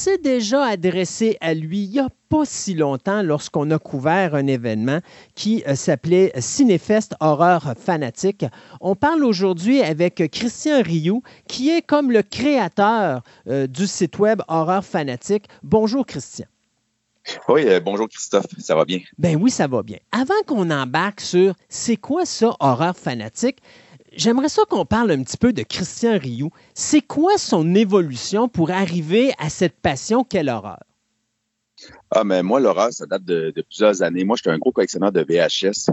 S'est déjà adressé à lui il n'y a pas si longtemps lorsqu'on a couvert un événement qui euh, s'appelait Cinéfest Horreur Fanatique. On parle aujourd'hui avec Christian Rioux, qui est comme le créateur euh, du site web Horreur Fanatique. Bonjour Christian. Oui, euh, bonjour Christophe, ça va bien? Ben oui, ça va bien. Avant qu'on embarque sur c'est quoi ça, Horreur Fanatique, J'aimerais ça qu'on parle un petit peu de Christian Rioux. C'est quoi son évolution pour arriver à cette passion qu'est l'horreur? Ah, mais moi, l'horreur, ça date de, plusieurs années. Moi, j'étais un gros collectionneur de VHS,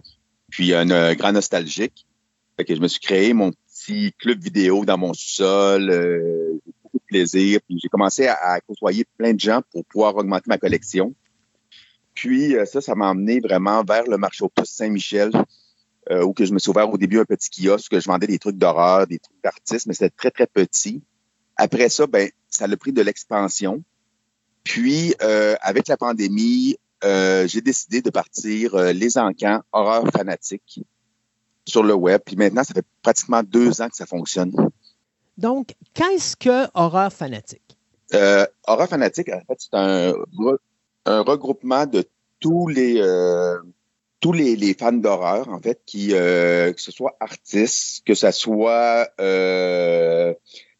puis un, grand nostalgique. Fait que je me suis créé mon petit club vidéo dans mon sous-sol. Euh, beaucoup de plaisir. Puis j'ai commencé à, côtoyer plein de gens pour pouvoir augmenter ma collection. Puis euh, ça, ça m'a emmené vraiment vers le marché au poste Saint-Michel euh, où que je me suis ouvert au début un petit kiosque, que je vendais des trucs d'horreur, des trucs d'artistes, mais c'était très, très petit. Après ça, ben, ça a pris de l'expansion. Puis, euh, avec la pandémie, euh, j'ai décidé de partir euh, les encans horreur fanatique sur le web. Puis maintenant, ça fait pratiquement deux ans que ça fonctionne. Donc, qu'est-ce que horreur fanatique? Euh, horreur fanatique, en fait, c'est un, un regroupement de tous les euh, tous les, les fans d'horreur, en fait, qui euh, que ce soit artistes, que ce soit euh,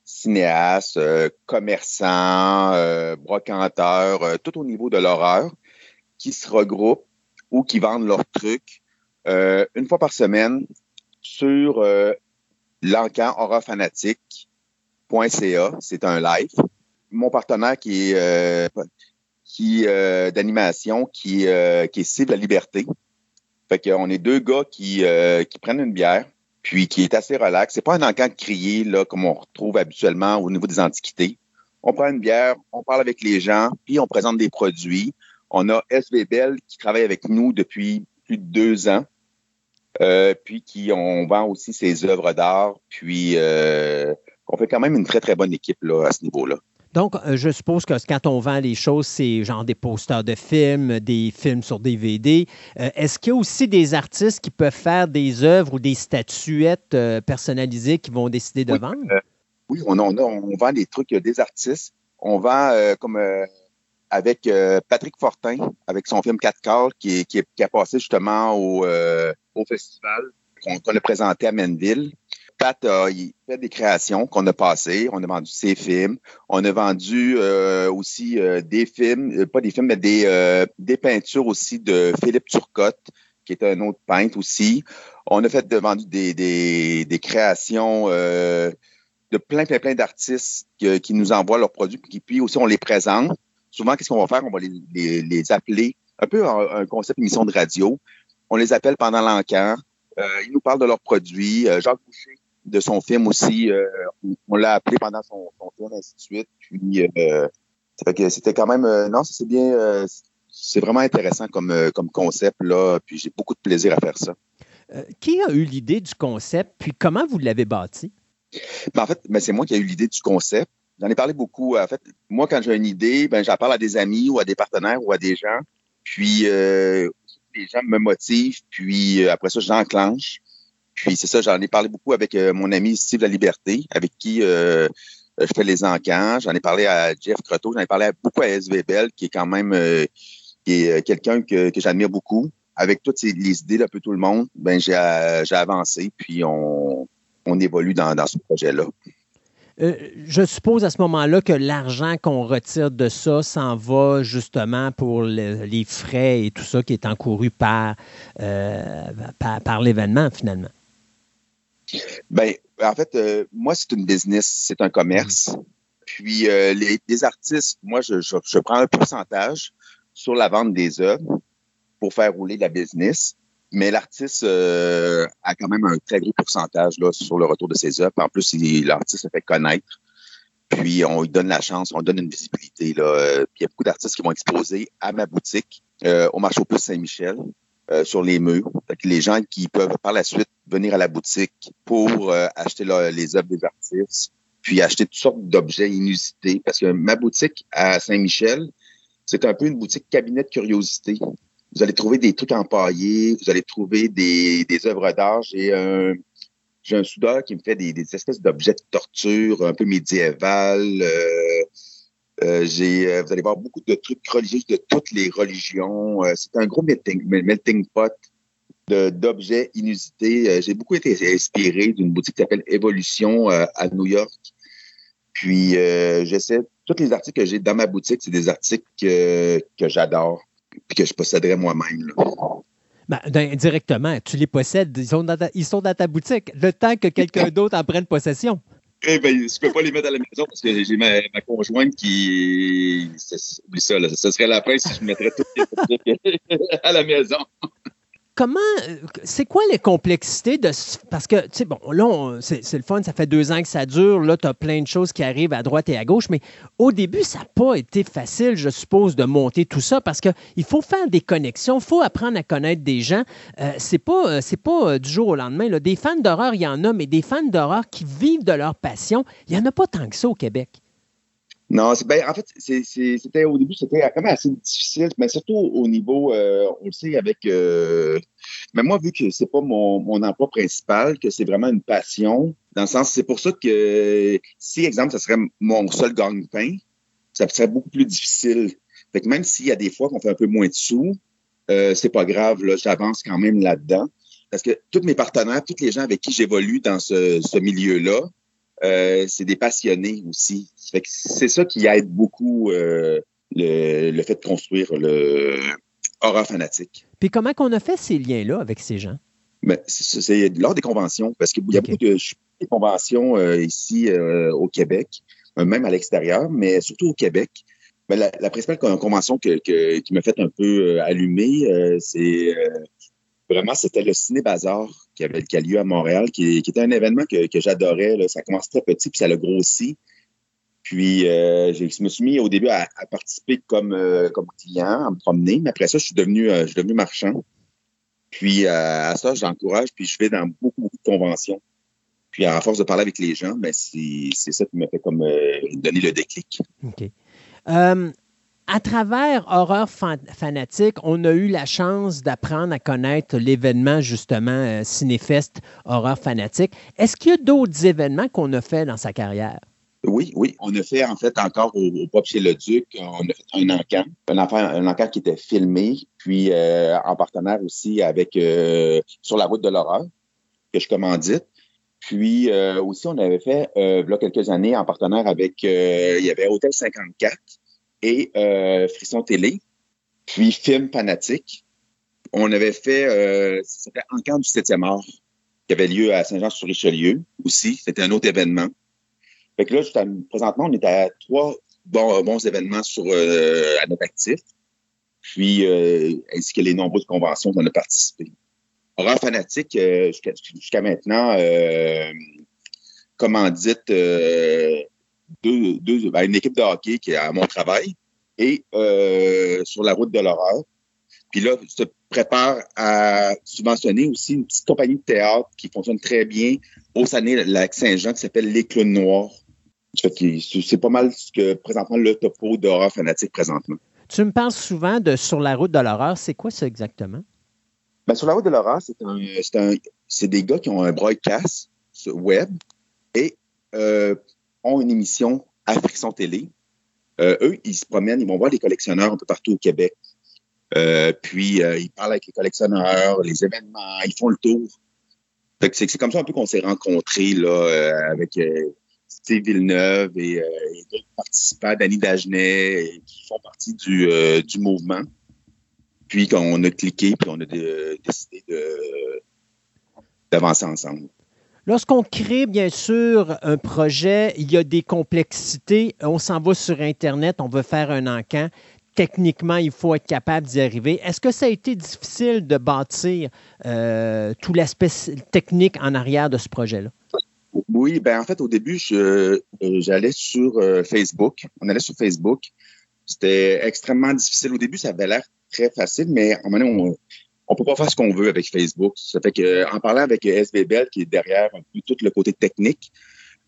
cinéastes, euh, commerçants, euh, brocanteurs, euh, tout au niveau de l'horreur, qui se regroupent ou qui vendent leurs trucs euh, une fois par semaine sur euh, l'encan horrorfanatique.ca. C'est un live. Mon partenaire qui est qui euh, d'animation qui, euh, qui Cible la Liberté. Fait qu'on est deux gars qui, euh, qui prennent une bière, puis qui est assez relax. C'est pas un encan crié là, comme on retrouve habituellement au niveau des antiquités. On prend une bière, on parle avec les gens, puis on présente des produits. On a SV qui travaille avec nous depuis plus de deux ans. Euh, puis qui on vend aussi ses œuvres d'art, puis euh, on fait quand même une très très bonne équipe là à ce niveau-là. Donc, euh, je suppose que quand on vend les choses, c'est genre des posters de films, des films sur DVD. Euh, Est-ce qu'il y a aussi des artistes qui peuvent faire des œuvres ou des statuettes euh, personnalisées qui vont décider de Oui, vendre? euh, Oui, on, on, a- on vend des trucs des artistes. On vend comme avec Patrick Fortin, avec son film 4 quarts, qui, a passé justement au, au festival qu'on qu'on a présenté à Menville. Pat a il fait des créations qu'on a passées. On a vendu ses films. On a vendu euh, aussi euh, des films, euh, pas des films, mais des, euh, des peintures aussi de Philippe Turcotte, qui est un autre peintre aussi. On a fait de, vendu des, des, des créations euh, de plein, plein, plein d'artistes que- qui nous envoient leurs produits, puis, puis aussi on les présente. Souvent, qu'est-ce qu'on va faire? On va les, les, les appeler, un peu un, un concept émission de radio. On les appelle pendant l'encan. Euh, ils nous parlent de leurs produits. Euh, Jacques Boucher, de son film aussi, euh, on, l'a appelé pendant son, son film, ainsi de suite. Puis, euh, c'était quand même... euh, non, c'est bien... c'est vraiment intéressant comme, comme concept, là. Puis j'ai beaucoup de plaisir à faire ça. Qui a eu l'idée du concept, puis comment vous l'avez bâti? Ben, en fait, ben, c'est moi qui ai eu l'idée du concept. J'en ai parlé beaucoup. En fait, moi, quand j'ai une idée, ben, j'en parle à des amis ou à des partenaires ou à des gens. Puis, les gens me motivent. Puis, après ça, j'enclenche. Puis, c'est ça, j'en ai parlé beaucoup avec euh, mon ami Steve La Liberté, avec qui euh, je fais les encans. J'en ai parlé à Jeff Croteau. J'en ai parlé beaucoup à SV Bell, qui est quand même euh, euh, quelqu'un que, que j'admire beaucoup. Avec toutes ces- les idées d'un peu tout le monde, ben j'ai euh, j'ai avancé, puis on, on évolue dans, dans ce projet-là. Euh, je suppose à ce moment-là que l'argent qu'on retire de ça s'en va justement pour le- les frais et tout ça qui est encouru euh, par, par l'événement finalement. Ben, en fait, euh, moi, c'est une business, c'est un commerce. Puis euh, les, les artistes, moi, je, je, je prends un pourcentage sur la vente des œuvres pour faire rouler la business. Mais l'artiste euh, a quand même un très gros pourcentage là, sur le retour de ses œuvres. En plus, l'artiste se fait connaître. Puis on lui donne la chance, on lui donne une visibilité. Là. Puis il y a beaucoup d'artistes qui vont exposer à ma boutique euh, au marché aux puces Saint-Michel euh, sur les murs. Les gens qui peuvent par la suite venir à la boutique pour euh, acheter les œuvres des artistes, puis acheter toutes sortes d'objets inusités. Parce que ma boutique à Saint-Michel, c'est un peu une boutique cabinet de curiosité. Vous allez trouver des trucs empaillés, vous allez trouver des, des œuvres d'art. J'ai un, j'ai un soudeur qui me fait des, des espèces d'objets de torture un peu médiéval. Euh, euh, j'ai, euh, vous allez voir beaucoup de trucs religieux de toutes les religions. Euh, c'est un gros melting, melting pot d'objets inusités. J'ai beaucoup été inspiré d'une boutique qui s'appelle Évolution à New York. Puis j'essaie, tous les articles que j'ai dans ma boutique, c'est des articles que, que j'adore puis que je posséderais moi-même. Ben, d'un- directement, tu les possèdes, ils sont, dans ta, ils sont dans ta boutique. Le temps que quelqu'un d'autre en prenne possession. Eh ben, je peux pas les mettre à la maison parce que j'ai ma, conjointe qui. Oublie ça, là. Ce serait la fin si je mettrais toutes les à la maison. Comment, c'est quoi les complexités de. Parce que, tu sais, bon, là, c'est le fun, ça fait deux ans que ça dure. Là, tu as plein de choses qui arrivent à droite et à gauche. Mais au début, ça n'a pas été facile, je suppose, de monter tout ça parce qu'il faut faire des connexions, il faut apprendre à connaître des gens. Euh, c'est pas, c'est pas du jour au lendemain. Des fans d'horreur, il y en a, mais des fans d'horreur qui vivent de leur passion, il n'y en a pas tant que ça au Québec. Non, ben, en fait, c'était au début, c'était quand même assez difficile, mais surtout au niveau, euh, on le sait, avec. Euh, mais moi, vu que c'est pas mon, mon, emploi principal, que c'est vraiment une passion, dans le sens, c'est pour ça que si, exemple, ça serait mon seul gagne-pain, ça serait beaucoup plus difficile. Fait que même s'il y a des fois qu'on fait un peu moins de sous, euh, c'est pas grave, là, j'avance quand même là-dedans. Parce que tous mes partenaires, tous les gens avec qui j'évolue dans ce, ce milieu-là, euh, c'est des passionnés aussi. C'est ça qui aide beaucoup euh, le, fait de construire le horror fanatique. Puis comment qu'on a fait ces liens-là avec ces gens? Ben, c'est lors des conventions, parce qu'il y a beaucoup de, conventions euh, ici au Québec, même à l'extérieur, mais surtout au Québec. Ben, la, principale convention qui m'a fait un peu allumer, c'est vraiment, c'était le Ciné Bazar qui, avait, qui a lieu à Montréal, qui, était un événement que, j'adorais. Ça commence très petit, puis ça a grossi. Puis, euh, je me suis mis au début à, participer comme, euh, comme client, à me promener. Mais après ça, je suis devenu, euh, marchand. Puis, à ça, j'encourage, puis je vais dans beaucoup, beaucoup de conventions. Puis, à force de parler avec les gens, ben, c'est ça qui m'a fait comme donner le déclic. OK à travers Horreur Fanatique, on a eu la chance d'apprendre à connaître l'événement, justement, euh, Cinéfest Horreur Fanatique. Est-ce qu'il y a d'autres événements qu'on a fait dans sa carrière? Oui, oui. On a fait, en fait, encore au, Pop chez le Duc, on a fait un encamp, un, un qui était filmé, puis euh, en partenaire aussi avec euh, Sur la route de l'horreur, que je commandite. Puis aussi, on avait fait, il y a quelques années, en partenaire avec, il y avait Hôtel 54, et euh, Frisson Télé, puis Film Fanatique. On avait fait, euh, c'était Encamp du 7e art, qui avait lieu à Saint-Jean-sur-Richelieu aussi. C'était un autre événement. Fait que là, présentement, on est à trois bons, événements sur, euh, à notre actif, puis euh, ainsi que les nombreuses conventions où on a participé. Horreur fanatique, euh, jusqu'à maintenant, euh, commandite euh, deux, deux ben, une équipe de hockey qui est à mon travail et euh, sur la route de l'horreur. Puis là, je te prépare à subventionner aussi une petite compagnie de théâtre qui fonctionne très bien au Sané, lac Saint-Jean, qui s'appelle Les Clowns Noirs. C'est pas mal ce que présentement le topo d'horreur fanatique présentement. Tu me parles souvent de Sur la route de l'horreur. C'est quoi ça exactement? Ben, sur la route de l'horreur, c'est un, c'est des gars qui ont un broadcast web et euh, une émission à Frisson Télé. Euh, eux, ils se promènent, ils vont voir les collectionneurs un peu partout au Québec. Euh, puis, euh, ils parlent avec les collectionneurs, les événements, ils font le tour. c'est, comme ça un peu qu'on s'est rencontrés là, avec Steve Villeneuve et, d'autres participants, Danny Dagenet, qui font partie du, du mouvement. Puis, quand on a cliqué, puis on a décidé d'avancer ensemble. Lorsqu'on crée, bien sûr, un projet, il y a des complexités. On s'en va sur Internet, on veut faire un encan. Techniquement, il faut être capable d'y arriver. Est-ce que ça a été difficile de bâtir euh, tout l'aspect technique en arrière de ce projet-là? Oui, ben en fait, au début, euh, j'allais sur euh, Facebook. On allait sur Facebook. C'était extrêmement difficile. Au début, ça avait l'air très facile, mais en moment on, on peut pas faire ce qu'on veut avec Facebook. Ça fait que en parlant avec SBBL qui est derrière un peu tout le côté technique,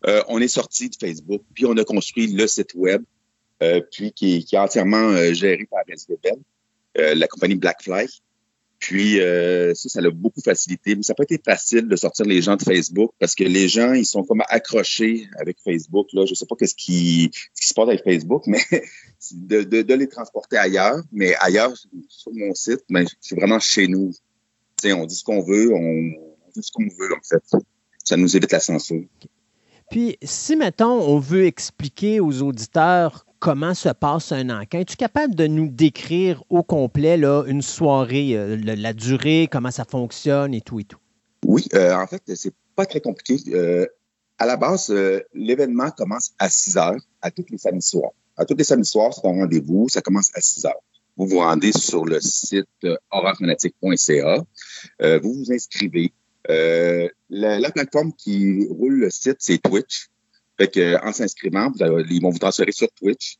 euh, on est sorti de Facebook, puis on a construit le site web, euh, puis qui, est entièrement euh, géré par SBBL, la compagnie Blackfly. Puis euh, ça, ça l'a beaucoup facilité. Mais ça n'a pas été facile de sortir les gens de Facebook parce que les gens, ils sont comme accrochés avec Facebook. Là. Je ne sais pas ce qui, se passe avec Facebook, mais de, les transporter ailleurs. Mais ailleurs, sur mon site, mais c'est vraiment chez nous. on dit ce qu'on veut, on, on dit ce qu'on veut, en fait. Ça nous évite la censure. Puis, si, mettons, on veut expliquer aux auditeurs comment se passe un enquête, es-tu capable de nous décrire au complet là, une soirée, euh, la durée, comment ça fonctionne et tout et tout? Oui, euh, en fait, c'est pas très compliqué. Euh, à la base, l'événement commence à 6 heures à tous les samedis soirs. À tous les samedis soirs, c'est un rendez-vous, ça commence à 6 heures. vous vous rendez sur le site horrorfanatique.ca, vous vous inscrivez. Euh, la, plateforme qui roule le site, c'est Twitch. Fait que, en s'inscrivant, ils vont vous transférer sur Twitch.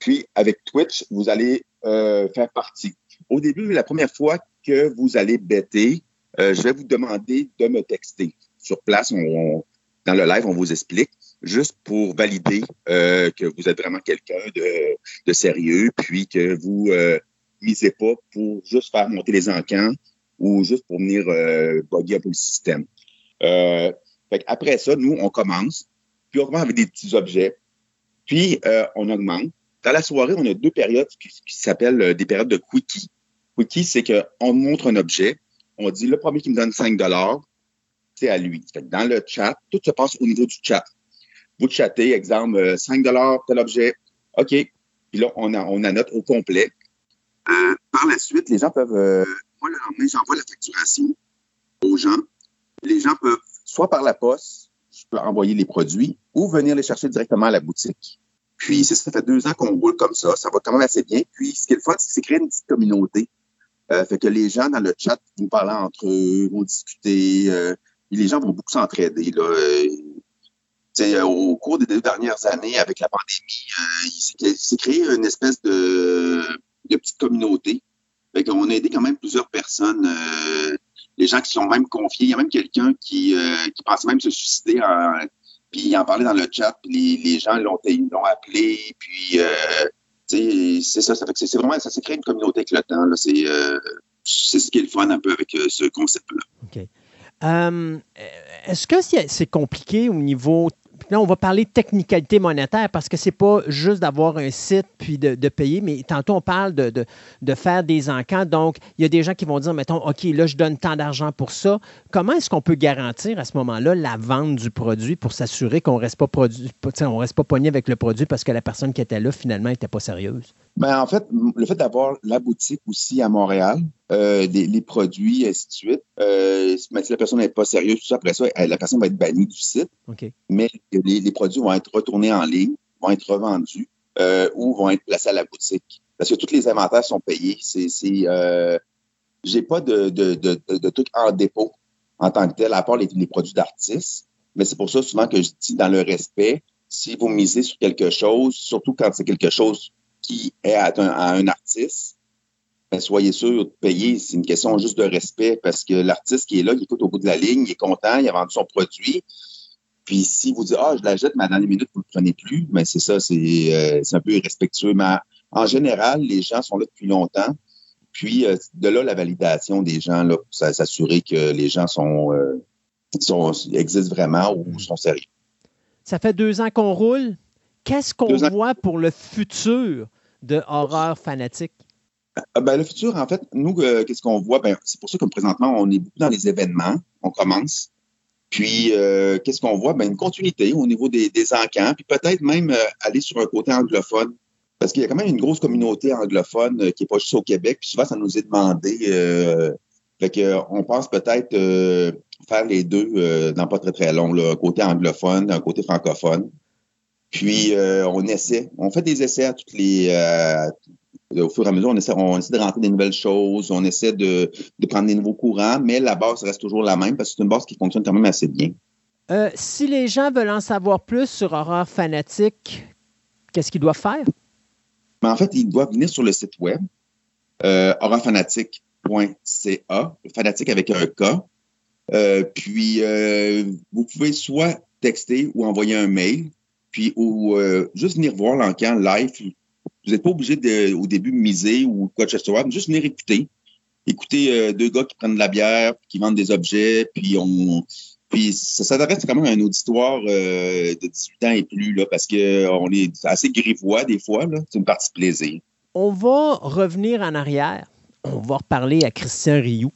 Puis, avec Twitch, vous allez euh, faire partie. Au début, la première fois que vous allez bêter, euh, je vais vous demander de me texter. Sur place, on, dans le live, on vous explique juste pour valider euh, que vous êtes vraiment quelqu'un de, de, sérieux, puis que vous euh, misez pas pour juste faire monter les encans ou juste pour venir euh, bugger un peu le système. Euh, fait après ça, nous, on commence, puis on commence avec des petits objets, puis euh, on augmente. Dans la soirée, on a deux périodes qui, s'appellent des périodes de quickie. Quickie, c'est qu'on montre un objet, on dit le premier qui me donne 5 c'est à lui. Fait dans le chat, tout se passe au niveau du chat vous chattez, exemple, 5 euh, tel objet. OK. Puis là, on, a, on annote au complet. Euh, par la suite, les gens peuvent. Euh, moi, le j'envoie la facturation aux gens. Les gens peuvent, soit par la poste, je peux envoyer les produits, ou venir les chercher directement à la boutique. Puis, ça fait deux ans qu'on roule comme ça. Ça va quand même assez bien. Puis, ce qui est le fun, c'est que c'est créer une petite communauté. Euh, fait que les gens dans le chat vont parler entre eux, vont discuter. Euh, les gens vont beaucoup s'entraider. Là. Euh, au cours des deux dernières années, avec la pandémie, il s'est créé une espèce de, petite communauté. Fait qu'on a aidé quand même plusieurs personnes, les gens qui sont même confiés. Il y a même quelqu'un qui, qui pensait même se suicider, puis il en parlait dans le chat, puis les, gens l'ont appelé, puis c'est ça, ça fait que c'est vraiment, ça s'est créé une communauté avec le temps. C'est ce qui est le fun un peu avec ce concept-là. OK. Est-ce que c'est compliqué au niveau Là, on va parler de technicalité monétaire parce que c'est pas juste d'avoir un site puis de, payer, mais tantôt on parle de, faire des encans. Donc, il y a des gens qui vont dire, mettons, OK, là, je donne tant d'argent pour ça. Comment est-ce qu'on peut garantir à ce moment-là la vente du produit pour s'assurer qu'on reste pas produit, reste pas pogné avec le produit parce que la personne qui était là, finalement, n'était pas sérieuse? Ben, en fait, le fait d'avoir la boutique aussi à Montréal, euh, les produits, et ainsi de suite, euh, si la personne n'est pas sérieuse, tout ça, après ça, la personne va être bannie du site. Mais les, produits vont être retournés en ligne, vont être revendus euh, ou vont être placés à la boutique. Parce que tous les inventaires sont payés. C'est, c'est, euh, j'ai pas de, de, de, de, trucs en dépôt en tant que tel, à part les, les produits d'artistes. Mais c'est pour ça souvent que je dis dans le respect, si vous misez sur quelque chose, surtout quand c'est quelque chose qui est à un, artiste, ben, soyez sûr de payer. C'est une question juste de respect parce que l'artiste qui est là, il écoute au bout de la ligne, il est content, il a vendu son produit. Puis si vous dites Ah, je la jette, mais à la dernière minute, vous ne le prenez plus, mais ben, c'est ça, euh, c'est un peu irrespectueux. Mais en général, les gens sont là depuis longtemps. Puis euh, de là, la validation des gens, là, pour s'assurer que les gens sont, euh, sont existent vraiment ou sont sérieux. Ça fait deux ans qu'on roule. Qu'est-ce qu'on voit pour le futur? De horreur fanatique? Euh, ben, le futur, en fait, nous, euh, qu'est-ce qu'on voit? Ben, c'est pour ça que présentement, on est beaucoup dans les événements. On commence. Puis, euh, qu'est-ce qu'on voit? Ben, une continuité au niveau des, des encans, puis peut-être même aller sur un côté anglophone. Parce qu'il y a quand même une grosse communauté anglophone qui n'est pas juste au Québec. Puis souvent, ça nous est demandé. fait que, on pense peut-être faire les deux dans pas très très long, là, un côté anglophone, un côté francophone. Puis euh, on essaie, on fait des essais à toutes les euh, au fur et à mesure, on essaie, on essaie de rentrer des nouvelles choses, on essaie de, de, prendre des nouveaux courants, mais la base reste toujours la même parce que c'est une base qui fonctionne quand même assez bien. Euh, si les gens veulent en savoir plus sur Horreur Fanatique, qu'est-ce qu'ils doivent faire? Mais en fait, ils doivent venir sur le site web euh, horrorfanatique.ca, fanatique avec un K. Euh, puis, vous pouvez soit texter ou envoyer un mail puis ou euh, juste venir voir l'encan live. Vous n'êtes pas obligé de, au début miser ou quoi que ce soit, mais juste venir écouter. Écouter euh, deux gars qui prennent de la bière, qui vendent des objets, puis on puis ça s'adresse quand même à un auditoire euh, de 18 ans et plus, là, parce qu'on est assez grivois des fois. C'est une partie plaisir. On va revenir en arrière. On va reparler à Christian Rioux,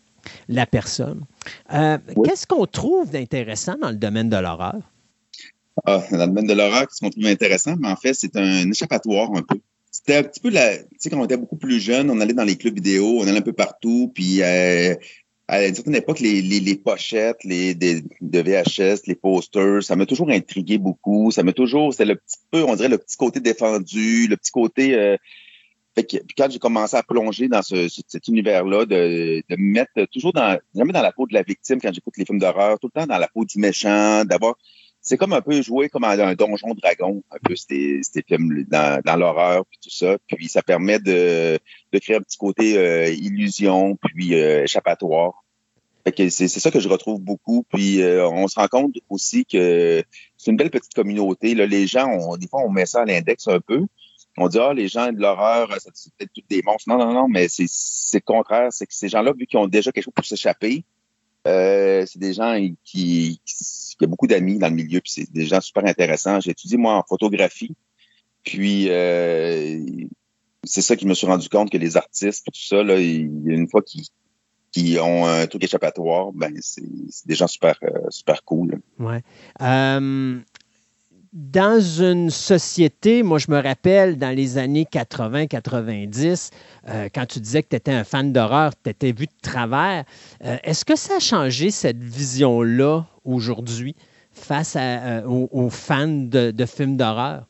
la personne. Qu'est-ce qu'on trouve d'intéressant dans le domaine de l'horreur? Ah, dans le domaine de l'horreur, ce qu'on trouve intéressant, mais en fait, c'est un échappatoire un peu. C'était un petit peu la. Tu sais, quand on était beaucoup plus jeune, on allait dans les clubs vidéo, on allait un peu partout, puis euh, à une certaine époque, les, les, les pochettes, les de VHS, les posters, ça m'a toujours intrigué beaucoup. Ça m'a toujours. C'est le petit peu, on dirait, le petit côté défendu, le petit côté. Euh, Fait que, puis quand j'ai commencé à plonger dans ce, cet univers-là, de, de me mettre toujours dans, jamais dans la peau de la victime quand j'écoute les films d'horreur, tout le temps dans la peau du méchant, d'avoir, c'est comme un peu jouer comme un donjon dragon, un peu ces, ces films dans, dans l'horreur puis tout ça. Puis ça permet de, de créer un petit côté euh, illusion puis euh, échappatoire. Fait que c'est, c'est ça que je retrouve beaucoup. Puis euh, on se rend compte aussi que c'est une belle petite communauté. Là. Les gens, on, des fois, on met ça à l'index un peu on dit ah les gens de l'horreur c'est peut-être tous des monstres non non non mais c'est c'est le contraire c'est que ces gens-là vu qu'ils ont déjà quelque chose pour s'échapper euh, c'est des gens qui, qui, ont beaucoup d'amis dans le milieu puis c'est des gens super intéressants j'ai étudié moi en photographie puis euh, c'est ça qui me suis rendu compte que les artistes tout ça là une fois qu'ils qui ont un truc échappatoire, ben c'est des gens super euh, super cool. Ouais. Euh, dans une société, moi je me rappelle dans les années 80-90, euh, quand tu disais que tu étais un fan d'horreur, tu étais vu de travers. Euh, est-ce que ça a changé cette vision-là aujourd'hui face euh, aux, fans de, films d'horreur?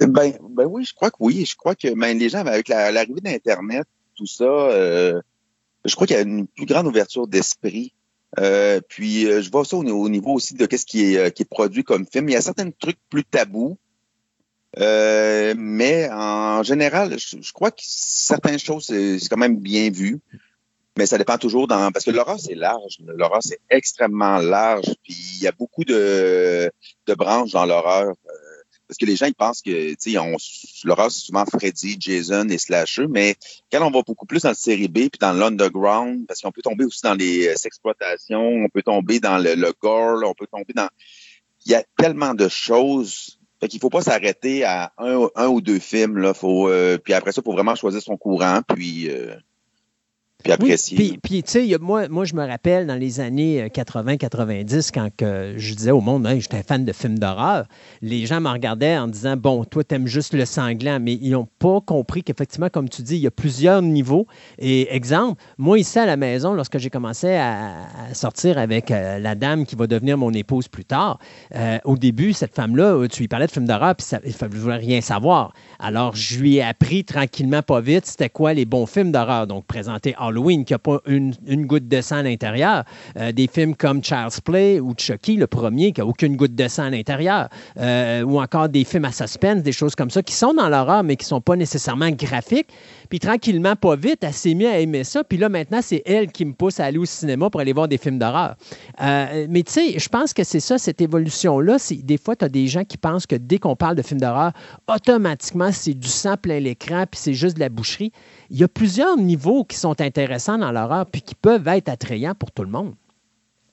Ben, ben, oui, je crois que oui. Je crois que ben, les gens, avec l'arrivée d'Internet, tout ça, je crois qu'il y a une plus grande ouverture d'esprit euh, puis euh, je vois ça au, niveau aussi de qu'est-ce qui est, euh, qui est produit comme film. Il y a certains trucs plus tabous, mais en général, je, crois que certaines choses c'est quand même bien vu. Mais ça dépend toujours dans parce que l'horreur c'est large, l'horreur c'est extrêmement large. Puis il y a beaucoup de, de branches dans l'horreur. Parce que les gens, ils pensent que, tu sais, on, l'horreur, c'est souvent Freddy, Jason et Slasher, mais quand on va beaucoup plus dans le série B puis dans l'underground, parce qu'on peut tomber aussi dans les euh, exploitations, on peut tomber dans le, le gore, on peut tomber dans... Il y a tellement de choses fait qu'il faut pas s'arrêter à un, un, ou deux films là. Faut euh, puis après ça, faut vraiment choisir son courant. Puis euh, puis apprécier. puis, tu sais, moi, moi, je me rappelle dans les années 80-90, euh, quand que je disais au monde, hey, j'étais fan de films d'horreur, les gens me regardaient en disant, bon, toi, t'aimes juste le sanglant, mais ils n'ont pas compris qu'effectivement, comme tu dis, il y a plusieurs niveaux. Et exemple, moi, ici à la maison, lorsque j'ai commencé à, sortir avec euh, la dame qui va devenir mon épouse plus tard, euh, au début, cette femme-là, tu lui parlais de films d'horreur, puis ça, ne voulait rien savoir. Alors, je lui ai appris tranquillement, pas vite, c'était quoi les bons films d'horreur. Donc, présenter Qui n'a pas une, goutte de sang à l'intérieur. Euh, des films comme Child's Play ou Chucky, le premier, qui n'a aucune goutte de sang à l'intérieur. Euh, ou encore des films à suspense, des choses comme ça, qui sont dans l'horreur, mais qui ne sont pas nécessairement graphiques. Puis tranquillement, pas vite, elle s'est mise à aimer ça. Puis là, maintenant, c'est elle qui me pousse à aller au cinéma pour aller voir des films d'horreur. Euh, mais tu sais, je pense que c'est ça, cette évolution-là. Des fois, tu as des gens qui pensent que dès qu'on parle de films d'horreur, automatiquement, c'est du sang plein l'écran, puis c'est juste de la boucherie il y a plusieurs niveaux qui sont intéressants dans l'horreur puis qui peuvent être attrayants pour tout le monde.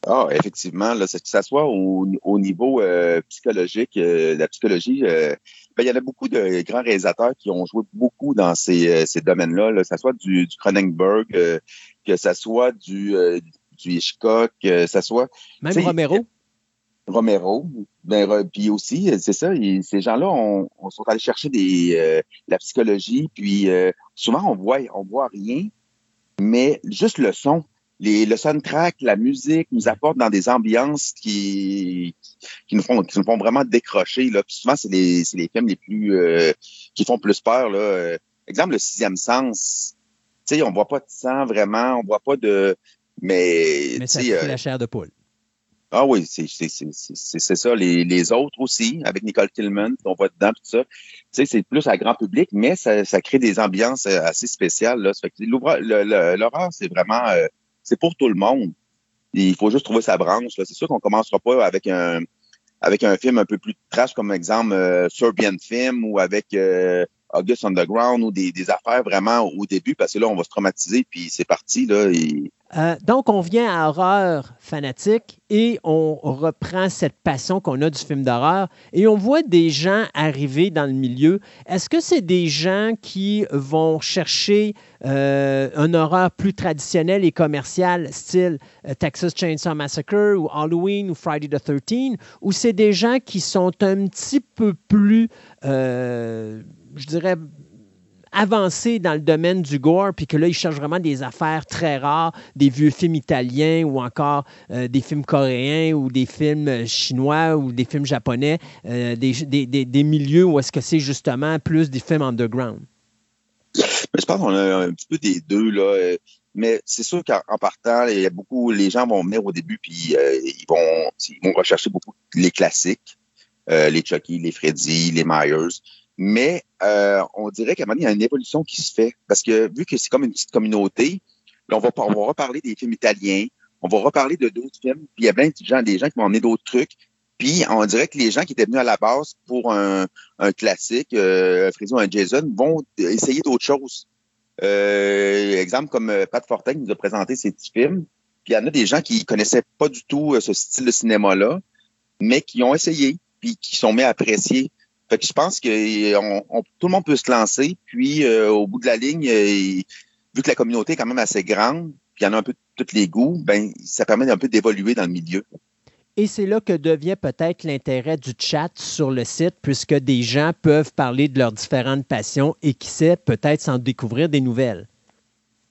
Ah, effectivement, là, que ça soit au, niveau euh, psychologique, euh, la psychologie, euh, ben, il y en a beaucoup de grands réalisateurs qui ont joué beaucoup dans ces, ces domaines-là, là, que ce soit du, du Cronenberg, que ce soit du, du Hitchcock, que ce soit... Même Romero. Romero. Ben, puis aussi, c'est ça, ces gens-là on, on, sont allés chercher des, euh, la psychologie, puis euh, souvent on voit, on voit rien, mais juste le son, les, le soundtrack, la musique nous apporte dans des ambiances qui, qui nous font, qui nous font vraiment décrocher. Là. Puis souvent, c'est les, les films les plus euh, qui font plus peur. Là. exemple, le sixième sens. Tu sais, on voit pas de sang vraiment, on voit pas de. Mais, mais ça fait la chair de poule. Ah oui, c'est ça. Les, les, autres aussi, avec Nicole Kidman, on voit dedans, tout ça. Tu sais, c'est plus à grand public, mais ça, ça crée des ambiances euh, assez spéciales. Là. L'horreur, c'est vraiment, euh, c'est pour tout le monde. Il faut juste trouver sa branche. C'est sûr qu'on commencera pas avec un avec un film un peu plus trash comme exemple euh, Serbian Film ou avec August Underground ou des, des, affaires vraiment au début parce que là on va se traumatiser puis c'est parti là. Et, euh, donc, on vient à horreur fanatique et on reprend cette passion qu'on a du film d'horreur et on voit des gens arriver dans le milieu. Est-ce que c'est des gens qui vont chercher euh, un horreur plus traditionnel et commercial, style euh, Texas Chainsaw Massacre ou Halloween ou Friday the 13 ou c'est des gens qui sont un petit peu plus, je dirais, avancé dans le domaine du gore, puis que là, ils cherchent vraiment des affaires très rares, des vieux films italiens ou encore euh, des films coréens ou des films chinois ou des films japonais, euh, des, des, des, milieux où est-ce que c'est justement plus des films underground? Je pense qu'on a un petit peu des deux, là. Mais c'est sûr qu'en partant, il y a beaucoup, les gens vont venir au début, puis euh, ils, vont, ils vont rechercher beaucoup les classiques, euh, les Chucky, les Freddy, les Myers. Mais euh, on dirait qu'à un moment il y a une évolution qui se fait. Parce que vu que c'est comme une petite communauté, on va, reparler des films italiens, on va reparler de d'autres films, puis il y a plein de gens, des gens qui vont emmener d'autres trucs. Puis on dirait que les gens qui étaient venus à la base pour un, classique, euh, ou un Jason, vont essayer d'autres choses. Euh, exemple comme euh, Pat Fortin qui nous a présenté ses petits films. Puis il y en a des gens qui connaissaient pas du tout euh, ce style de cinéma-là, mais qui ont essayé, puis qui sont mis à apprécier. Fait que je pense que on, tout le monde peut se lancer. Puis au bout de la ligne, vu que la communauté est quand même assez grande, puis il y en a un peu de tous les goûts, ben ça permet un peu d'évoluer dans le milieu. Et c'est là que devient peut-être l'intérêt du chat sur le site, puisque des gens peuvent parler de leurs différentes passions et qui sait, peut-être s'en découvrir des nouvelles.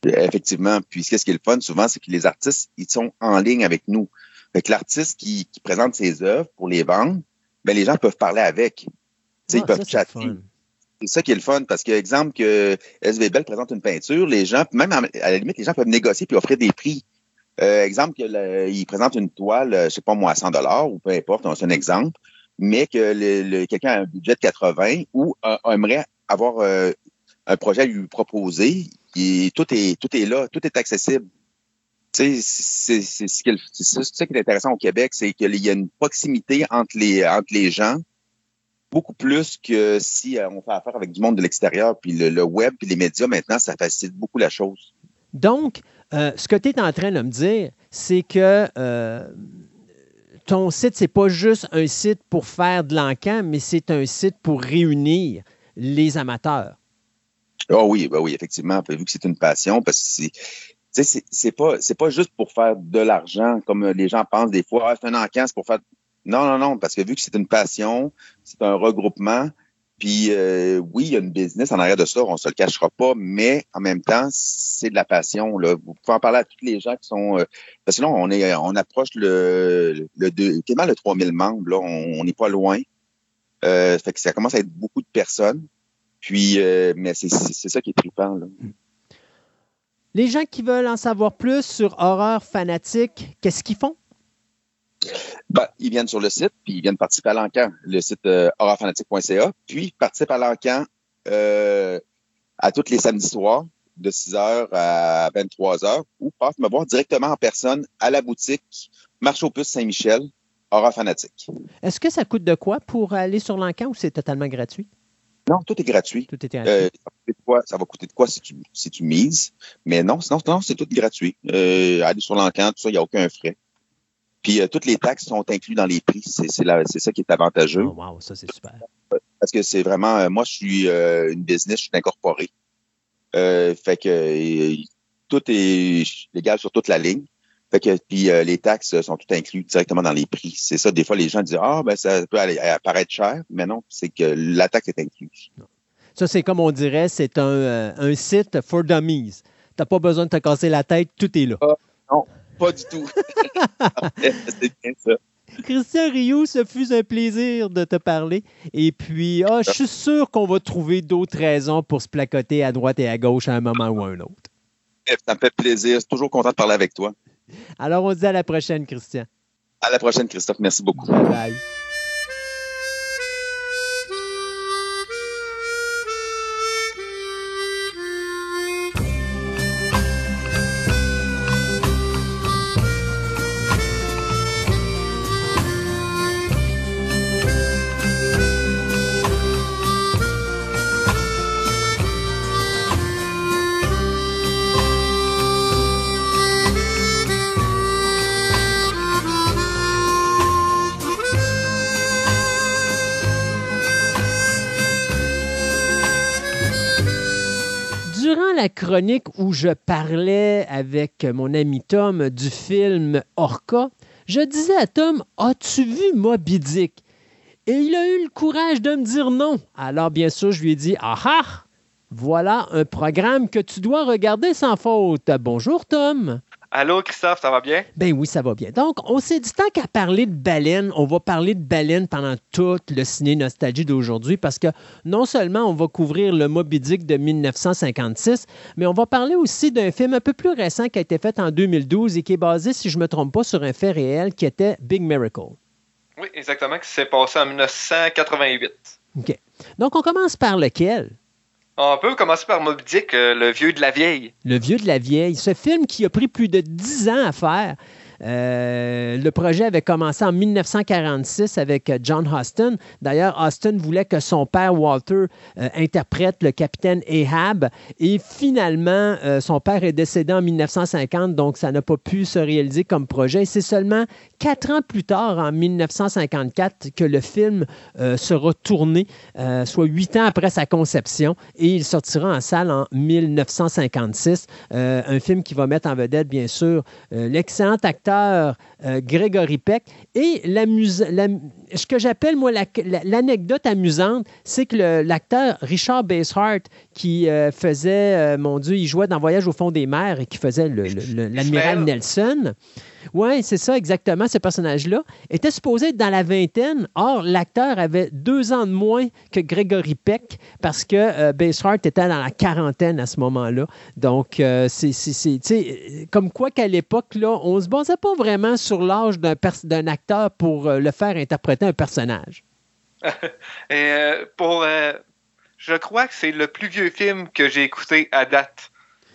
Effectivement. Puis ce qui est le fun souvent, c'est que les artistes, ils sont en ligne avec nous. Fait l'artiste qui, présente ses œuvres pour les vendre, ben, les gens peuvent parler avec. Ils ah, peuvent chatter. C'est ça qui est le fun, parce que, exemple, que SVBL présente une peinture, les gens, même à la limite, les gens peuvent négocier puis offrir des prix. Euh, exemple, il présente une toile, euh, je sais pas moi, à 100 dollars ou peu importe, c'est un exemple, mais que le, quelqu'un a un budget de 80 ou aimerait avoir euh, un projet à lui proposer, et tout est tout est là, tout est accessible. Tu sais, c'est ça qui est intéressant au Québec, c'est qu'il y a une proximité entre les entre les gens, beaucoup plus que si on fait affaire avec du monde de l'extérieur. Puis le, le web et les médias maintenant, ça facilite beaucoup la chose. Donc, euh, ce que tu es en train de me dire, c'est que euh, ton site, c'est pas juste un site pour faire de l'encan, mais c'est un site pour réunir les amateurs. Oh oui, ben oui, effectivement, vu que c'est une passion, parce que c'est c'est pas c'est pas juste pour faire de l'argent comme les gens pensent des fois ah, c'est un encan c'est pour faire non non non parce que vu que c'est une passion c'est un regroupement puis euh, oui, il y a une business en arrière de ça, on se le cachera pas, mais en même temps, c'est de la passion. Là. Vous pouvez en parler à tous les gens qui sont. Euh, parce que là, on est, on approche le, le deux, quasiment le 3000 membres. Là, on n'est pas loin. Euh, fait que ça commence à être beaucoup de personnes. Puis, euh, mais c'est ça qui est trippant. Là. Les gens qui veulent en savoir plus sur Horreur Fanatique, qu'est-ce qu'ils font? Ben, ils viennent sur le site, puis ils viennent participer à l'encan, le site euh, horrorfanatique.ca, puis ils participent à l'encan euh, à tous les samedis soirs, de 6h à 23h, ou passent me voir directement en personne à la boutique Marché aux Puces Saint-Michel, Horror Fanatique. Est-ce que ça coûte de quoi pour aller sur l'encan ou c'est totalement gratuit? Non, tout est gratuit. Tout est gratuit. Euh, ça, va coûter de quoi si tu, si tu mises? Mais non, sinon, non, c'est tout gratuit. Euh, aller sur l'encan, tout ça, il n'y a aucun frais. Puis euh, toutes les taxes sont incluses dans les prix. C'est ça qui est avantageux. Oh, wow, ça c'est super. Parce que c'est vraiment, euh, moi je suis euh, une business, je suis incorporé. fait que tout est légal sur toute la ligne. Fait que puis les taxes sont toutes incluses directement dans les prix. C'est ça. Des fois, les gens disent ah ben ça peut aller, apparaître cher, mais non, c'est que la taxe est incluse. Ça c'est comme on dirait, c'est un, un, site for dummies. T'as pas besoin de te casser la tête, tout est là. Ah, non, pas du tout. c'est bien ça. Christian Rioux, ce fut un plaisir de te parler. Et puis, ah, je suis sûr qu'on va trouver d'autres raisons pour se placoter à droite et à gauche à un moment ou à un autre. Ça me fait plaisir. Je suis toujours content de parler avec toi. Alors, on se dit à la prochaine, Christian. À la prochaine, Christophe. Merci beaucoup. Bye bye. Où je parlais avec mon ami Tom du film Orca, je disais à Tom As-tu vu Moby Dick? Et il a eu le courage de me dire non. Alors, bien sûr, je lui ai dit Ah ah Voilà un programme que tu dois regarder sans faute. Bonjour, Tom. Allô, Christophe, ça va bien? Ben oui, ça va bien. Donc, on s'est dit tant qu'à parler de baleine, on va parler de baleine pendant tout le ciné nostalgie d'aujourd'hui parce que non seulement on va couvrir le Moby Dick de 1956, mais on va parler aussi d'un film un peu plus récent qui a été fait en 2012 et qui est basé, si je ne me trompe pas, sur un fait réel qui était Big Miracle. Oui, exactement, qui s'est passé en 1988. OK. Donc, on commence par lequel? On peut commencer par Moby Dick, euh, le vieux de la vieille. Le vieux de la vieille. Ce film qui a pris plus de dix ans à faire. Euh, le projet avait commencé en 1946 avec euh, John Huston. D'ailleurs, Huston voulait que son père Walter euh, interprète le capitaine Ahab. Et finalement, son père est décédé en 1950, donc ça n'a pas pu se réaliser comme projet. c'est seulement quatre ans plus tard, en 1954, que le film sera tourné, soit huit ans après sa conception. Et il sortira en salle en 1956. un film qui va mettre en vedette, bien sûr, l'excellent acteur euh, Grégory Peck. Et la, ce que j'appelle, moi, l'anecdote amusante, c'est que l'acteur Richard Basehart, qui euh, faisait, euh, mon Dieu, il jouait dans Voyage au fond des mers et qui faisait l'amiral Nelson. Oui, c'est ça, exactement, ce personnage-là. Était supposé être dans la vingtaine. Or, l'acteur avait deux ans de moins que Gregory Peck parce que euh, était dans la quarantaine à ce moment-là. Donc, euh, c'est comme quoi qu'à l'époque, là, on ne se basait pas vraiment sur l'âge d'un acteur pour euh, le faire interpréter un personnage. Euh, pour. je crois que c'est le plus vieux film que j'ai écouté à date,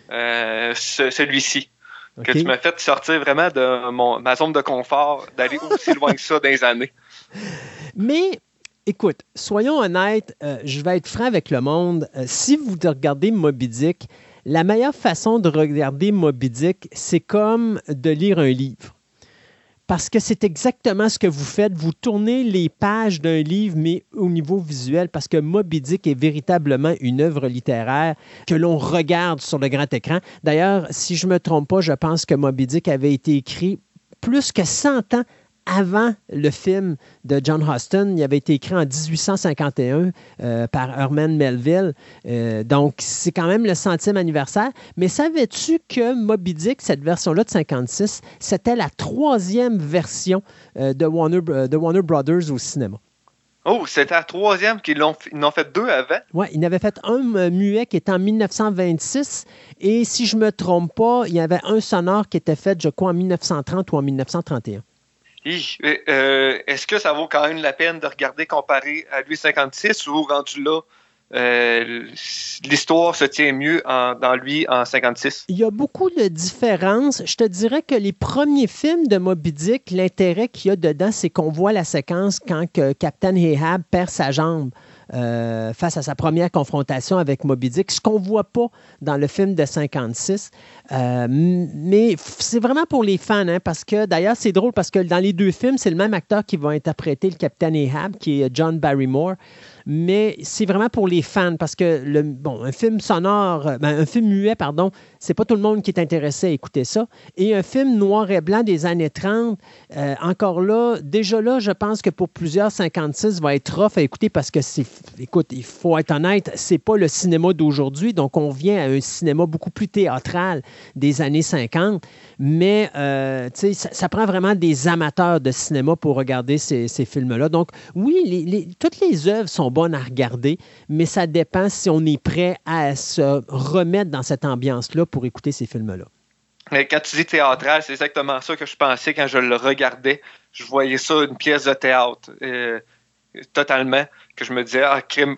celui-ci que tu m'as fait sortir vraiment de mon, ma zone de confort, d'aller aussi loin que ça dans les années. Mais écoute, soyons honnêtes, euh, je vais être franc avec le monde. Euh, si vous regardez Moby Dick, la meilleure façon de regarder Moby Dick, c'est comme de lire un livre parce que c'est exactement ce que vous faites. Vous tournez les pages d'un livre, mais au niveau visuel, parce que Moby Dick est véritablement une œuvre littéraire que l'on regarde sur le grand écran. D'ailleurs, si je ne me trompe pas, je pense que Moby Dick avait été écrit plus que 100 ans avant le film de John Huston. Il avait été écrit en 1851 euh, par Herman Melville. Euh, donc, c'est quand même le centième anniversaire. Mais savais-tu que Moby Dick, cette version-là de 56, c'était la troisième version euh, de, Warner, de Warner Brothers au cinéma? Oh, c'était la troisième qu'ils l'ont ils en fait deux avant? Oui, ils en fait un muet qui était en 1926 et si je ne me trompe pas, il y avait un sonore qui était fait, je crois, en 1930 ou en 1931. Euh, est-ce que ça vaut quand même la peine de regarder comparé à lui 56 ou rendu là, euh, l'histoire se tient mieux dans lui en 56? Il y a beaucoup de différences. Je te dirais que les premiers films de Moby Dick, l'intérêt qu'il y a dedans, c'est qu'on voit la séquence quand que Captain Ahab perd sa jambe. Euh, face à sa première confrontation avec Moby Dick, ce qu'on ne voit pas dans le film de 56. Euh, mais c'est vraiment pour les fans, hein, parce que d'ailleurs, c'est drôle parce que dans les deux films, c'est le même acteur qui va interpréter le capitaine Ahab, qui est John Barrymore mais c'est vraiment pour les fans parce que le, bon, un film sonore, ben, un film muet, pardon, c'est pas tout le monde qui est intéressé à écouter ça. Et un film noir et blanc des années 30, euh, encore là, déjà là, je pense que pour plusieurs, 56 va être rough à écouter parce que c'est, écoute, il faut être honnête, c'est pas le cinéma d'aujourd'hui, donc on vient à un cinéma beaucoup plus théâtral des années 50, mais euh, ça, ça, prend vraiment des amateurs de cinéma pour regarder ces, films-là. Donc oui, toutes les œuvres sont bonnes à regarder, mais ça dépend si on est prêt à se remettre dans cette ambiance-là pour écouter ces films-là. Quand tu dis théâtral, c'est exactement ça que je pensais quand je le regardais. Je voyais ça, une pièce de théâtre, euh, totalement, que je me disais, ah, crime.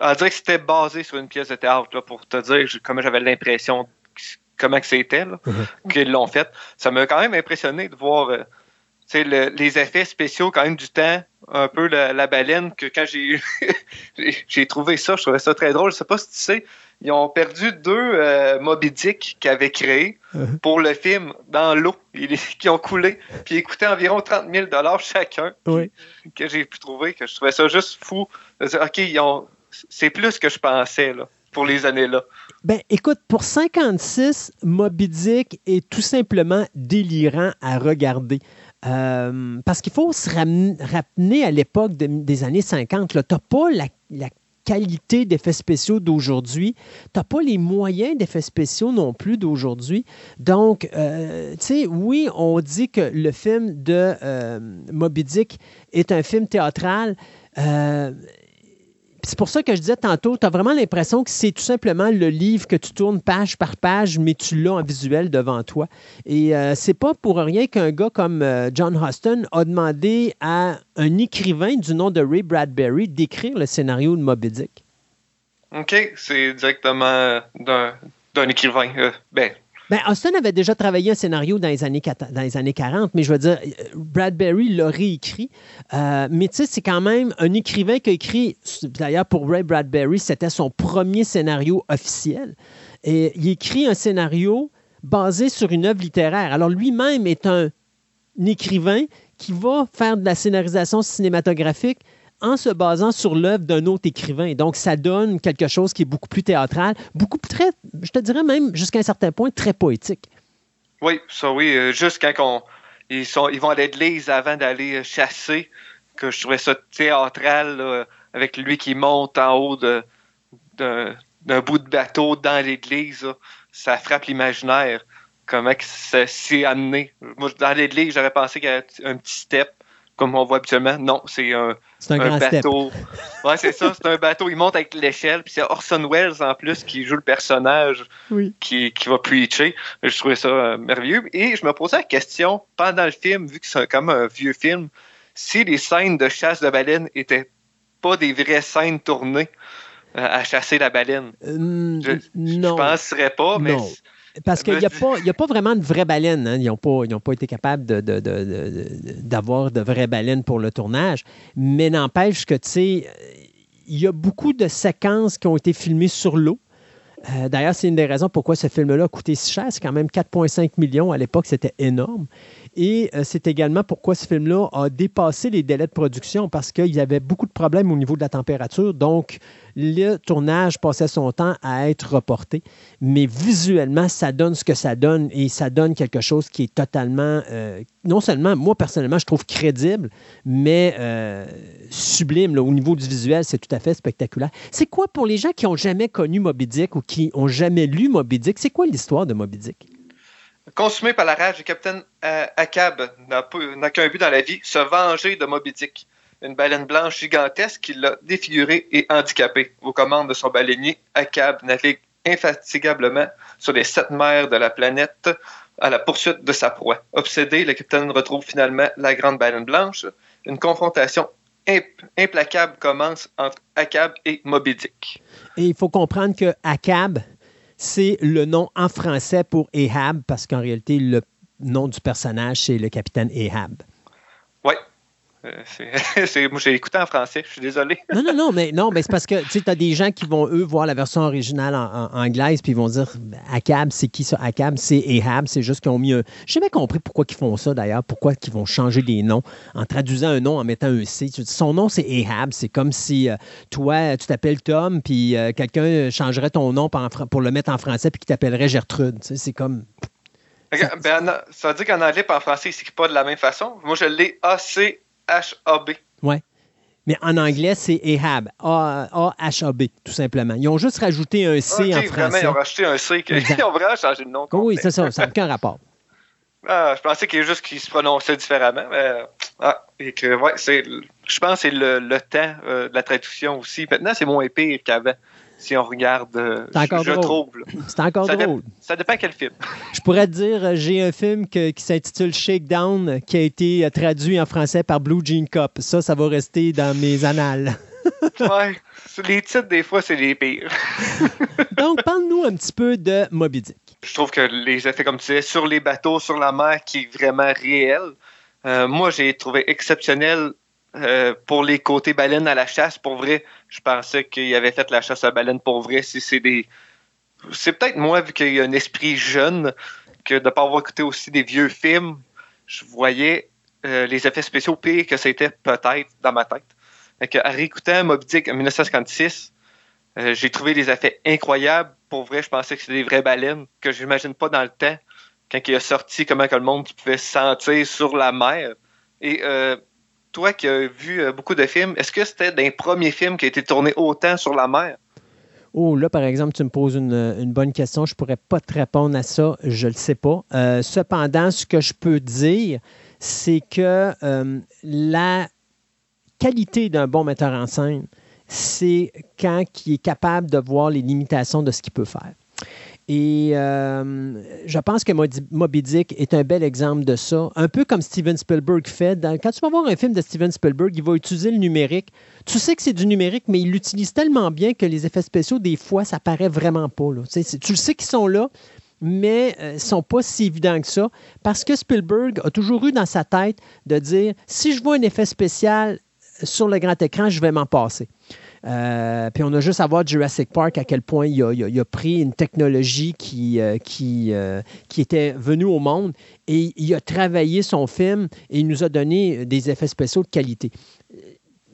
On dirait que c'était basé sur une pièce de théâtre, là, pour te dire comment j'avais l'impression, comment c'était, mhm. qu'ils l'ont fait. Ça m'a quand même impressionné de voir euh, les effets spéciaux, quand même, du temps un peu la, baleine que quand j'ai j'ai trouvé ça, je trouvais ça très drôle. Je sais pas si tu sais, ils ont perdu deux euh, Moby Dick qu'ils avaient créés uh-huh. pour le film dans l'eau, qui ont coulé, puis ils coûtaient environ 30 000 chacun. Que j'ai pu trouver, que je trouvais ça juste fou. OK, c'est plus que je pensais là, pour les années-là. Ben, écoute, pour 56, Moby Dick est tout simplement délirant à regarder. Euh, parce qu'il faut se ramener à l'époque des années 50. Tu n'as pas la, qualité d'effets spéciaux d'aujourd'hui. Tu n'as pas les moyens d'effets spéciaux non plus d'aujourd'hui. Donc, euh, tu sais, oui, on dit que le film de euh, Moby Dick est un film théâtral. Euh, c'est pour ça que je disais tantôt, tu as vraiment l'impression que c'est tout simplement le livre que tu tournes page par page, mais tu l'as en visuel devant toi. Et euh, c'est pas pour rien qu'un gars comme euh, John Huston a demandé à un écrivain du nom de Ray Bradbury d'écrire le scénario de Moby Dick. OK, c'est directement d'un écrivain. Euh, ben, ben, Austin avait déjà travaillé un scénario dans les années, dans les années 40, mais je veux dire, Bradbury l'a réécrit. Euh, mais tu sais, c'est quand même un écrivain qui a écrit, d'ailleurs pour Ray Bradbury, c'était son premier scénario officiel. Et il écrit un scénario basé sur une œuvre littéraire. Alors lui-même est un écrivain qui va faire de la scénarisation cinématographique en se basant sur l'œuvre d'un autre écrivain. Donc, ça donne quelque chose qui est beaucoup plus théâtral, beaucoup plus très, je te dirais même jusqu'à un certain point, très poétique. Oui, ça oui. Euh, juste quand ils, sont, ils vont à l'église avant d'aller euh, chasser, que je trouvais ça théâtral, avec lui qui monte en haut d'un bout de bateau dans l'église. Ça frappe l'imaginaire. Comment ça s'est amené? Moi, dans l'église, j'aurais pensé qu'il y avait un petit step comme on voit habituellement. Non, c'est un, un, bateau. Ouais, c'est ça, c'est un bateau. Il monte avec l'échelle. Puis c'est Orson Welles en plus qui joue le personnage qui, qui va preacher. Je trouvais ça euh, merveilleux. Et je me posais la question pendant le film, vu que c'est comme un vieux film, si les scènes de chasse de baleine étaient pas des vraies scènes tournées euh, à chasser la baleine. Euh, je, ne penserais pas, mais. Parce qu'il n'y a, pas, a pas vraiment de vraies baleines. Hein. Ils n'ont pas, pas, été capables d'avoir de, de, vraies baleines pour le tournage. Mais n'empêche que, tu sais, il y a beaucoup de séquences qui ont été filmées sur l'eau. Euh, d'ailleurs, c'est une des raisons pourquoi ce film-là a coûté si cher. C'est quand même 4,5 millions. À l'époque, c'était énorme. Et euh, c'est également pourquoi ce film-là a dépassé les délais de production parce qu'il y avait beaucoup de problèmes au niveau de la température. Donc, le tournage passait son temps à être reporté. Mais visuellement, ça donne ce que ça donne et ça donne quelque chose qui est totalement, euh, non seulement, moi personnellement, je trouve crédible, mais euh, sublime. au niveau du visuel, c'est tout à fait spectaculaire. C'est quoi pour les gens qui n'ont jamais connu Moby Dick ou qui n'ont jamais lu Moby Dick? C'est quoi l'histoire de Moby Dick? Consumé par la rage, le capitaine euh, Akab n'a qu'un but dans la vie, se venger de Moby Dick, une baleine blanche gigantesque qui l'a défiguré et handicapé. Aux commandes de son baleinier, Akab navigue infatigablement sur les sept mers de la planète à la poursuite de sa proie. Obsédé, le capitaine retrouve finalement la grande baleine blanche. Une confrontation implacable commence entre Akab et Moby Dick. Et il faut comprendre que Akab, c'est le nom en français pour Ahab, parce qu'en réalité, le nom du personnage, c'est le capitaine Ahab. Euh, moi, j'ai écouté en français, je suis désolé. non, non, non, mais, non, mais c'est parce que tu as des gens qui vont, eux, voir la version originale en, anglaise, puis ils vont dire Akab, c'est qui ça? Akab, c'est Ahab, c'est juste qu'ils ont mis un. J'ai jamais compris pourquoi ils font ça d'ailleurs, pourquoi ils vont changer des noms en traduisant un nom en mettant un C. Son nom, c'est Ahab, c'est comme si euh, toi, tu t'appelles Tom, puis euh, quelqu'un changerait ton nom pour, pour, le mettre en français, puis qui t'appellerait Gertrude. C'est comme. Ben, ça veut dire qu'en anglais et en français, c'est pas de la même façon. Moi, je l'ai AC H-A-B. Oui. Mais en anglais, c'est Ahab. A-H-A-B, tout simplement. Ils ont juste rajouté un C en français. Vraiment, ils ont rajouté un C. Ils ont vraiment changé de nom. Oui, c'est ça. Ça n'a aucun rapport. Ah, je pensais qu'il juste qu'ils se prononçaient différemment. Mais, ah, et que, ouais, c'est, je pense que c'est le, le temps euh, de la traduction aussi. Maintenant, c'est moins pire qu'avant si on regarde. Euh, je, trouve. C'est encore drôle. ça dépend quel film. Je pourrais te dire, euh, j'ai un film qui s'intitule Shakedown qui a été euh, traduit en français par Blue Jean Cop. Ça, ça va rester dans mes annales. ouais. Les titres, des fois, c'est les pires. Donc, parle-nous un petit peu de Moby Dick. Je trouve que les effets, comme tu disais, sur les bateaux, sur la mer, qui est vraiment réel. moi, j'ai trouvé exceptionnel euh, pour les côtés baleines à la chasse, pour vrai, je pensais qu'il avait fait la chasse à baleine pour vrai. Si c'est des. C'est peut-être moi, vu qu'il y a un esprit jeune, que de ne pas avoir écouté aussi des vieux films, je voyais euh, les effets spéciaux pires que c'était peut-être dans ma tête. Fait à réécouter Moby Dick en 1956, euh, j'ai trouvé des effets incroyables. Pour vrai, je pensais que c'était des vraies baleines que j'imagine pas dans le temps. Quand il a sorti, comment que le monde pouvait se sentir sur la mer. Et toi qui as vu euh, beaucoup de films, est-ce que c'était d'un premier film qui a été tourné autant sur la mer? Oh, là, par exemple, tu me poses une, bonne question. Je ne pourrais pas te répondre à ça. Je ne le sais pas. Euh, cependant, ce que je peux dire, c'est que euh, la qualité d'un bon metteur en scène, c'est quand il est capable de voir les limitations de ce qu'il peut faire. Et euh, je pense que Moby Dick est un bel exemple de ça. Un peu comme Steven Spielberg fait. quand tu vas voir un film de Steven Spielberg, il va utiliser le numérique. Tu sais que c'est du numérique, mais il l'utilise tellement bien que les effets spéciaux, des fois, ça paraît vraiment pas. Tu, le sais qu'ils sont là, mais euh, ils ne sont pas si évidents que ça. Parce que Spielberg a toujours eu dans sa tête de dire si je vois un effet spécial sur le grand écran, je vais m'en passer. Euh, puis on a juste à voir Jurassic Park à quel point il a, pris une technologie qui, euh, qui, euh, qui était venue au monde et il a travaillé son film et il nous a donné des effets spéciaux de qualité.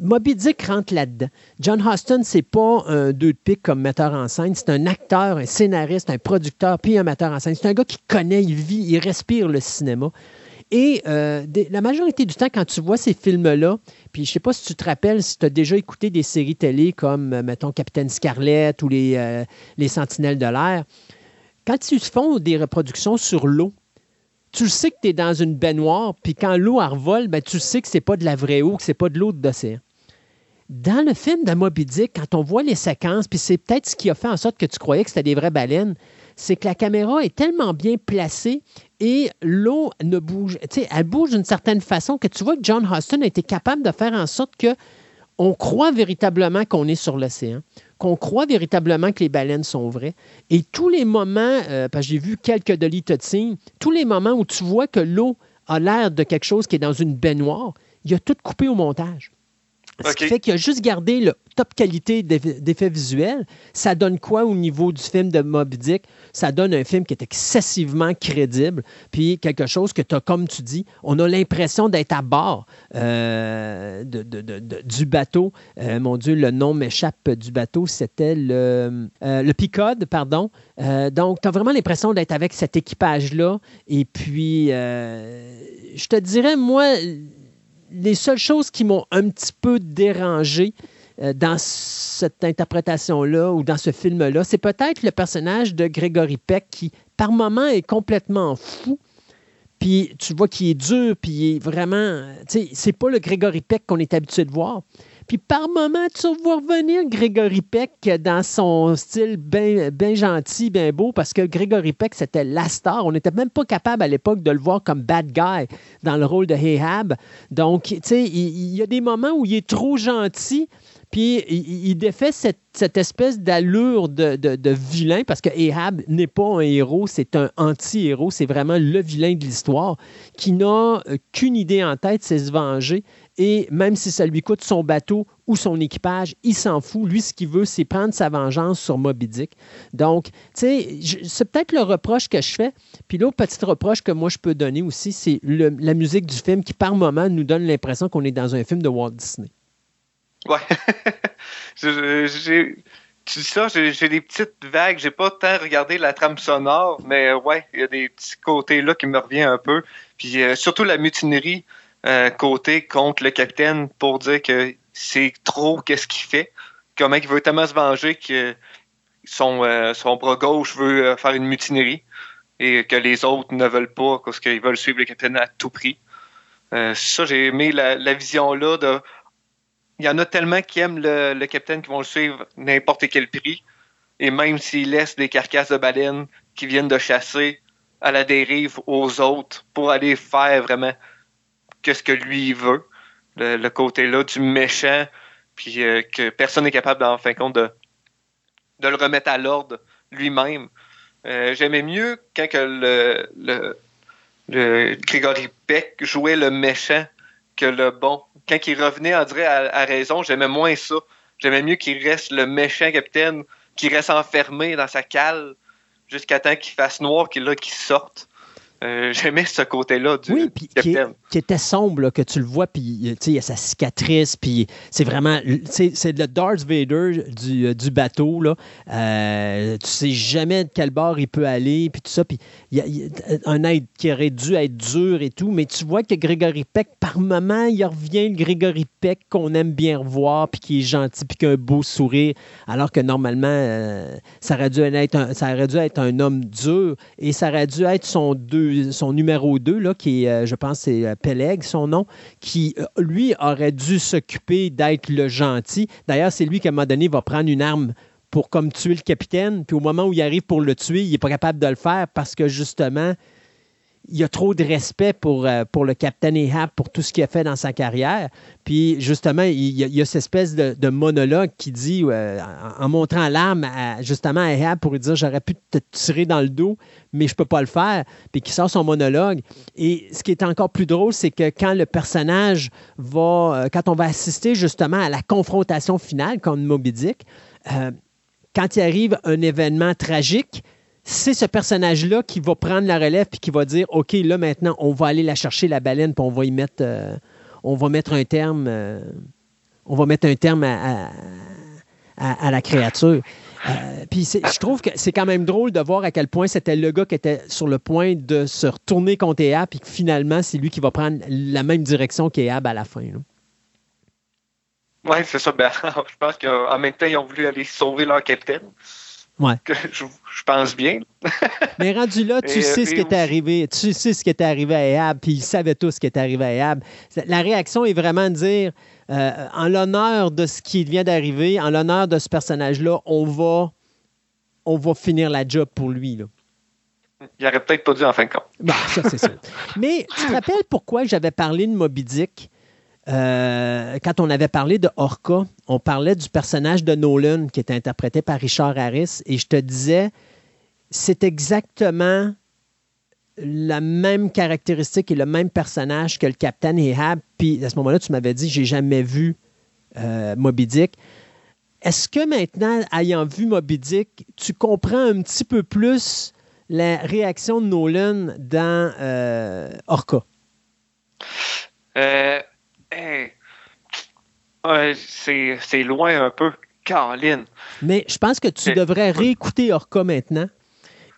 Moby Dick rentre là-dedans. John Huston, c'est pas un deux de pique comme metteur en scène, c'est un acteur, un scénariste, un producteur, puis un metteur en scène. C'est un gars qui connaît, il vit, il respire le cinéma. Et euh, la majorité du temps, quand tu vois ces films-là, puis je sais pas si tu te rappelles, si tu as déjà écouté des séries télé comme, euh, mettons, Capitaine Scarlett ou les, euh, les Sentinelles de l'air, quand ils font des reproductions sur l'eau, tu sais que tu es dans une baignoire, puis quand l'eau revole, ben, tu sais que c'est pas de la vraie eau, que c'est pas de l'eau d'océan. Dans le film de quand on voit les séquences, puis c'est peut-être ce qui a fait en sorte que tu croyais que c'était des vraies baleines, c'est que la caméra est tellement bien placée et l'eau ne bouge, tu elle bouge d'une certaine façon que tu vois que John Huston a été capable de faire en sorte que on croit véritablement qu'on est sur l'océan, qu'on croit véritablement que les baleines sont vraies. Et tous les moments, euh, parce que j'ai vu quelques de scene, tous les moments où tu vois que l'eau a l'air de quelque chose qui est dans une baignoire, il a tout coupé au montage. Ce qui fait qu'il a juste gardé le top qualité d'effets visuels. Ça donne quoi au niveau du film de Moby Dick? Ça donne un film qui est excessivement crédible, puis quelque chose que tu as, comme tu dis, on a l'impression d'être à bord euh, du bateau. Euh, mon Dieu, le nom m'échappe du bateau, c'était le, euh, le Picode, pardon. donc, tu as vraiment l'impression d'être avec cet équipage-là. Et puis, je te dirais, moi, les seules choses qui m'ont un petit peu dérangé euh, dans cette interprétation-là ou dans ce film-là, c'est peut-être le personnage de Gregory Peck qui, par moments, est complètement fou. Puis tu vois qu'il est dur, puis il est vraiment. Tu sais, c'est pas le Gregory Peck qu'on est habitué de voir. Puis par moment, tu vois revenir Grégory Peck dans son style bien ben gentil, bien beau, parce que Grégory Peck, c'était la star. On n'était même pas capable à l'époque de le voir comme bad guy dans le rôle de Ahab. Donc, tu sais, il, y a des moments où il est trop gentil, puis il, défait cette, espèce d'allure de, vilain, parce que Ahab n'est pas un héros, c'est un anti-héros, c'est vraiment le vilain de l'histoire, qui n'a qu'une idée en tête, c'est se venger. Et même si ça lui coûte son bateau ou son équipage, il s'en fout. Lui, ce qu'il veut, c'est prendre sa vengeance sur Moby Dick. Donc, tu sais, c'est peut-être le reproche que je fais. Puis l'autre petit reproche que moi, je peux donner aussi, c'est la musique du film qui, par moment, nous donne l'impression qu'on est dans un film de Walt Disney. Ouais. j'ai, tu dis ça, j'ai, des petites vagues. J'ai pas tant regardé la trame sonore, mais euh, ouais, il y a des petits côtés là qui me reviennent un peu. Puis euh, surtout la mutinerie euh, côté contre le capitaine pour dire que c'est trop qu'est-ce qu'il fait. Comment il veut tellement se venger que son, son bras gauche veut faire une mutinerie et que les autres ne veulent pas parce qu'ils veulent suivre le capitaine à tout prix. ça, j'ai aimé la, la vision là de il y en a tellement qui aiment le, capitaine qui vont le suivre n'importe quel prix. Et même s'il laisse des carcasses de baleines qui viennent de chasser à la dérive aux autres pour aller faire vraiment ce que lui veut. Le, côté-là du méchant, puis euh, que personne n'est capable, en fin de compte, de, de le remettre à l'ordre lui-même. Euh, j'aimais mieux quand que le, le, le Grégory Peck jouait le méchant que le bon quand il revenait, on dirait, à, raison, j'aimais moins ça. J'aimais mieux qu'il reste le méchant capitaine, qu'il reste enfermé dans sa cale jusqu'à temps qu'il fasse noir, qu'il qu'il sorte. Euh, j'aimais ce côté-là du, oui, puis qui, qui, était sombre, que tu le vois, puis il y a sa cicatrice, puis c'est vraiment, c'est le Darth Vader du, euh, du bateau, là. Euh, tu sais jamais de quel bord il peut aller, puis tout ça, puis il y, a un être qui aurait dû être dur et tout, mais tu vois que Grégory Peck, par moment, il revient le Grégory Peck qu'on aime bien revoir, puis qui est gentil, puis qui a un beau sourire, alors que normalement, euh, ça, aurait dû être un, ça aurait dû être un homme dur, et ça aurait dû être son deux son numéro 2, là, qui est, euh, je pense, c'est euh, Peleg, son nom, qui, euh, lui, aurait dû s'occuper d'être le gentil. D'ailleurs, c'est lui qui, à un moment donné, va prendre une arme pour comme tuer le capitaine, puis au moment où il arrive pour le tuer, il n'est pas capable de le faire parce que, justement, il y a trop de respect pour, euh, pour le capitaine Ahab, pour tout ce qu'il a fait dans sa carrière. Puis justement, il y a, cette espèce de, monologue qui dit, euh, en, montrant l'arme justement à Ahab pour lui dire J'aurais pu te tirer dans le dos, mais je ne peux pas le faire. Puis qui sort son monologue. Et ce qui est encore plus drôle, c'est que quand le personnage va, euh, quand on va assister justement à la confrontation finale contre Moby Dick, quand il arrive un événement tragique, c'est ce personnage-là qui va prendre la relève puis qui va dire OK, là maintenant, on va aller la chercher, la baleine, puis on va y mettre, euh, un terme, euh, on va mettre un terme à, la créature. Euh, puis je trouve que c'est quand même drôle de voir à quel point c'était le gars qui était sur le point de se retourner contre Ehab, puis que finalement, c'est lui qui va prendre la même direction qu'Ehab à la fin. Oui, c'est ça. Ben, je pense qu'en même temps, ils ont voulu aller sauver leur capitaine. Ouais. je, pense bien. Mais rendu là, tu sais ce qui est arrivé. Tu sais ce qui était arrivé à Ehab, puis ils savaient tous ce qui était arrivé à Ehab. La réaction est vraiment de dire, euh, en l'honneur de ce qui vient d'arriver, en l'honneur de ce personnage-là, on va, on va finir la job pour lui. Là. Il aurait peut-être pas dû en fin de compte. Bah, ça, c'est ça. Mais tu te rappelles pourquoi j'avais parlé de Moby Dick? Euh, quand on avait parlé de Orca, on parlait du personnage de Nolan qui était interprété par Richard Harris et je te disais, c'est exactement la même caractéristique et le même personnage que le Capitaine Ahab. Puis à ce moment-là, tu m'avais dit, j'ai jamais vu euh, Moby Dick. Est-ce que maintenant, ayant vu Moby Dick, tu comprends un petit peu plus la réaction de Nolan dans euh, Orca? Euh, c'est loin un peu. Caroline. Mais je pense que tu devrais réécouter Orca maintenant.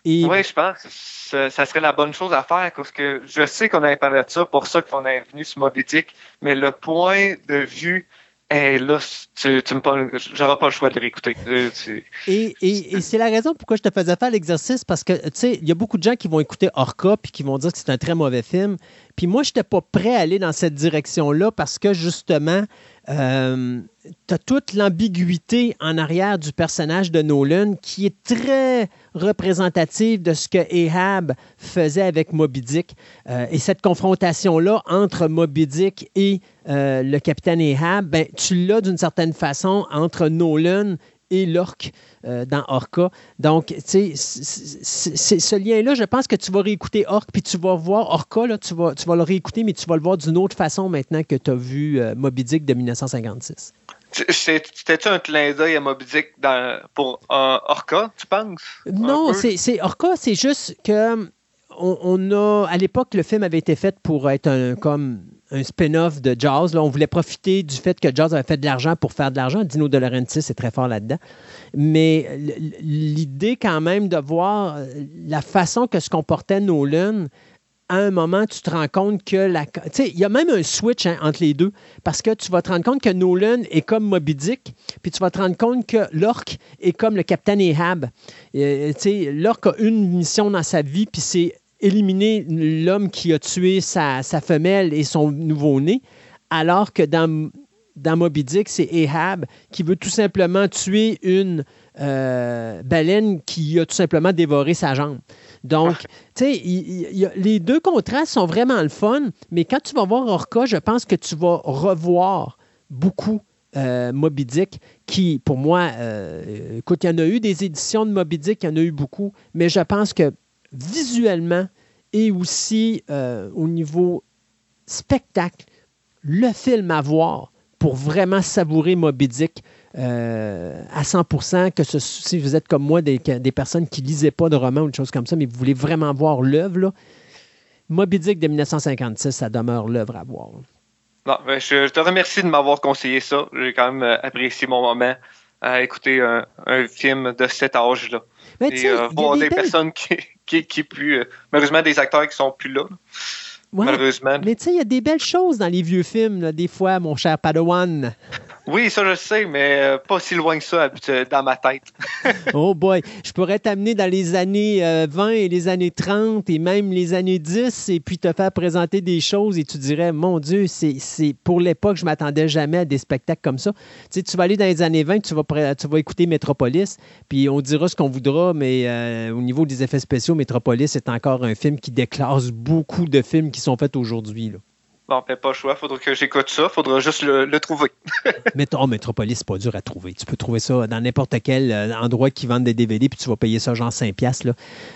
Oui, je pense que ça serait la bonne chose à faire parce que je sais qu'on avait parlé de ça, pour ça qu'on est venu sur Moby mais le point de vue est là, tu, tu j'aurai pas le choix de réécouter. Et, et, et c'est la raison pourquoi je te faisais faire l'exercice parce que, tu sais, il y a beaucoup de gens qui vont écouter Orca puis qui vont dire que c'est un très mauvais film. Puis moi, je n'étais pas prêt à aller dans cette direction-là parce que justement, euh, tu as toute l'ambiguïté en arrière du personnage de Nolan qui est très représentative de ce que Ahab faisait avec Moby Dick. Euh, et cette confrontation-là entre Moby Dick et euh, le capitaine Ahab, ben, tu l'as d'une certaine façon entre Nolan et l'orque euh, dans Orca. Donc, tu sais, ce lien-là, je pense que tu vas réécouter Orc, puis tu vas voir Orca, là, tu, vas, tu vas le réécouter, mais tu vas le voir d'une autre façon maintenant que tu as vu euh, Moby Dick de 1956. C'était-tu un clin d'œil à Moby Dick pour Orca, tu penses? Non, c'est Orca, c'est juste que on, à l'époque, le film avait été fait pour être un, comme un spin-off de. Là, on voulait profiter du fait que Jaws avait fait de l'argent pour faire de l'argent. Dino De Laurentiis est très fort là-dedans. Mais l'idée quand même de voir la façon que se comportait Nolan, à un moment, tu te rends compte que la. Tu sais, il y a même un switch hein, entre les deux parce que tu vas te rendre compte que Nolan est comme Moby Dick, puis tu vas te rendre compte que l'orque est comme le capitaine Ahab. Euh, tu l'orque a une mission dans sa vie, puis c'est éliminer l'homme qui a tué sa, femelle et son nouveau-né, alors que dans, dans Moby Dick, c'est Ahab qui veut tout simplement tuer une euh, baleine qui a tout simplement dévoré sa jambe. Donc, tu sais, les deux contrastes sont vraiment le fun, mais quand tu vas voir Orca, je pense que tu vas revoir beaucoup euh, Moby Dick, qui, pour moi, euh, écoute, il y en a eu des éditions de Moby Dick, il y en a eu beaucoup, mais je pense que visuellement et aussi euh, au niveau spectacle, le film à voir pour vraiment savourer Moby Dick euh, à 100%, que si vous êtes comme moi, des, des personnes qui ne lisaient pas de romans ou des choses comme ça, mais vous voulez vraiment voir l'œuvre, Moby Dick de 1956, ça demeure l'œuvre à voir. Non, ben, je, te remercie de m'avoir conseillé ça. J'ai quand même euh, apprécié mon moment à écouter un, film de cet âge-là. Et euh, voir des, personnes qui, qui, qui plus. Euh, malheureusement, des acteurs qui sont plus là. malheureusement. Mais tu sais, il y a des belles choses dans les vieux films, des fois, mon cher Padawan. Oui, ça je sais, mais euh, pas si loin que ça euh, dans ma tête. oh boy, je pourrais t'amener dans les années 20 euh, et les années 30 et même les années 10 et puis te faire présenter des choses et tu dirais, mon Dieu, c'est pour l'époque, je m'attendais jamais à des spectacles comme ça. Tu sais, tu vas aller dans les années 20, tu vas, tu vas écouter Metropolis, puis on dira ce qu'on voudra, mais au niveau des effets spéciaux, Metropolis est encore un film qui déclasse beaucoup de films qui sont faits aujourd'hui. Bon, ben pas le choix, faudra que j'écoute ça, faudra juste le, trouver. Mais oh, Metropolis, c'est pas dur à trouver. Tu peux trouver ça dans n'importe quel euh, endroit qui vend des DVD, puis tu vas payer ça genre 5 piastres.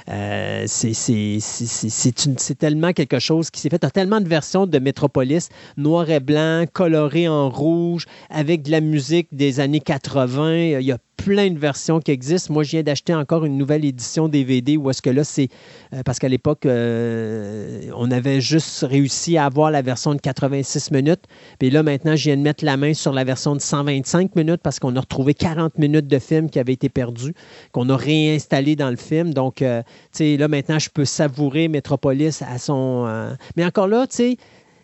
Euh, c'est tellement quelque chose qui s'est fait. Tu as tellement de versions de Metropolis, noir et blanc, coloré en rouge, avec de la musique des années 80. Il y a plein de versions qui existent. Moi, je viens d'acheter encore une nouvelle édition DVD où est-ce que là, c'est euh, parce qu'à l'époque, on avait juste réussi à avoir la version de 86 minutes. Puis là, maintenant, je viens de mettre la main sur la version de 125 minutes parce qu'on a retrouvé 40 minutes de film qui avaient été perdus, qu'on a réinstallé dans le film. Donc, euh, tu sais, là, maintenant, je peux savourer Metropolis à son. Mais encore là, tu sais,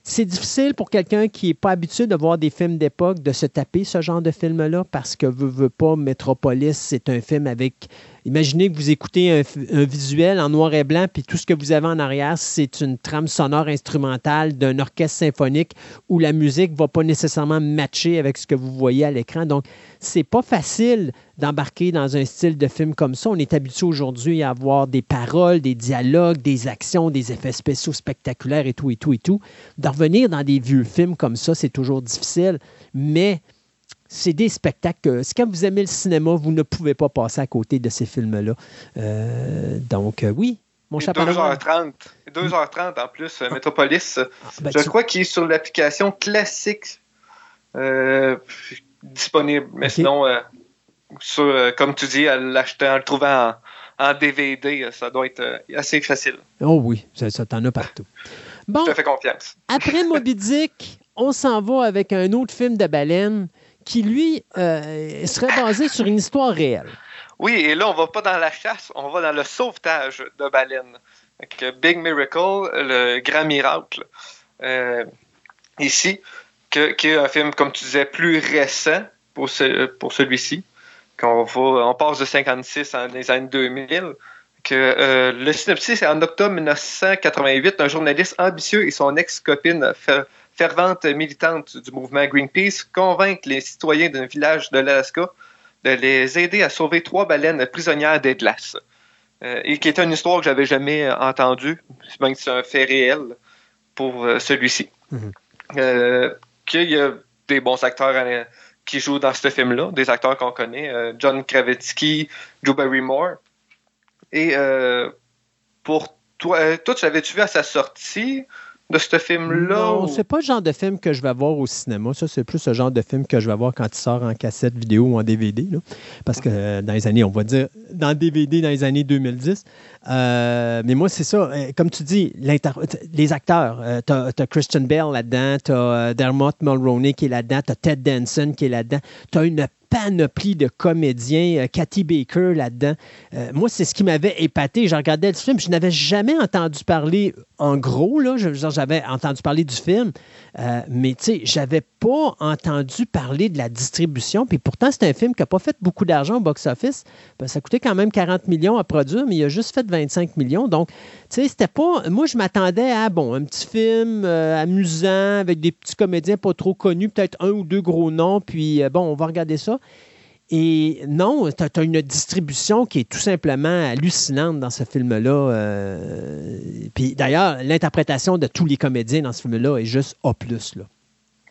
c'est difficile pour quelqu'un qui n'est pas habitué de voir des films d'époque de se taper ce genre de film-là parce que veut, veut pas Metropolis, c'est un film avec Imaginez que vous écoutez un, visuel en noir et blanc, puis tout ce que vous avez en arrière, c'est une trame sonore instrumentale d'un orchestre symphonique où la musique ne va pas nécessairement matcher avec ce que vous voyez à l'écran. Donc, c'est pas facile d'embarquer dans un style de film comme ça. On est habitué aujourd'hui à avoir des paroles, des dialogues, des actions, des effets spéciaux spectaculaires et tout, et tout, et tout. De revenir dans des vieux films comme ça, c'est toujours difficile, mais c'est des spectacles quand vous aimez le cinéma, vous ne pouvez pas passer à côté de ces films-là. Euh, donc, euh, oui, mon cher 2h30. 2h30 en plus, euh, Metropolis. Ah, ben, je crois qu'il est sur l'application classique disponible. Mais sinon, comme tu dis, en l'achetant, en le trouvant en, DVD, ça doit être assez facile. Oh oui, ça, ça t'en a partout. Bon, je te fais confiance. après Moby Dick, on s'en va avec un autre film de baleine qui, lui, euh, serait basé sur une histoire réelle. Oui, et là, on va pas dans la chasse, on va dans le sauvetage de baleines. Big Miracle, le grand miracle. Euh, ici, qui est un film, comme tu disais, plus récent pour, celui-ci. On passe de 56 dans les années 2000. Que, euh, le synopsis, c'est en octobre 1988, un journaliste ambitieux et son ex-copine fervente militante du mouvement Greenpeace, convaincre les citoyens d'un village de l'Alaska de les aider à sauver trois baleines prisonnières des glaces. Euh, et qui est une histoire que j'avais jamais entendue, même que c'est un fait réel pour euh, celui-ci. Euh, qu'il y a des bons acteurs qui jouent dans ce film-là, des acteurs qu'on connaît, John Kravitsky, Drew Barrymore. Et pour toi, toi, tu l'avais-tu vu à sa sortie? De ce film-là? Non, c'est pas le genre de film que je vais voir au cinéma. Ça, c'est plus ce genre de film que je vais voir quand il sort en cassette vidéo ou en DVD. Parce que euh, dans les années, on va dire, dans DVD dans les années 2010. Euh, mais moi, c'est ça. Euh, comme tu dis, les acteurs. tu as, Christian Bale là-dedans, tu as Dermot Mulroney qui est là-dedans, tu as Ted Danson qui est là-dedans. Tu as une panoplie de comédiens, euh, Cathy Baker là-dedans. Euh, moi, c'est ce qui m'avait épaté. Je regardais le film, je n'avais jamais entendu parler en gros, là, j'avais entendu parler du film, euh, mais tu sais, j'avais pas entendu parler de la distribution. Puis pourtant, c'est un film qui n'a pas fait beaucoup d'argent au box-office. Ben, ça coûtait quand même 40 millions à produire, mais il a juste fait 25 millions. Donc, tu sais, c'était pas. Moi, je m'attendais à, bon, un petit film amusant avec des petits comédiens pas trop connus, peut-être un ou deux gros noms, puis bon, on va regarder ça. Et non, tu as, une distribution qui est tout simplement hallucinante dans ce film-là. Euh, puis d'ailleurs, l'interprétation de tous les comédiens dans ce film-là est juste A.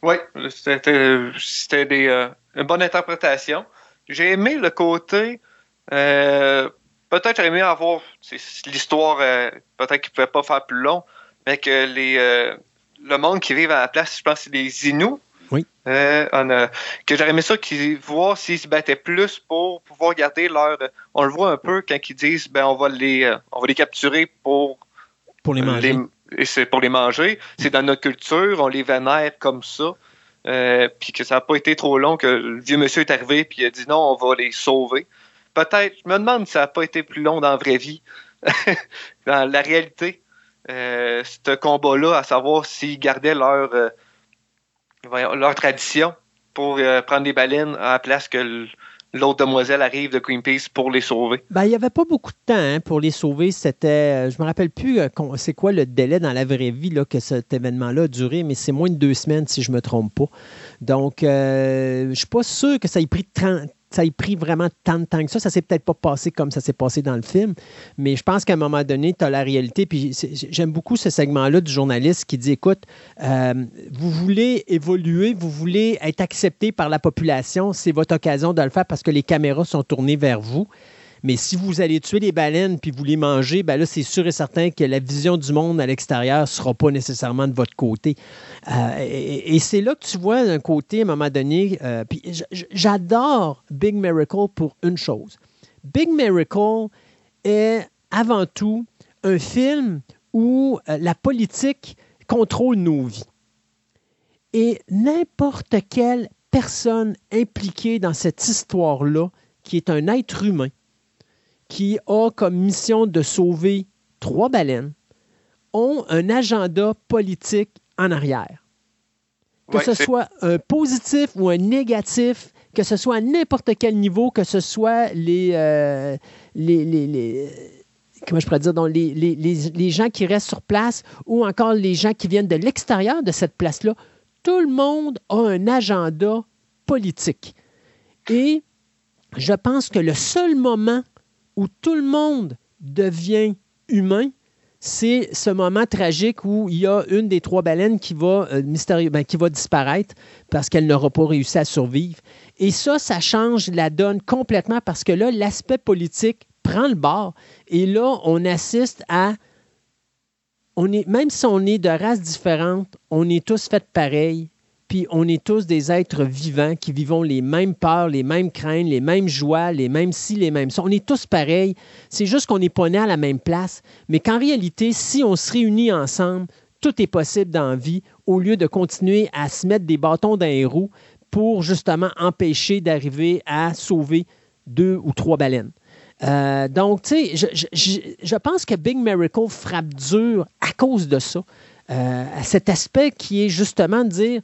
Oui, c'était euh, une bonne interprétation. J'ai aimé le côté. Euh, peut-être j'aurais aimé avoir l'histoire, peut-être qu'il ne pouvait pas faire plus long, mais que les, le monde qui vit à la place, je pense c'est les Inuits oui. Euh, que j'aurais aimé ça qu'ils voient s'ils se battaient plus pour pouvoir garder leur. On le voit un peu quand ils disent ben on va les, euh, on va les capturer pour, pour les manger. et c'est pour les manger. C'est dans notre culture, on les vénère comme ça. Euh, puis que ça n'a pas été trop long que le vieux monsieur est arrivé puis il a dit non, on va les sauver. Peut-être, je me demande si ça n'a pas été plus long dans la vraie vie, dans la réalité. Euh, ce combat-là, à savoir s'ils gardaient leur, euh, leur tradition pour prendre des baleines à la place que l'autre demoiselle arrive de Greenpeace pour les sauver. Ben, il n'y avait pas beaucoup de temps hein, pour les sauver. C'était, je me rappelle plus c'est quoi le délai dans la vraie vie que cet événement-là a duré, mais c'est moins de deux semaines si je ne me trompe pas. Donc, je ne suis pas sûr que ça ait pris 30, ça ait pris vraiment tant de temps que ça. Ça s'est peut-être pas passé comme ça s'est passé dans le film, mais je pense qu'à un moment donné, tu as la réalité. Puis j'aime beaucoup ce segment-là du journaliste qui dit écoute, euh, vous voulez évoluer, vous voulez être accepté par la population, c'est votre occasion de le faire parce que les caméras sont tournées vers vous. Mais si vous allez tuer les baleines puis vous les mangez, ben là, c'est sûr et certain que la vision du monde à l'extérieur ne sera pas nécessairement de votre côté. Euh, et, c'est là que tu vois d'un côté, à un moment donné, euh, puis j'adore Big Miracle pour une chose. Big Miracle est avant tout un film où euh, la politique contrôle nos vies. Et n'importe quelle personne impliquée dans cette histoire-là, qui est un être humain, qui a comme mission de sauver trois baleines, ont un agenda politique en arrière. Que ce soit un positif ou un négatif, que ce soit à n'importe quel niveau, que ce soit les, euh, les, comment je pourrais dire, donc les, les, gens qui restent sur place ou encore les gens qui viennent de l'extérieur de cette place-là, tout le monde a un agenda politique. Et je pense que le seul moment où tout le monde devient humain, c'est ce moment tragique où il y a une des trois baleines qui va, euh, mystérieux, ben, qui va disparaître parce qu'elle n'aura pas réussi à survivre. Et ça, ça change la donne complètement parce que là, l'aspect politique prend le bord. Et là, on assiste à... On est, même si on est de races différentes, on est tous faits pareils puis on est tous des êtres vivants qui vivons les mêmes peurs, les mêmes craintes, les mêmes joies, les mêmes si, les mêmes ça. On est tous pareils. C'est juste qu'on n'est pas nés à la même place. Mais qu'en réalité, si on se réunit ensemble, tout est possible dans la vie au lieu de continuer à se mettre des bâtons dans les roues pour justement empêcher d'arriver à sauver deux ou trois baleines. Euh, donc, tu sais, je, pense que Big Miracle frappe dur à cause de ça. Euh, à cet aspect qui est justement de dire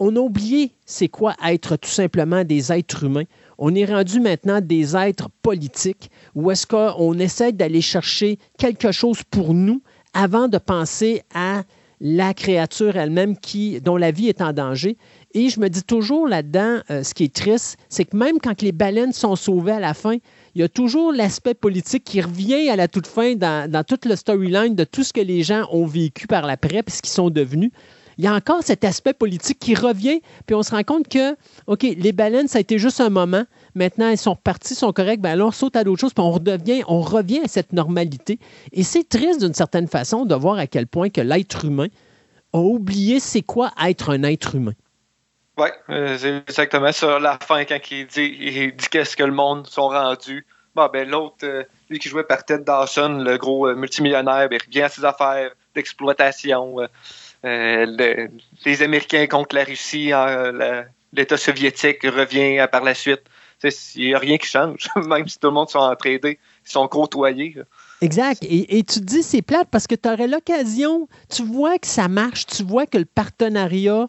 on a oublié c'est quoi être tout simplement des êtres humains. On est rendu maintenant des êtres politiques ou est-ce qu'on essaie d'aller chercher quelque chose pour nous avant de penser à la créature elle-même qui, dont la vie est en danger. Et je me dis toujours là-dedans, euh, ce qui est triste, c'est que même quand les baleines sont sauvées à la fin, il y a toujours l'aspect politique qui revient à la toute fin dans, toute le storyline de tout ce que les gens ont vécu par l'après, puis ce qu'ils sont devenus il y a encore cet aspect politique qui revient, puis on se rend compte que, OK, les baleines, ça a été juste un moment. Maintenant, elles sont reparties, sont correctes, ben alors on saute à d'autres choses, puis on redevient, on revient à cette normalité. Et c'est triste d'une certaine façon de voir à quel point que l'être humain a oublié c'est quoi être un être humain. Oui, euh, c'est exactement sur la fin quand il dit, il dit qu'est-ce que le monde sont rendus. Bon, ben l'autre, euh, lui qui jouait par Ted Dawson, le gros euh, multimillionnaire, il revient à ses affaires d'exploitation. Les Américains contre la Russie, euh, l'État soviétique revient par la suite. Il n'y a rien qui change, même si tout le monde sont entraînés, ils sont côtoyés. Exact. Et, tu te dis, c'est plate parce que tu aurais l'occasion, tu vois que ça marche, tu vois que le partenariat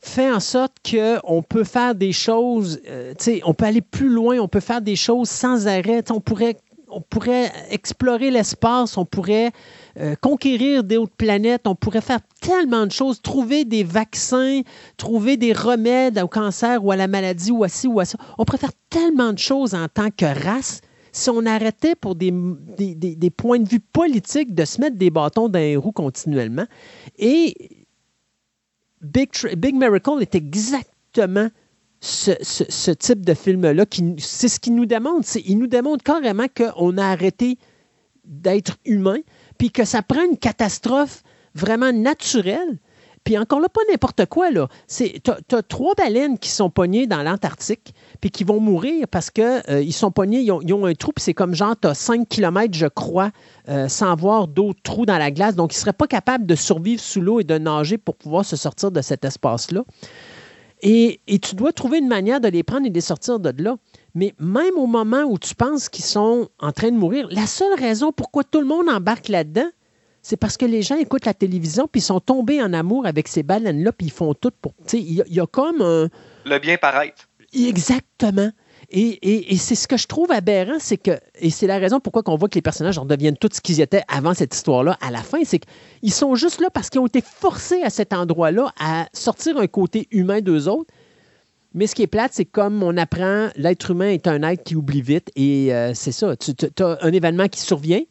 fait en sorte qu'on peut faire des choses, euh, on peut aller plus loin, on peut faire des choses sans arrêt. on pourrait, on pourrait explorer l'espace, on pourrait euh, conquérir des planètes. On pourrait faire tellement de choses, trouver des vaccins, trouver des remèdes au cancer ou à la maladie ou à ci ou à ça. On pourrait faire tellement de choses en tant que race si on arrêtait pour des, des, points de vue politiques de se mettre des bâtons dans les roues continuellement. Et Big, Big Miracle est exactement ce, type de film-là. C'est ce qu'il nous démontre. Il nous démontre carrément qu'on a arrêté d'être humain, puis que ça prend une catastrophe vraiment naturelle, Puis encore là, pas n'importe quoi, là. Tu as, trois baleines qui sont pognées dans l'Antarctique, puis qui vont mourir parce qu'ils euh, sont pognés, ils ont, un trou, puis c'est comme genre, tu as 5 km, je crois, euh, sans voir d'autres trous dans la glace. Donc, ils ne seraient pas capables de survivre sous l'eau et de nager pour pouvoir se sortir de cet espace-là. Et, et, tu dois trouver une manière de les prendre et de les sortir de là. Mais même au moment où tu penses qu'ils sont en train de mourir, la seule raison pourquoi tout le monde embarque là-dedans, c'est parce que les gens écoutent la télévision puis ils sont tombés en amour avec ces baleines-là puis ils font tout pour. Il y, a comme un. Le bien paraître. Exactement. Et, c'est ce que je trouve aberrant, c'est que, et c'est la raison pourquoi on voit que les personnages en deviennent tout ce qu'ils étaient avant cette histoire-là, à la fin, c'est qu'ils sont juste là parce qu'ils ont été forcés à cet endroit-là à sortir un côté humain d'eux autres. Mais ce qui est plate, c'est comme on apprend, l'être humain est un être qui oublie vite, et euh, c'est ça. Tu as un événement qui survient,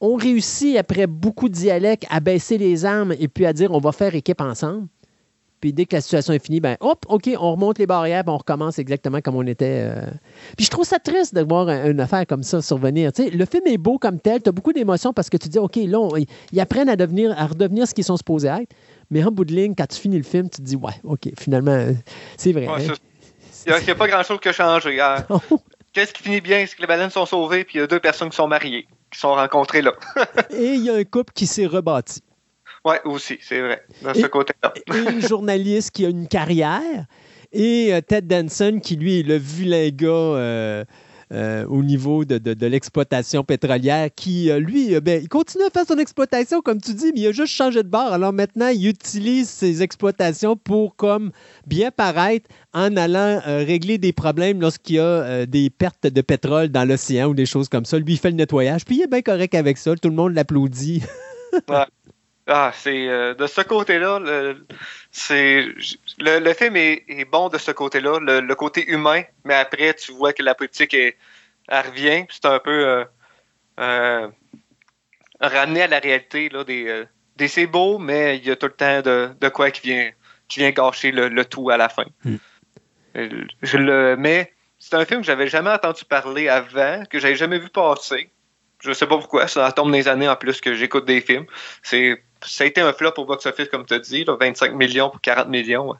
on réussit, après beaucoup de dialectes, à baisser les armes et puis à dire on va faire équipe ensemble. Puis dès que la situation est finie, ben hop, OK, on remonte les barrières on recommence exactement comme on était. Euh. Puis je trouve ça triste de voir une affaire comme ça survenir. le film est beau comme tel, tu as beaucoup d'émotions parce que tu dis OK, là, ils apprennent à, devenir, à redevenir ce qu'ils sont supposés être. Mais en bout de ligne, quand tu finis le film, tu te dis Ouais, OK, finalement, c'est vrai. Hein. Il n'y a, pas grand-chose qui a changé. Qu'est-ce qui finit bien? C'est que les baleines sont sauvées puis il y a deux personnes qui sont mariées qui sont rencontrés là. et il y a un couple qui s'est rebâti. Oui, aussi, c'est vrai, dans ce côté-là. et une journaliste qui a une carrière. Et euh, Ted Danson, qui lui est le vilain gars euh, euh, au niveau de, l'exploitation pétrolière, qui, lui, ben, il continue à faire son exploitation, comme tu dis, mais il a juste changé de bord. Alors maintenant, il utilise ses exploitations pour comme bien paraître en allant régler des problèmes lorsqu'il y a des pertes de pétrole dans l'océan ou des choses comme ça. Lui, il fait le nettoyage, puis il est bien correct avec ça. Tout le monde l'applaudit. Ah, c'est euh, de ce côté-là, le, c'est le, film est, bon de ce côté-là, le, côté humain, mais après tu vois que la politique est, elle revient, c'est un peu ramené à la réalité là, des, des c'est beau, mais il y a tout le temps de, de quoi qui vient qui vient gâcher le, tout à la fin. Hmm. Je le, mais c'est un film que j'avais jamais entendu parler avant, que j'avais jamais vu passer. Je sais pas pourquoi, ça tombe des années en plus que j'écoute des films. C'est, ça a été un flop au box-office, comme tu as dit, 25 millions pour 40 millions.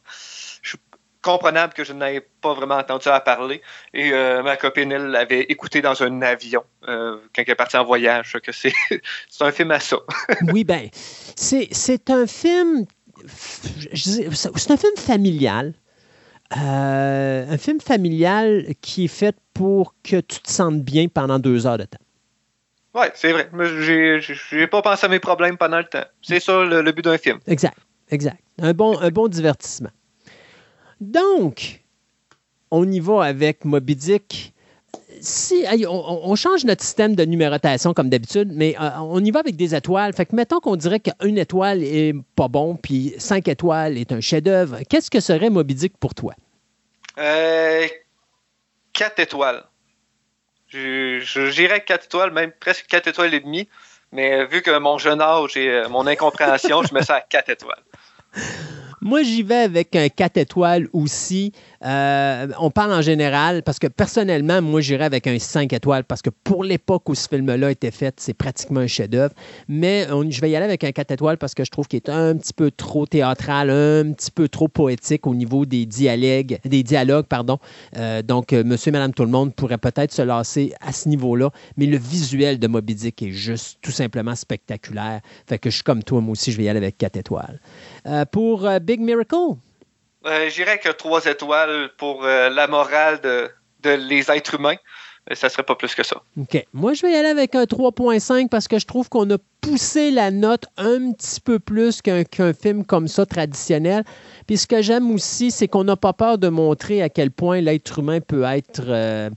Je suis comprenable que je n'avais pas vraiment entendu à parler. Et euh, ma copine, elle, l'avait écouté dans un avion euh, quand elle est partie en voyage. Que c'est, c'est un film à ça. oui, ben, c'est, c'est un film c'est un film familial. Euh, un film familial qui est fait pour que tu te sentes bien pendant deux heures de temps. Oui, c'est vrai. J'ai pas pensé à mes problèmes pendant le temps. C'est ça le, but d'un film. Exact, exact. Un bon, un bon divertissement. Donc, on y va avec Moby Dick si on, change notre système de numérotation comme d'habitude, mais euh, on y va avec des étoiles. Fait que mettons qu'on dirait qu'une étoile est pas bon, puis cinq étoiles est un chef-d'œuvre. Qu'est-ce que serait Moby Dick pour toi? Euh, quatre étoiles. J'irais quatre étoiles, même presque quatre étoiles et demie. Mais vu que mon jeune âge et euh, mon incompréhension, je mets ça à quatre étoiles. Moi, j'y vais avec un 4 étoiles aussi. Euh, on parle en général parce que personnellement, moi, j'irais avec un 5 étoiles parce que pour l'époque où ce film-là été fait, c'est pratiquement un chef-d'œuvre. Mais je vais y aller avec un 4 étoiles parce que je trouve qu'il est un petit peu trop théâtral, un petit peu trop poétique au niveau des dialogues. Des dialogues pardon. Euh, donc, euh, monsieur et madame tout le monde pourrait peut-être se lasser à ce niveau-là. Mais le visuel de Moby Dick est juste tout simplement spectaculaire. Fait que je suis comme toi, moi aussi, je vais y aller avec 4 étoiles. Pour Big Miracle? Euh, J'irais que trois étoiles pour euh, la morale de, les êtres humains. Ça serait pas plus que ça. OK. Moi, je vais y aller avec un 3.5 parce que je trouve qu'on a poussé la note un petit peu plus qu'un film comme ça traditionnel. Puis ce que j'aime aussi, c'est qu'on n'a pas peur de montrer à quel point l'être humain peut être euh,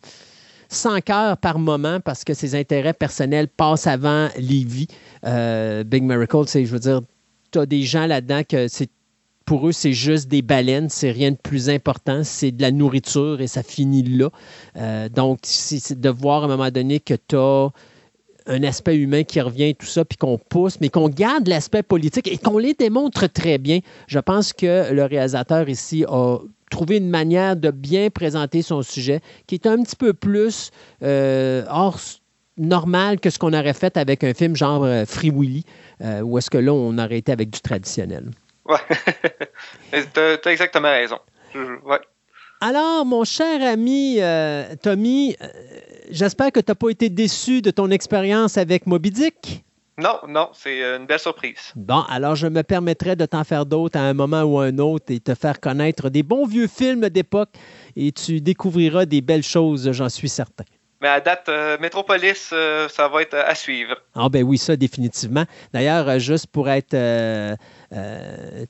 sans cœur par moment parce que ses intérêts personnels passent avant les vies. Big Miracle, je veux dire, tu as des gens là-dedans que c'est pour eux, c'est juste des baleines, c'est rien de plus important, c'est de la nourriture et ça finit là. Euh, donc, c'est de voir à un moment donné que tu as un aspect humain qui revient, tout ça, puis qu'on pousse, mais qu'on garde l'aspect politique et qu'on les démontre très bien. Je pense que le réalisateur ici a trouvé une manière de bien présenter son sujet qui est un petit peu plus euh, hors normal que ce qu'on aurait fait avec un film genre euh, Free Willy, où est-ce que là, on aurait été avec du traditionnel? Ouais. T'as as exactement raison. Ouais. Alors, mon cher ami euh, Tommy, euh, j'espère que tu n'as pas été déçu de ton expérience avec Moby Dick. Non, non, c'est une belle surprise. Bon, alors je me permettrai de t'en faire d'autres à un moment ou à un autre et te faire connaître des bons vieux films d'époque et tu découvriras des belles choses, j'en suis certain. Mais à date, euh, Metropolis, euh, ça va être à suivre. Ah ben oui, ça définitivement. D'ailleurs, euh, juste pour être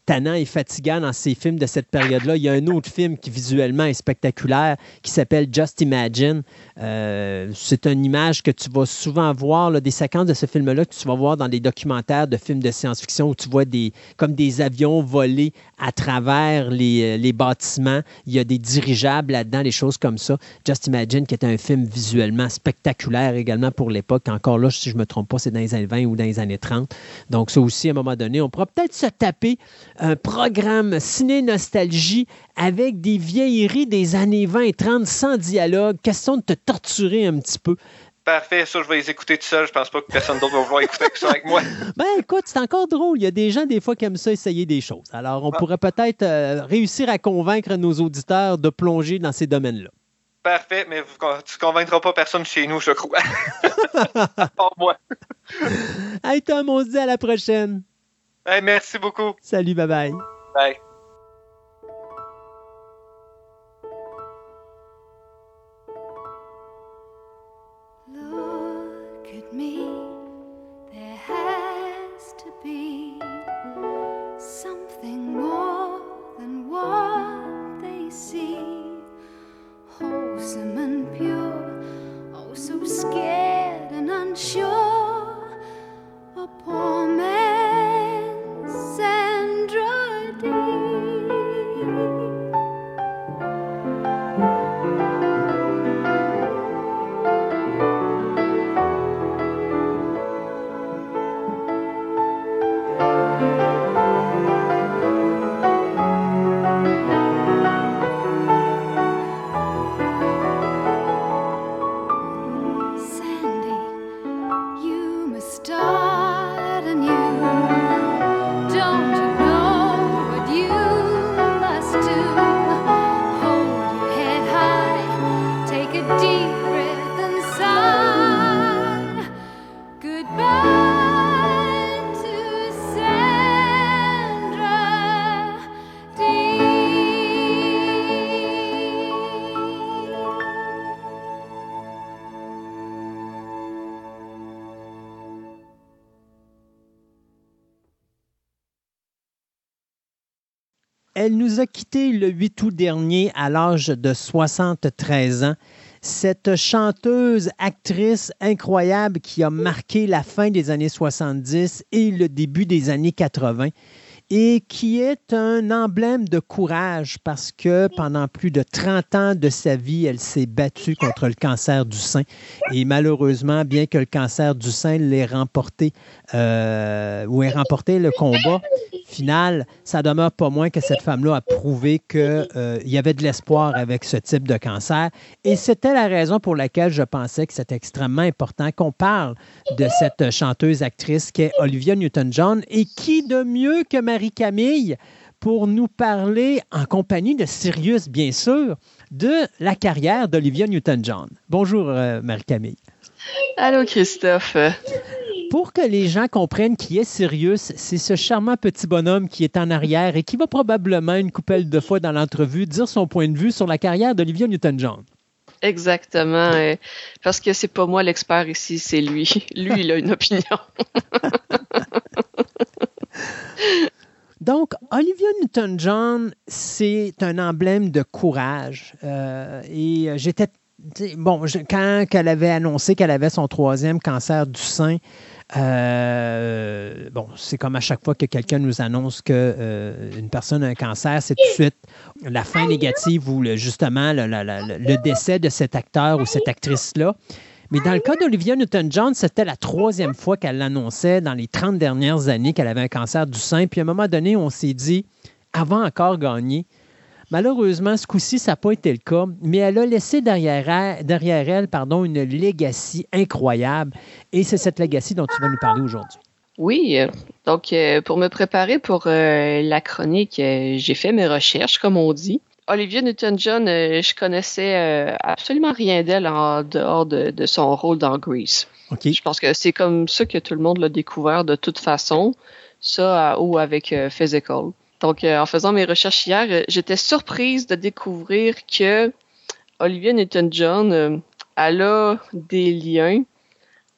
tannant et fatigant dans ces films de cette période-là, il y a un autre film qui visuellement est spectaculaire qui s'appelle Just Imagine. c'est une image que tu vas souvent voir, des séquences de ce film-là que tu vas voir dans des documentaires de films de science-fiction où tu vois des, comme des avions voler à travers les, les bâtiments. Il y a des dirigeables là-dedans, des choses comme ça. Just Imagine, qui est un film visuel spectaculaire également pour l'époque. Encore là, si je ne me trompe pas, c'est dans les années 20 ou dans les années 30. Donc, ça aussi, à un moment donné, on pourra peut-être se taper un programme ciné-nostalgie avec des vieilleries des années 20 et 30 sans dialogue. Question de te torturer un petit peu. Parfait, ça, je vais les écouter tout seul. Je pense pas que personne d'autre va vouloir écouter ça avec moi. Ben, écoute, c'est encore drôle. Il y a des gens, des fois, qui aiment ça essayer des choses. Alors, on ah. pourrait peut-être euh, réussir à convaincre nos auditeurs de plonger dans ces domaines-là. Parfait, mais tu ne convaincras pas personne chez nous, je crois. Pour moi. Hey Tom, on se dit à la prochaine. Hey, merci beaucoup. Salut, bye bye. Bye. Elle nous a quittés le 8 août dernier à l'âge de 73 ans. Cette chanteuse, actrice incroyable qui a marqué la fin des années 70 et le début des années 80 et qui est un emblème de courage parce que pendant plus de 30 ans de sa vie, elle s'est battue contre le cancer du sein. Et malheureusement, bien que le cancer du sein l'ait remporté euh, ou ait remporté le combat final, ça demeure pas moins que cette femme-là a prouvé qu'il euh, y avait de l'espoir avec ce type de cancer. Et c'était la raison pour laquelle je pensais que c'était extrêmement important qu'on parle de cette chanteuse actrice qui est Olivia Newton-John et qui de mieux que Marie Marie-Camille pour nous parler, en compagnie de Sirius, bien sûr, de la carrière d'Olivia Newton-John. Bonjour, euh, Marie-Camille. Allô, Christophe. Pour que les gens comprennent qui est Sirius, c'est ce charmant petit bonhomme qui est en arrière et qui va probablement une coupelle de fois dans l'entrevue dire son point de vue sur la carrière d'Olivia Newton-John. Exactement, parce que c'est pas moi l'expert ici, c'est lui. Lui, il a une opinion. Donc, Olivia Newton-John, c'est un emblème de courage. Euh, et euh, j'étais. Bon, quand elle avait annoncé qu'elle avait son troisième cancer du sein, euh, bon, c'est comme à chaque fois que quelqu'un nous annonce qu'une personne a un cancer, c'est tout de suite la fin négative ou justement le, décès de cet acteur ou cette actrice-là. Mais dans le cas d'Olivia Newton-John, c'était la troisième fois qu'elle l'annonçait dans les 30 dernières années qu'elle avait un cancer du sein. Puis à un moment donné, on s'est dit, avant encore gagner. Malheureusement, ce coup-ci, ça n'a pas été le cas, mais elle a laissé derrière elle, derrière elle pardon, une legacy incroyable. Et c'est cette legacy dont tu vas nous parler aujourd'hui. Oui, euh, donc euh, pour me préparer pour euh, la chronique, euh, j'ai fait mes recherches, comme on dit. Olivia Newton-John, euh, je connaissais euh, absolument rien d'elle en dehors de, de son rôle dans Grease. Je pense que c'est comme ça que tout le monde l'a découvert de toute façon, ça ou avec euh, Physical. Donc, en faisant mes recherches hier, j'étais surprise de découvrir que Olivia Newton-John, elle a des liens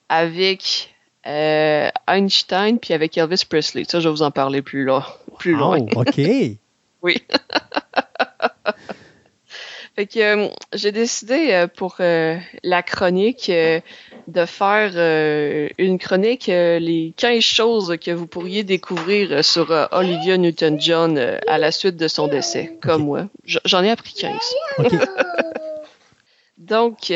avec euh, Einstein puis avec Elvis Presley. Ça, je vais vous en parler plus, là, plus loin. OK. Fait que euh, j'ai décidé euh, pour euh, la chronique de faire une chronique les 15 choses que vous pourriez découvrir sur Olivia Newton-John à la suite de son décès, comme moi. J'en ai appris 15. OK. Donc,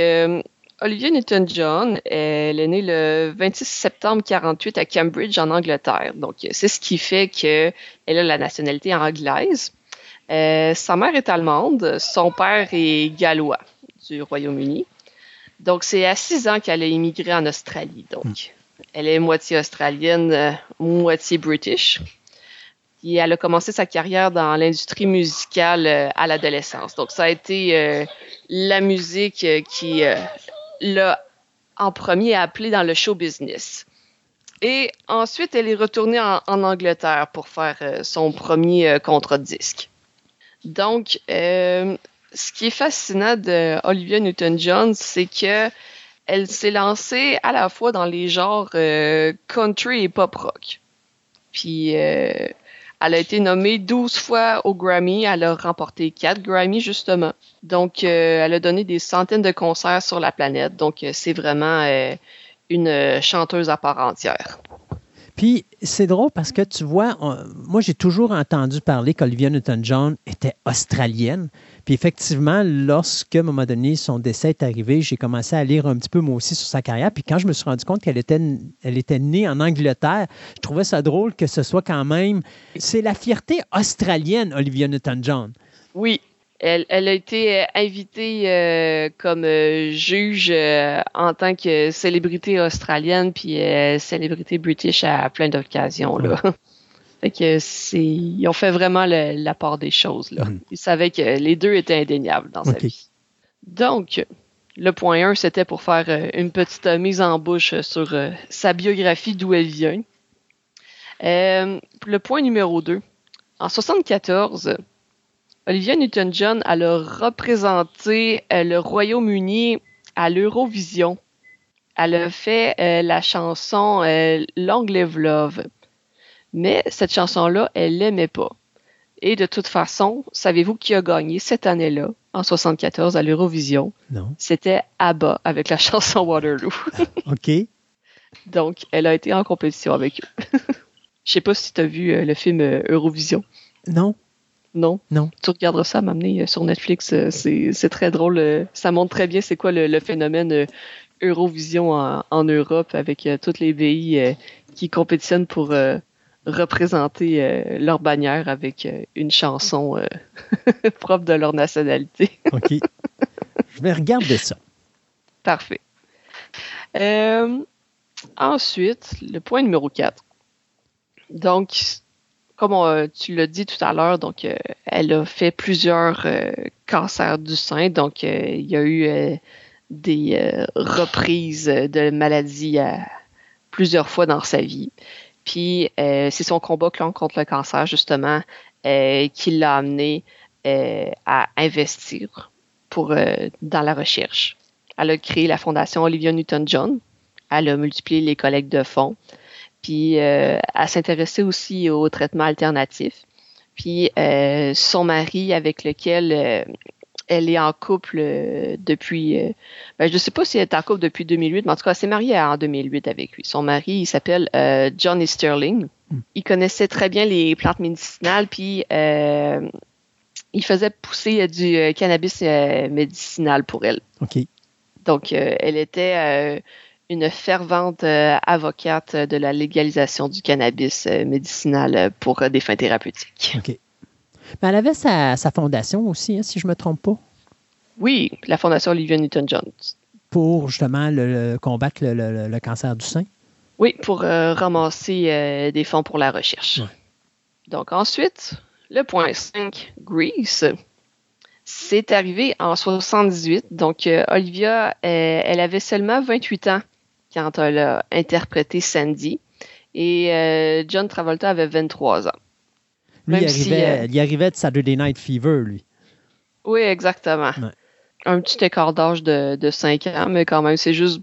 Olivia Newton-John, elle est née le 26 septembre 48 à Cambridge, en Angleterre. Donc, c'est ce qui fait qu'elle a la nationalité anglaise. Euh, sa mère est allemande, son père est gallois du Royaume-Uni. Donc, c'est à 6 ans qu'elle a immigré en Australie. Donc, elle est moitié australienne, euh, moitié british. Et elle a commencé sa carrière dans l'industrie musicale euh, à l'adolescence. Donc, ça a été la musique qui l'a en premier appelé dans le show business. Et ensuite, elle est retournée en, en Angleterre pour faire son premier contrat de disque. Donc, euh, ce qui est fascinant de Olivia Newton-John, c'est que elle s'est lancée à la fois dans les genres euh, country et pop rock. Puis, euh, elle a été nommée 12 fois au Grammy. Elle a remporté 4 Grammy, justement. Donc, euh, elle a donné des centaines de concerts sur la planète. Donc, euh, c'est vraiment une chanteuse à part entière. Puis c'est drôle parce que tu vois, moi j'ai toujours entendu parler qu'Olivia Newton-John était australienne. Puis effectivement, lorsque à un moment donné son décès est arrivé, j'ai commencé à lire un petit peu moi aussi sur sa carrière. Puis quand je me suis rendu compte qu'elle était, était née en Angleterre, je trouvais ça drôle que ce soit quand même. C'est la fierté australienne, Olivia Newton-John. Oui, elle, elle a été euh, invitée euh, comme euh, juge euh, en tant que célébrité australienne puis célébrité british à plein d'occasions. là. fait que c'est, ils ont fait vraiment le- la part des choses. Là. Mhm. Ils savaient que les deux étaient indéniables dans sa vie. Donc, le point 1, c'était pour faire une petite mise en bouche sur sa biographie, d'où elle vient. Le point numéro 2. En 74, Olivia Newton-John, elle a représenté euh, le Royaume-Uni à l'Eurovision. Elle a fait euh, la chanson euh, Long Live Love. Mais cette chanson-là, elle l'aimait pas. Et de toute façon, savez-vous qui a gagné cette année-là, en 74, à l'Eurovision? Non. C'était ABBA avec la chanson Waterloo. OK. Donc, elle a été en compétition avec eux. Je sais pas si tu as vu le film Eurovision. Non. Non? Non. Tu regarderas ça, m'amener euh, sur Netflix. euh, C'est très drôle. euh, Ça montre très bien c'est quoi le, le phénomène Eurovision en, en Europe avec euh, tous les pays euh, qui compétitionnent pour euh, représenter leur bannière avec une chanson propre de leur nationalité. OK. je vais regarder ça. Parfait. Ensuite, le point numéro 4. Donc, comme on- tu l'as dit tout à l'heure, donc euh, elle a fait plusieurs euh, cancers du sein. Donc, euh, il y a eu euh, des euh, reprises de maladies euh, plusieurs fois dans sa vie. Puis, euh, c'est son combat contre le cancer, justement, euh, qui l'a amené euh, à investir pour, euh, dans la recherche. Elle a créé la fondation Olivia Newton-John. Elle a multiplié les collectes de fonds. Puis euh, elle s'intéressait aussi aux traitements alternatifs. Puis euh, son mari, avec lequel euh, elle est en couple euh, depuis, ben, je ne sais pas si elle est en couple depuis 2008, mais en tout cas, elle s'est mariée en 2008 avec lui. Son mari, il s'appelle Johnny Sterling. Mm. Il connaissait très bien les plantes médicinales, puis il faisait pousser du cannabis médicinal pour elle. OK. Donc, elle était une fervente euh, avocate de la légalisation du cannabis euh, médicinal euh, pour euh, des fins thérapeutiques. OK. Mais elle avait sa, sa fondation aussi, hein, si je ne me trompe pas, Oui, la Fondation Olivia Newton-John. pour justement le- le- combattre le, le- le cancer du sein. Oui, pour ramasser des fonds pour la recherche. Ouais. Donc ensuite, le point 5, Grease. C'est arrivé en 78. Donc Olivia, elle avait seulement 28 ans quand elle a interprété Sandy. Et euh, John Travolta avait 23 ans. Lui, il si, arrivait, euh, il arrivait de Saturday Night Fever, lui. Oui, exactement. Ouais. Un petit écart d'âge de, de 5 ans, mais quand même, c'est juste.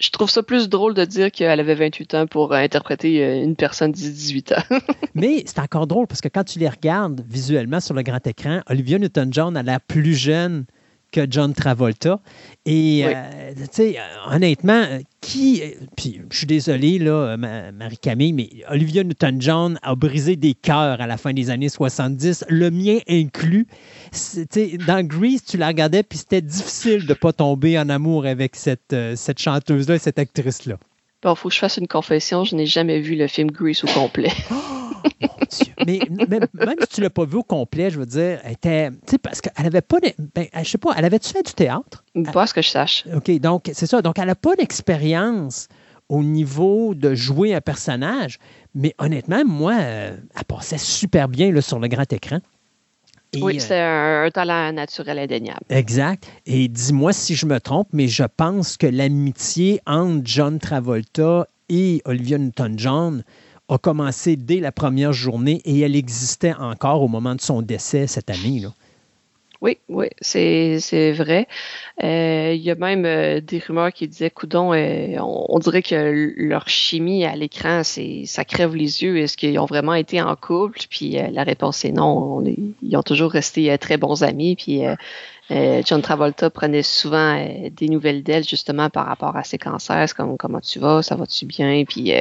Je trouve ça plus drôle de dire qu'elle avait 28 ans pour interpréter euh, une personne de 18 ans. Mais c'est encore drôle parce que quand tu les regardes visuellement sur le grand écran, Olivia Newton-John a l'air plus jeune que John Travolta. Et, Oui. euh, tu sais, honnêtement, qui. Puis, je suis désolé, là, Ma- Marie-Camille, mais Olivia Newton-John a brisé des cœurs à la fin des années 70, le mien inclus. Dans Grease, tu la regardais, puis c'était difficile de ne pas tomber en amour avec cette, euh, cette chanteuse-là et cette actrice-là. Bon, faut que je fasse une confession, je n'ai jamais vu le film Grease au complet. Dieu. Mais même, même si tu l'as pas vu au complet, je veux dire, elle était. Tu sais, parce qu'elle avait pas. de- Ben, je sais pas, elle avait-tu fait du théâtre? Pas à ce que je sache. OK, donc c'est ça. Donc, elle n'a pas d'expérience au niveau de jouer un personnage. Mais honnêtement, moi, euh, elle passait super bien là, sur le grand écran. Et, Oui, euh, c'est un, un talent naturel indéniable. Exact. Et dis-moi si je me trompe, mais je pense que l'amitié entre John Travolta et Olivia Newton-John a commencé dès la première journée et elle existait encore au moment de son décès cette année. Là. Oui, oui, c'est vrai. Euh, Il y a même euh, des rumeurs qui disaient, coudon, euh, on, dirait que leur chimie à l'écran, c'est ça crève les yeux. Est-ce qu'ils ont vraiment été en couple? Puis euh, la réponse est non. Ils ont toujours resté très bons amis. Puis John Travolta prenait souvent des nouvelles d'elle justement par rapport à ses cancers, comme comment tu vas, ça va-tu bien? Puis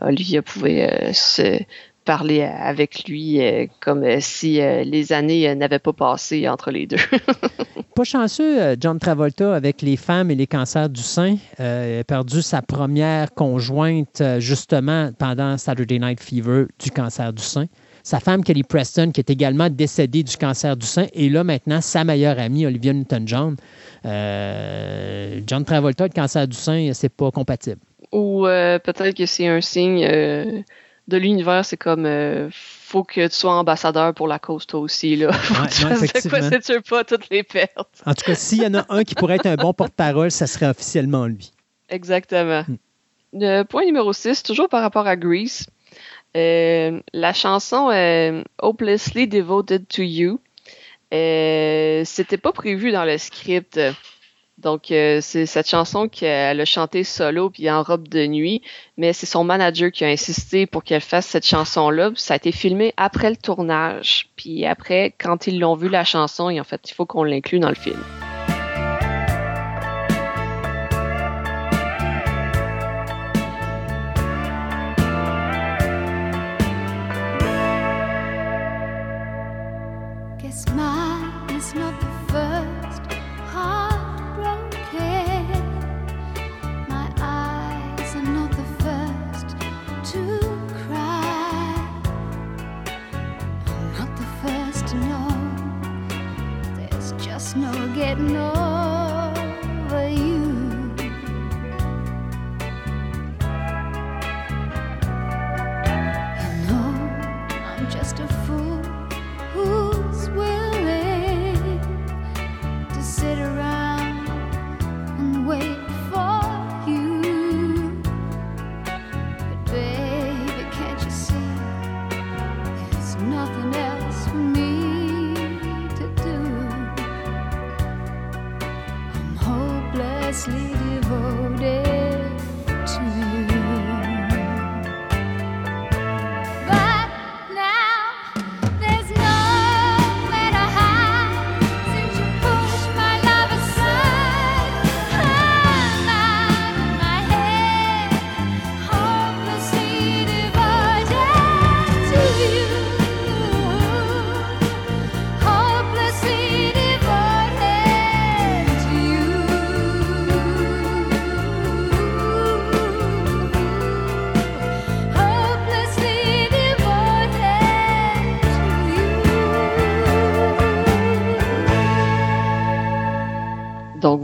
Olivia pouvait se parler avec lui euh, comme euh, si euh, les années euh, n'avaient pas passé entre les deux. Pas chanceux, John Travolta, avec les femmes et les cancers du sein. Euh, il a perdu sa première conjointe justement pendant Saturday Night Fever du cancer du sein. Sa femme, Kelly Preston, qui est également décédée du cancer du sein. Et là, maintenant, sa meilleure amie, Olivia Newton-John. Euh, John Travolta, le cancer du sein, c'est pas compatible. Ou euh, peut-être que c'est un signe euh, de l'univers, c'est comme euh, faut que tu sois ambassadeur pour la cause toi aussi. Là. Faut Ouais, que tu non, fasses de effectivement. quoi si tu veux pas toutes les perdre. En tout cas, s'il y en a un qui pourrait être un bon porte-parole, ça serait officiellement lui. Exactement. Le point numéro 6, toujours par rapport à Grease. Euh, la chanson euh, Hopelessly Devoted to You, euh, c'était pas prévu dans le script. Donc, euh, c'est cette chanson qu'elle a chantée solo puis en robe de nuit, mais c'est son manager qui a insisté pour qu'elle fasse cette chanson-là. Ça a été filmé après le tournage. Puis après, quand ils l'ont vu la chanson, ils ont fait il faut qu'on l'inclue dans le film. getting old.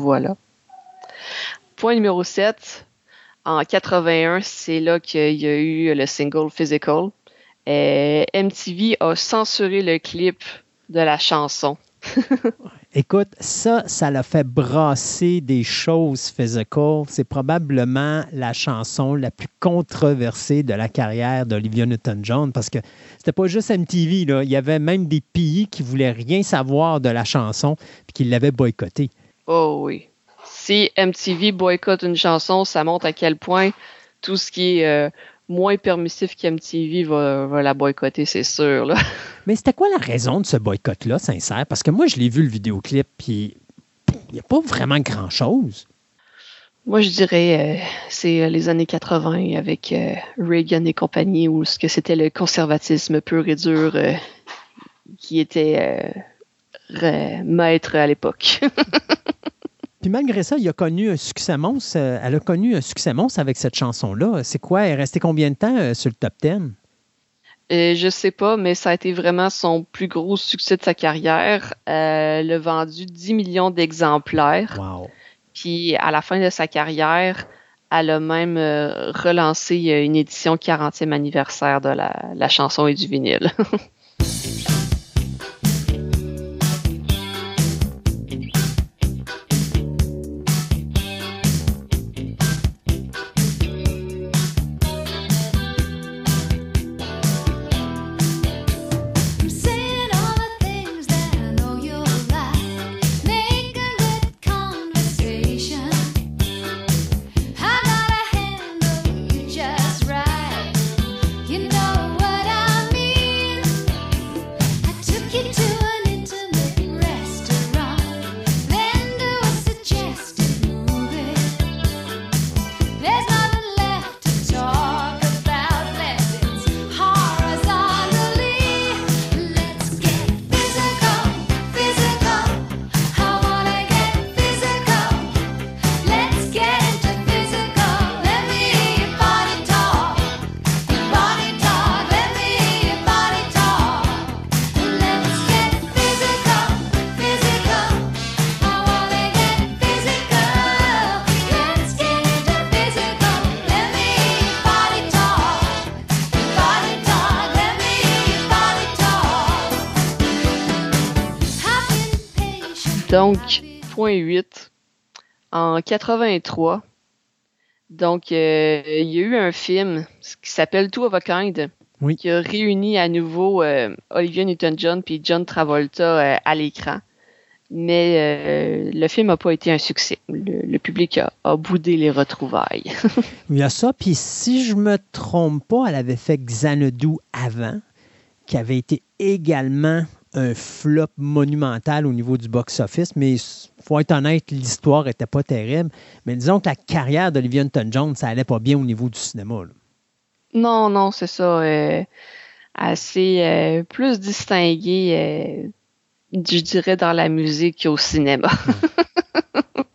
Voilà. Point numéro 7. En 81, c'est là qu'il y a eu le single Physical. Euh, MTV a censuré le clip de la chanson. Écoute, ça, ça l'a fait brasser des choses physical. C'est probablement la chanson la plus controversée de la carrière d'Olivia Newton-John parce que c'était pas juste MTV. Il y avait même des pays qui voulaient rien savoir de la chanson et qui l'avaient boycottée. Oh oui. Si MTV boycotte une chanson, ça montre à quel point tout ce qui est euh, moins permissif qu'MTV va, va la boycotter, c'est sûr. Là. Mais c'était quoi la raison de ce boycott-là, sincère? Parce que moi, je l'ai vu le vidéoclip, puis il n'y a pas vraiment grand-chose. Moi, je dirais euh, c'est euh, les années 80 avec euh, Reagan et compagnie, où ce que c'était le conservatisme pur et dur qui était maître à l'époque. Puis malgré ça, il a connu un succès monstre. euh, Elle a connu un succès monstre avec cette chanson-là. C'est quoi? Elle est restée combien de temps euh, sur le top 10? Euh, je sais pas, mais ça a été vraiment son plus gros succès de sa carrière. Euh, elle a vendu 10 millions d'exemplaires. Wow. Puis à la fin de sa carrière, elle a même euh, relancé euh, une édition 40e anniversaire de la, la chanson et du vinyle. 83, donc, euh, il y a eu un film qui s'appelle Two of a Kind, Oui. qui a réuni à nouveau euh, Olivia Newton-John puis John Travolta euh, à l'écran. Mais le film n'a pas été un succès. Le, le public a, a boudé les retrouvailles. Il y a ça. Puis si je me trompe pas, elle avait fait Xanadu avant, qui avait été également un flop monumental au niveau du box-office. Mais faut être honnête, l'histoire n'était pas terrible. Mais disons que la carrière d'Olivia Newton-John, ça allait pas bien au niveau du cinéma. là. non, non, c'est ça. euh, assez euh, plus distingué, euh, je dirais, dans la musique qu'au cinéma.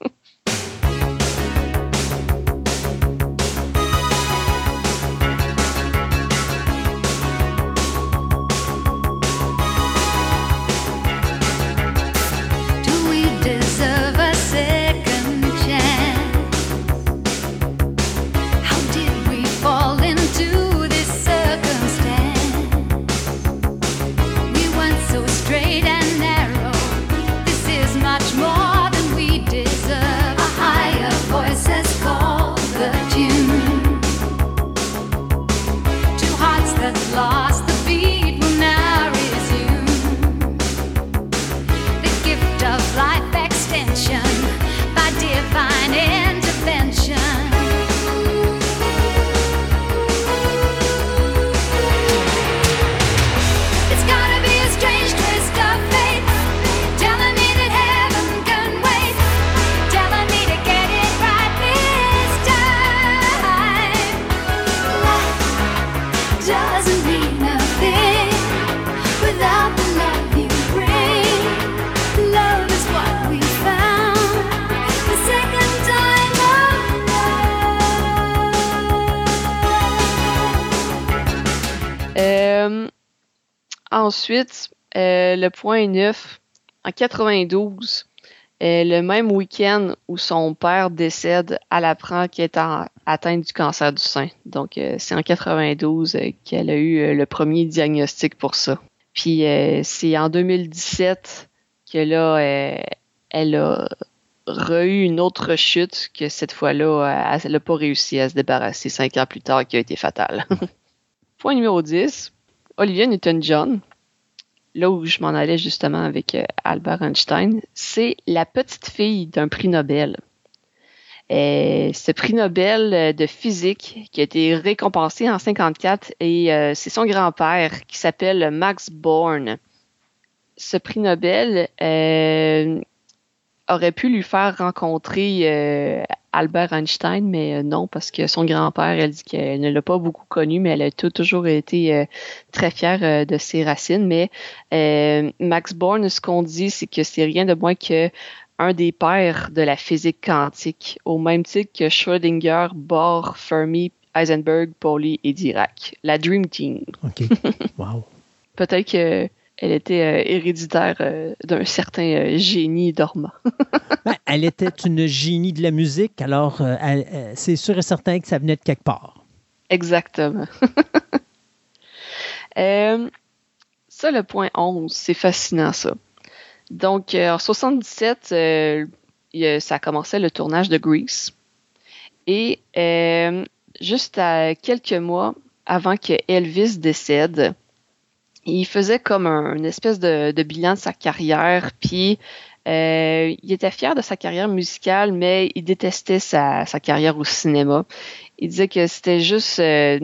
ensuite, euh, le point 9, en 92, euh, le même week-end où son père décède, elle apprend qu'elle est atteinte du cancer du sein. Donc, euh, c'est en 92 euh, qu'elle a eu le premier diagnostic pour ça. Puis, c'est en 2017 que là, elle a re-eu une autre chute que cette fois-là, elle n'a pas réussi à se débarrasser cinq ans plus tard, qui a été fatale. Point numéro 10, Olivia Newton-John, là où je m'en allais justement avec euh, Albert Einstein, c'est la petite fille d'un prix Nobel. Euh, ce prix Nobel euh, de physique qui a été récompensé en 54 et c'est son grand-père qui s'appelle Max Born. Ce prix Nobel euh, aurait pu lui faire rencontrer euh, Albert Einstein, mais euh, non, parce que son grand-père, elle dit qu'elle ne l'a pas beaucoup connu, mais elle a tout- toujours été euh, très fière de ses racines. Mais Max Born, ce qu'on dit, c'est que c'est rien de moins que un des pères de la physique quantique, au même titre que Schrödinger, Bohr, Fermi, Heisenberg, Pauli et Dirac. La Dream Team. OK. Wow. Peut-être qu'elle était euh, héréditaire euh, d'un certain euh, génie dormant. Ben, elle était une génie de la musique, alors elle- c'est sûr et certain que ça venait de quelque part. Exactement. Ça, le point 11, c'est fascinant, ça. Donc, en 77, euh, il y a- ça commençait le tournage de Grease. Et juste à quelques mois avant que Elvis décède, il faisait comme un, une espèce de, de bilan de sa carrière, puis euh, il était fier de sa carrière musicale, mais il détestait sa, sa carrière au cinéma. Il disait que c'était juste euh,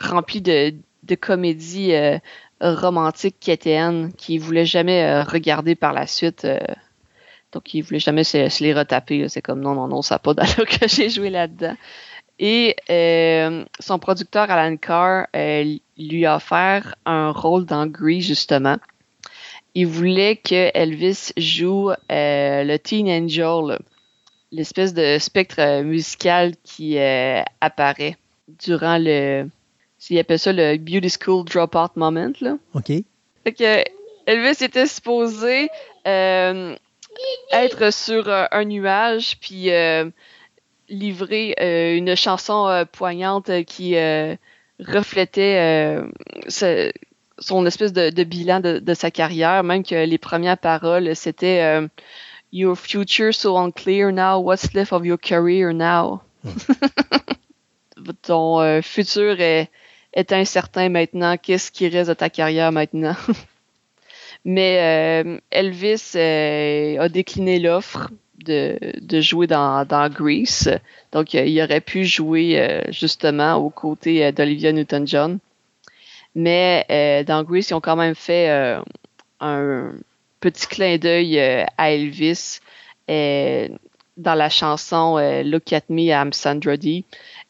rempli de, de comédies euh, romantiques quétaines qu'il voulait jamais euh, regarder par la suite. euh. donc, il voulait jamais se, se les retaper. C'est comme non, non, non, ça n'a pas d'allure que j'ai joué là-dedans. Et euh, son producteur Alan Carr lui a offert un rôle dans Grease, justement. Il voulait que Elvis joue euh, le Teen Angel, l'espèce de spectre euh, musical qui euh, apparaît durant le. Il appelle ça le Beauty School Dropout Moment. Là. OK? Fait que Elvis était supposé euh, être sur un nuage puis livrer une chanson poignante qui reflétait euh, ce- son espèce de, de bilan de, de sa carrière, même que les premières paroles c'était euh, Your future so unclear now, what's left of your career now? Ton euh, futur est, est incertain maintenant, qu'est-ce qui reste de ta carrière maintenant? Mais euh, Elvis euh, a décliné l'offre de, jouer dans, dans Grease. Donc, euh, il aurait pu jouer euh, justement aux côtés euh, d'Olivia Newton-John. Mais dans Grease, ils ont quand même fait un petit clin d'œil à Elvis dans la chanson Look at Me, I'm Sandra Dee.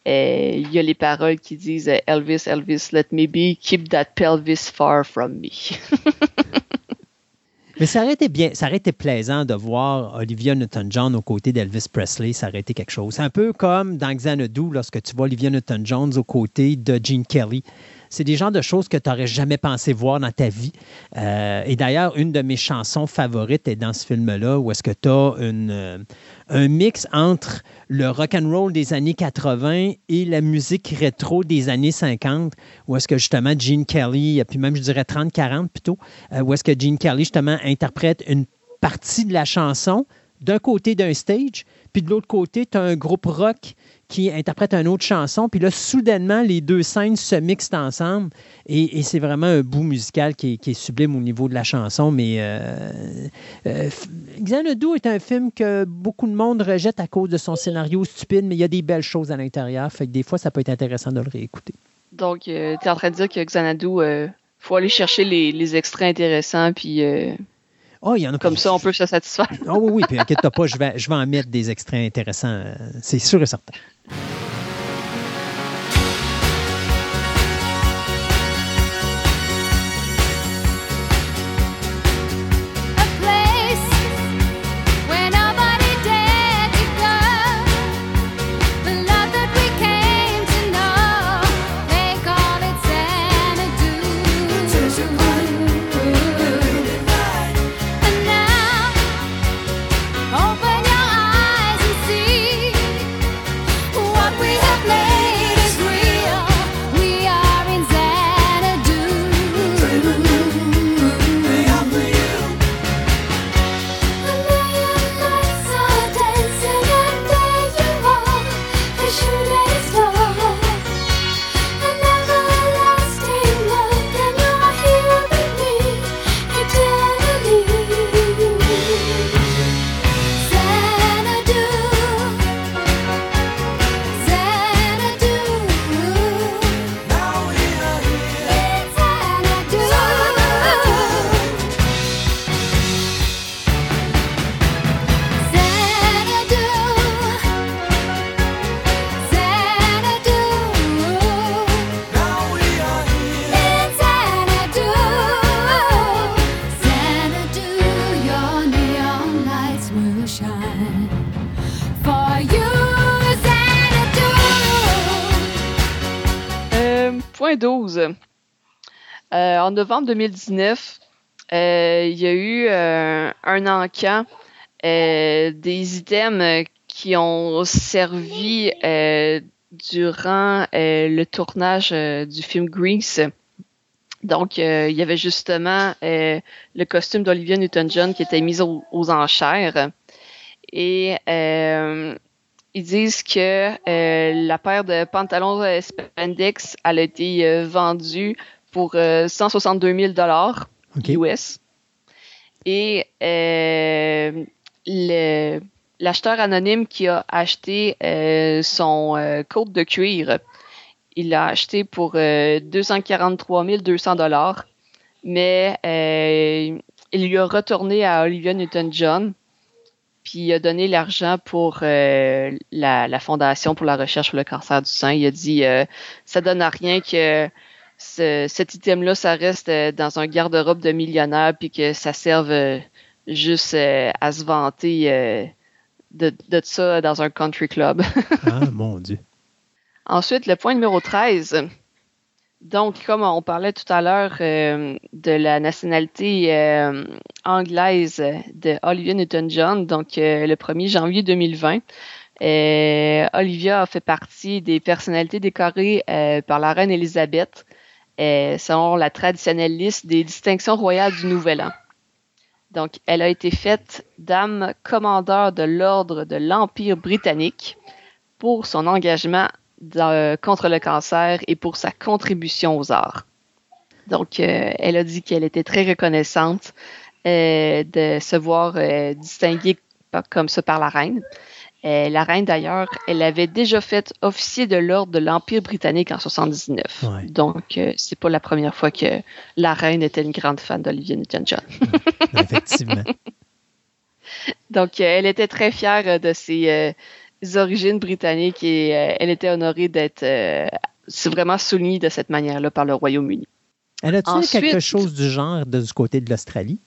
Euh, Il y a les paroles qui disent Elvis, Elvis, let me be, keep that pelvis far from me. Mais ça aurait été bien, ça aurait été plaisant de voir Olivia Newton-John aux côtés d'Elvis Presley, ça aurait quelque chose. C'est un peu comme dans Xanadu, lorsque tu vois Olivia Newton-John aux côtés de Gene Kelly. C'est des genres de choses que tu n'aurais jamais pensé voir dans ta vie. Euh, et d'ailleurs, une de mes chansons favorites est dans ce film-là, où est-ce que tu as euh, un mix entre le rock and roll des années 80 et la musique rétro des années 50, où est-ce que justement Gene Kelly, puis même je dirais 30-40 plutôt, euh, où est-ce que Gene Kelly justement interprète une partie de la chanson d'un côté d'un stage, puis de l'autre côté, tu as un groupe rock qui interprète une autre chanson, puis là, soudainement, les deux scènes se mixent ensemble, et, c'est vraiment un bout musical qui est, sublime au niveau de la chanson, mais euh, euh, Xanadu est un film que beaucoup de monde rejette à cause de son scénario stupide, mais il y a des belles choses à l'intérieur, fait que des fois, ça peut être intéressant de le réécouter. Donc, tu es en train de dire que Xanadu, euh, faut aller chercher les, les extraits intéressants, puis euh, Oh, il y en a comme ça, on peut se satisfaire. Ah oui, oui, puis inquiète-toi pas, je vais, je vais en mettre des extraits intéressants, euh, c'est sûr et certain. Novembre 2019, euh, il y a eu euh, un encan euh, des items qui ont servi euh, durant le tournage du film Grease. Donc, il y avait justement le costume d'Olivia Newton-John qui était mis au- aux enchères. Et ils disent que la paire de pantalons spandex a été vendue pour euh, 162 000 dollars. US. Et euh, le- l'acheteur anonyme qui a acheté euh, son euh, côte de cuir, il l'a acheté pour euh, 243 200 dollars, mais euh, il lui a retourné à Olivia Newton-John, puis il a donné l'argent pour euh, la, la Fondation pour la recherche sur le cancer du sein. Il a dit euh, ça donne à rien que ce- cet item-là, ça reste euh, dans un garde-robe de millionnaire, puis que ça serve euh, juste euh, à se vanter de, de ça dans un country club. Ah, mon Dieu. Ensuite, le point numéro 13. Donc, comme on parlait tout à l'heure euh, de la nationalité euh, anglaise de Olivia Newton-John, donc euh, le 1er janvier 2020, euh, Olivia a fait partie des personnalités décorées par la reine Élisabeth euh, selon la traditionnelle liste des distinctions royales du Nouvel An. Donc, elle a été faite dame commandeur de l'ordre de l'Empire britannique pour son engagement euh, contre le cancer et pour sa contribution aux arts. Donc, euh, elle a dit qu'elle était très reconnaissante de se voir distinguée comme ça par la reine. Euh, la reine, d'ailleurs, elle avait déjà fait officier de l'ordre de l'Empire britannique en 79. Ouais. Donc, euh, c'est pas la première fois que la reine était une grande fan d'Olivia Newton-John. Effectivement. Donc, euh, elle était très fière de ses origines britanniques et elle était honorée d'être vraiment soulignée de cette manière-là par le Royaume-Uni. Elle Ensuite- quelque chose du genre de, du côté de l'Australie?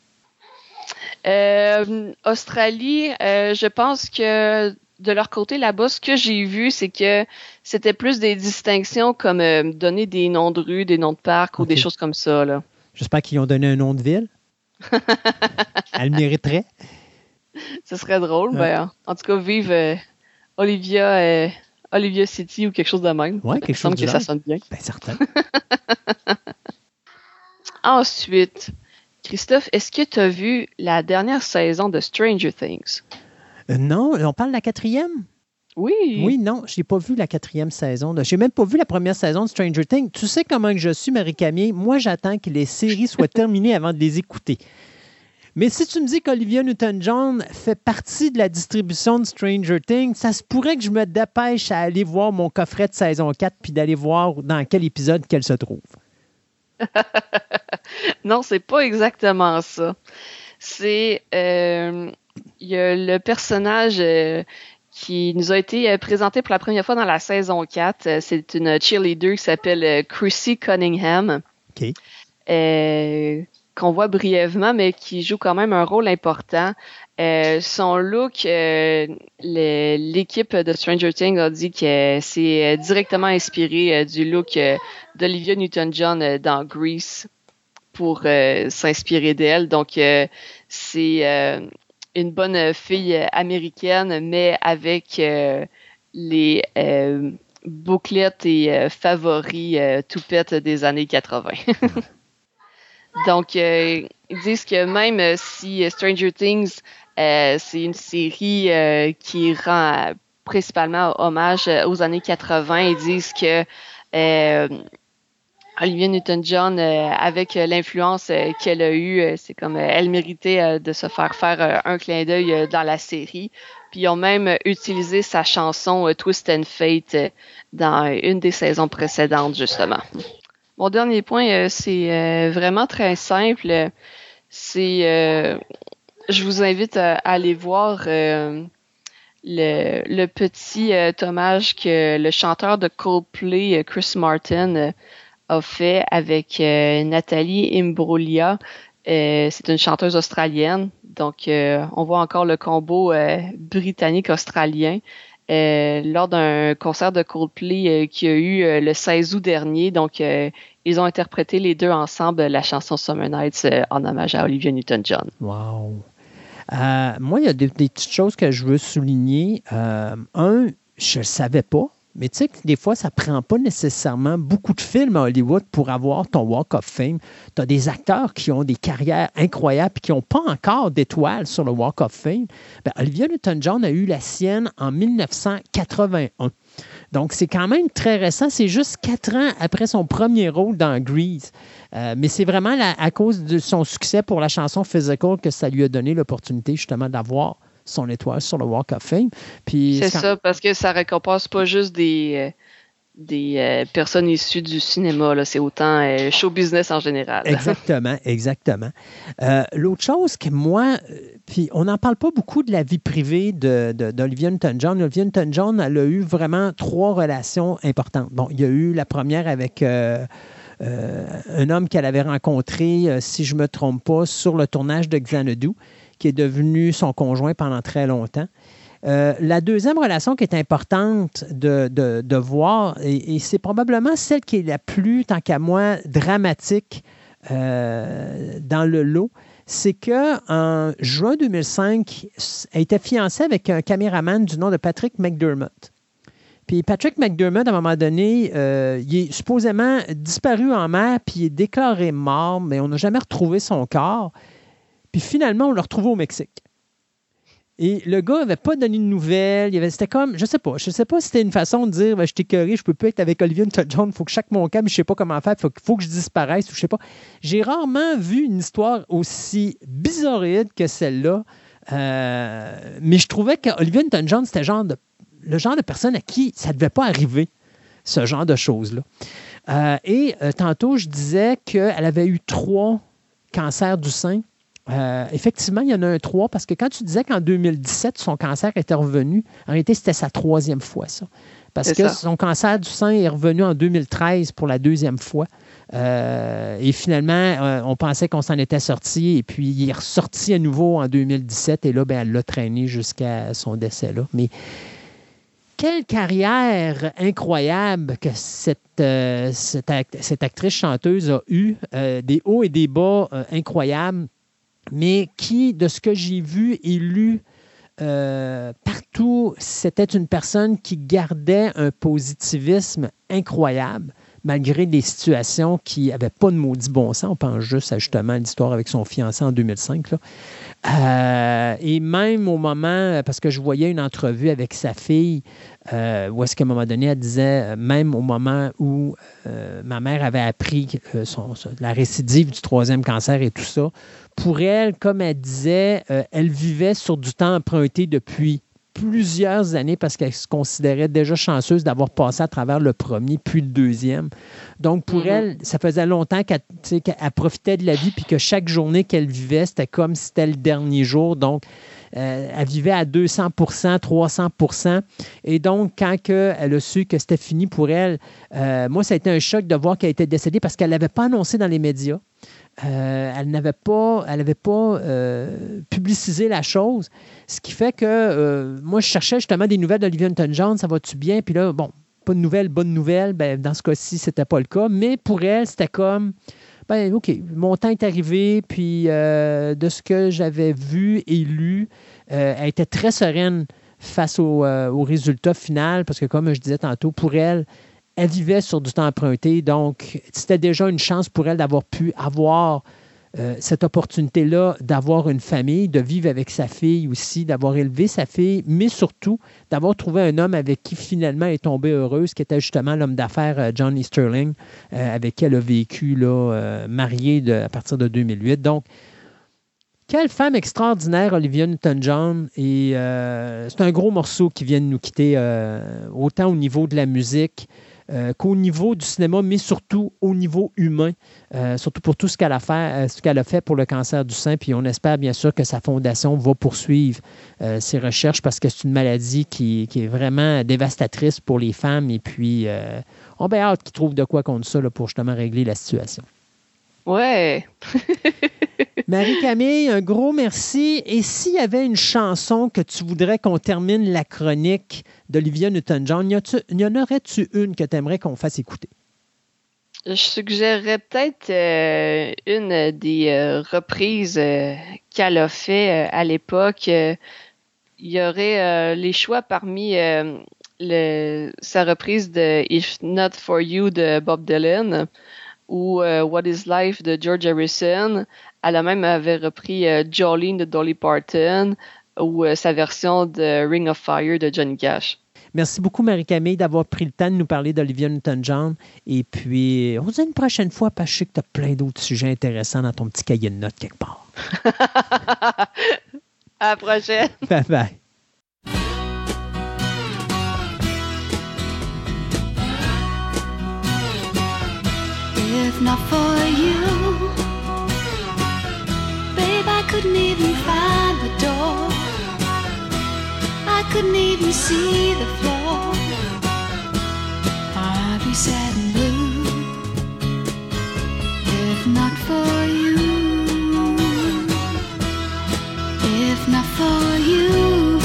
Euh, Australie, euh, je pense que de leur côté là-bas, ce que j'ai vu, c'est que c'était plus des distinctions comme euh, donner des noms de rues, des noms de parcs ou des choses comme ça. Là. J'espère qu'ils ont donné un nom de ville. Elle le mériterait. Ce serait drôle. Ouais. Ben, en tout cas, vive euh, Olivia, euh, Olivia City ou quelque chose de même. Il quelque chose semble du que ça sonne bien. Ben, certain. Ensuite, Christophe, est-ce que tu as vu la dernière saison de Stranger Things? Euh, non, on parle de la quatrième? Oui. Oui, non, je n'ai pas vu la quatrième saison. Je n'ai même pas vu la première saison de Stranger Things. Tu sais comment que je suis, Marie Camille. Moi, j'attends que les séries soient terminées avant de les écouter. Mais si tu me dis qu'Olivia Newton-John fait partie de la distribution de Stranger Things, ça se pourrait que je me dépêche à aller voir mon coffret de saison 4 puis d'aller voir dans quel épisode qu'elle se trouve. Non, c'est pas exactement ça. C'est euh, il y a le personnage euh, qui nous a été euh, présenté pour la première fois dans la saison 4. Euh, C'est une cheerleader qui s'appelle Chrissy Cunningham. OK. euh, qu'on voit brièvement, mais qui joue quand même un rôle important. Euh, son look, euh, l'équipe de Stranger Things a dit que c'est directement inspiré du look d'Olivia Newton-John dans Grease pour s'inspirer d'elle. Donc, c'est une bonne fille euh, américaine, mais avec euh, les euh, bouclettes et euh, favoris euh, toupettes des années 80. Donc, euh, ils disent que même euh, si euh, Stranger Things, euh, c'est une série euh, qui rend euh, principalement hommage euh, aux années 80, ils disent que euh, Olivia Newton-John, euh, avec euh, l'influence euh, qu'elle a eue, c'est comme elle méritait de se faire faire un clin d'œil dans la série. Puis ils ont même utilisé sa chanson Twist and Fate dans une des saisons précédentes, justement. Mon dernier point, c'est vraiment très simple. C'est, je vous invite à, aller voir le, petit euh, hommage que le chanteur de Coldplay, Chris Martin, a fait avec euh, Nathalie Imbruglia Euh, c'est une chanteuse australienne. Donc, euh, on voit encore le combo britannique-australien lors d'un concert de Coldplay euh, qui a eu le 16 août dernier. Donc, ils ont interprété les deux ensemble la chanson Summer Nights en hommage à Olivia Newton-John. Wow. Moi, il y a des, petites choses que je veux souligner. Un, je ne savais pas, mais tu sais que des fois, ça ne prend pas nécessairement beaucoup de films à Hollywood pour avoir ton Walk of Fame. Tu as des acteurs qui ont des carrières incroyables et qui n'ont pas encore d'étoiles sur le Walk of Fame. Ben, Olivia Newton-John a eu la sienne en 1981. Donc, c'est quand même très récent. C'est juste quatre ans après son premier rôle dans Grease. Euh, mais c'est vraiment à cause de son succès pour la chanson Physical que ça lui a donné l'opportunité justement d'avoir son étoile sur le Walk of Fame. C'est quand- ça, parce que ça récompense pas juste des, euh, des euh, personnes issues du cinéma, là. c'est autant euh, show business en général. Exactement, exactement. Euh, L'autre chose que moi, puis on n'en parle pas beaucoup de la vie privée de- de- d'Olivia Newton-John. Olivia Newton-John, elle a eu vraiment trois relations importantes. Bon, il y a eu la première avec un homme qu'elle avait rencontré, si je ne me trompe pas, sur le tournage de Xanadu, qui est devenu son conjoint pendant très longtemps. Euh, la deuxième relation qui est importante de, voir, et, et c'est probablement celle qui est la plus, tant qu'à moi, dramatique euh, dans le lot, c'est qu'en juin 2005, elle était fiancée avec un caméraman du nom de Patrick McDermott. Puis Patrick McDermott, à un moment donné, euh, il est supposément disparu en mer, puis il est déclaré mort, mais on n'a jamais retrouvé son corps. Puis finalement, on l'a retrouvé au Mexique. Et le gars n'avait pas donné de nouvelles. Il avait- C'était comme, je sais pas, je sais pas si c'était une façon de dire, ben, je t'ai je peux pas être avec Olivia Newton-John, il faut que chaque mon camp, je sais pas comment faire, il faut, faut que je disparaisse, ou je sais pas. J'ai rarement vu une histoire aussi bizarroïde que celle-là. Euh, mais je trouvais qu'Olivia Newton-John, c'était genre le genre de personne à qui ça ne devait pas arriver, ce genre de choses-là. Euh, et euh, tantôt, je disais qu'elle avait eu trois cancers du sein. Euh, effectivement, il y en a un trois parce que quand tu disais qu'en 2017, son cancer était revenu, en réalité, c'était sa troisième fois, ça. Parce que ça. son cancer du sein est revenu en 2013 pour la deuxième fois. Euh, et finalement, euh, on pensait qu'on s'en était sorti et puis il est ressorti à nouveau en 2017 et là, ben, elle l'a traîné jusqu'à son décès là. Mais quelle carrière incroyable que cette, euh, cette, act- cette actrice chanteuse a eue, des hauts et des bas incroyables, mais qui, de ce que j'ai vu et lu euh, partout, c'était une personne qui gardait un positivisme incroyable malgré des situations qui n'avaient pas de maudit bon sens. On pense juste à justement l'histoire avec son fiancé en 2005. là. Euh, et même au moment, parce que je voyais une entrevue avec sa fille, euh, où est-ce qu'à un moment donné, elle disait, même au moment où ma mère avait appris la récidive du troisième cancer et tout ça, pour elle, comme elle disait, euh, elle vivait sur du temps emprunté depuis plusieurs années parce qu'elle se considérait déjà chanceuse d'avoir passé à travers le premier puis le deuxième. Donc, pour Mhm. elle, ça faisait longtemps qu'elle profitait de la vie puis que chaque journée qu'elle vivait, c'était comme si c'était le dernier jour. Donc, euh, elle vivait à 200% 300% Et donc, quand que elle a su que c'était fini pour elle, euh, moi, ça a été un choc de voir qu'elle était décédée parce qu'elle ne l'avait pas annoncé dans les médias. Euh, elle n'avait pas, elle pas euh, publicisé la chose. Ce qui fait que euh, moi, je cherchais justement des nouvelles d'Olivia Newton-John, ça va-tu bien? Puis là, bon, pas de nouvelles, bonne nouvelle. Ben, dans ce cas-ci, c'était pas le cas. Mais pour elle, c'était comme, ben, OK, mon temps est arrivé. Puis de ce que j'avais vu et lu, elle était très sereine face au, au résultat final. Parce que comme je disais tantôt, pour elle, elle vivait sur du temps emprunté. Donc, c'était déjà une chance pour elle d'avoir pu avoir euh, cette opportunité-là d'avoir une famille, de vivre avec sa fille aussi, d'avoir élevé sa fille, mais surtout d'avoir trouvé un homme avec qui finalement elle est tombée heureuse, qui était justement l'homme d'affaires euh, Johnny Sterling, euh, avec qui elle a vécu là, mariée à partir de 2008. Donc, quelle femme extraordinaire, Olivia Newton-John. Et c'est un gros morceau qui vient de nous quitter, autant au niveau de la musique euh, qu'au niveau du cinéma, mais surtout au niveau humain, euh, surtout pour tout ce qu'elle a fait, euh, ce qu'elle a fait pour le cancer du sein. Puis on espère bien sûr que sa fondation va poursuivre ses recherches parce que c'est une maladie qui, est vraiment dévastatrice pour les femmes. Et puis, on a hâte qu'ils trouvent de quoi contre ça pour justement régler la situation. Ouais. Marie-Camille, un gros merci. Et s'il y avait une chanson que tu voudrais qu'on termine la chronique d'Olivia Newton-John, y, en aurais-tu une que tu aimerais qu'on fasse écouter? Je suggérerais peut-être euh, une des euh, reprises euh, qu'elle a fait à l'époque. Il y aurait les choix parmi le- sa reprise de If Not For You de Bob Dylan ou euh, What Is Life de George Harrison. Elle a même avait repris euh, Jolene de Dolly Parton ou euh, sa version de Ring of Fire de Johnny Cash. Merci beaucoup, Marie-Camille, d'avoir pris le temps de nous parler d'Olivia Newton-John. Et puis, on se dit une prochaine fois parce que je sais que tu as plein d'autres sujets intéressants dans ton petit cahier de notes quelque part. à la prochaine! Bye bye. If not for you, babe, I couldn't even find the door. I couldn't even see the floor. I'd be sad and blue if not for you. If not for you,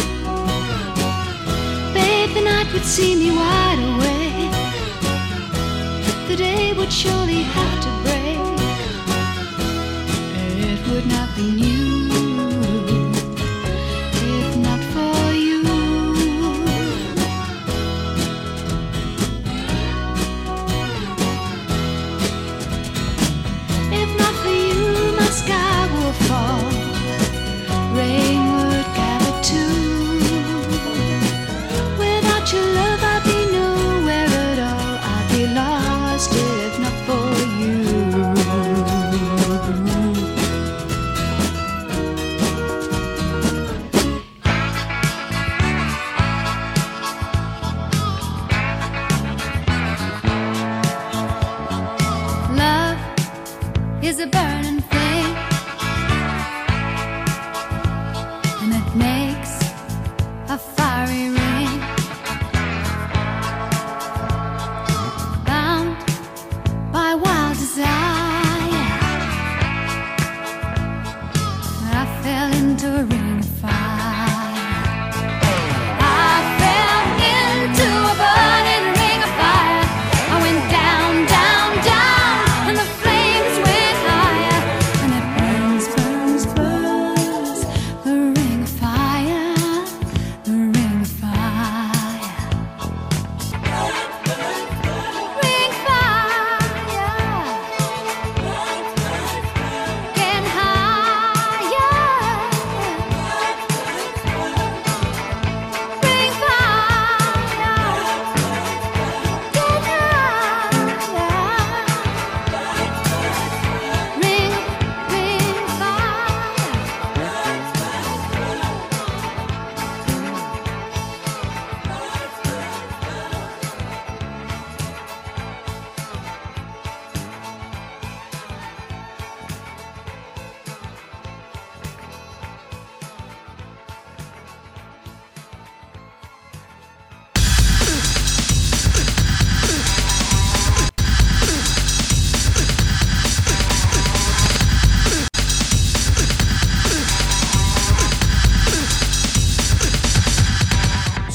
babe, the night would see me wide awake the day would surely have to break. It would not be new if not for you. If not for you, my sky will fall.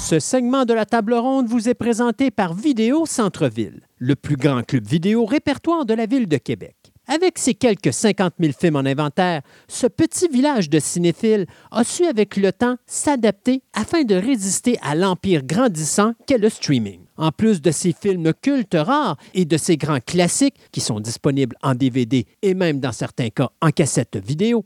Ce segment de la table ronde vous est présenté par Vidéo Centre-Ville, le plus grand club vidéo répertoire de la ville de Québec. Avec ses quelques 50 000 films en inventaire, ce petit village de cinéphiles a su avec le temps s'adapter afin de résister à l'empire grandissant qu'est le streaming. En plus de ses films cultes rares et de ses grands classiques qui sont disponibles en DVD et même dans certains cas en cassette vidéo,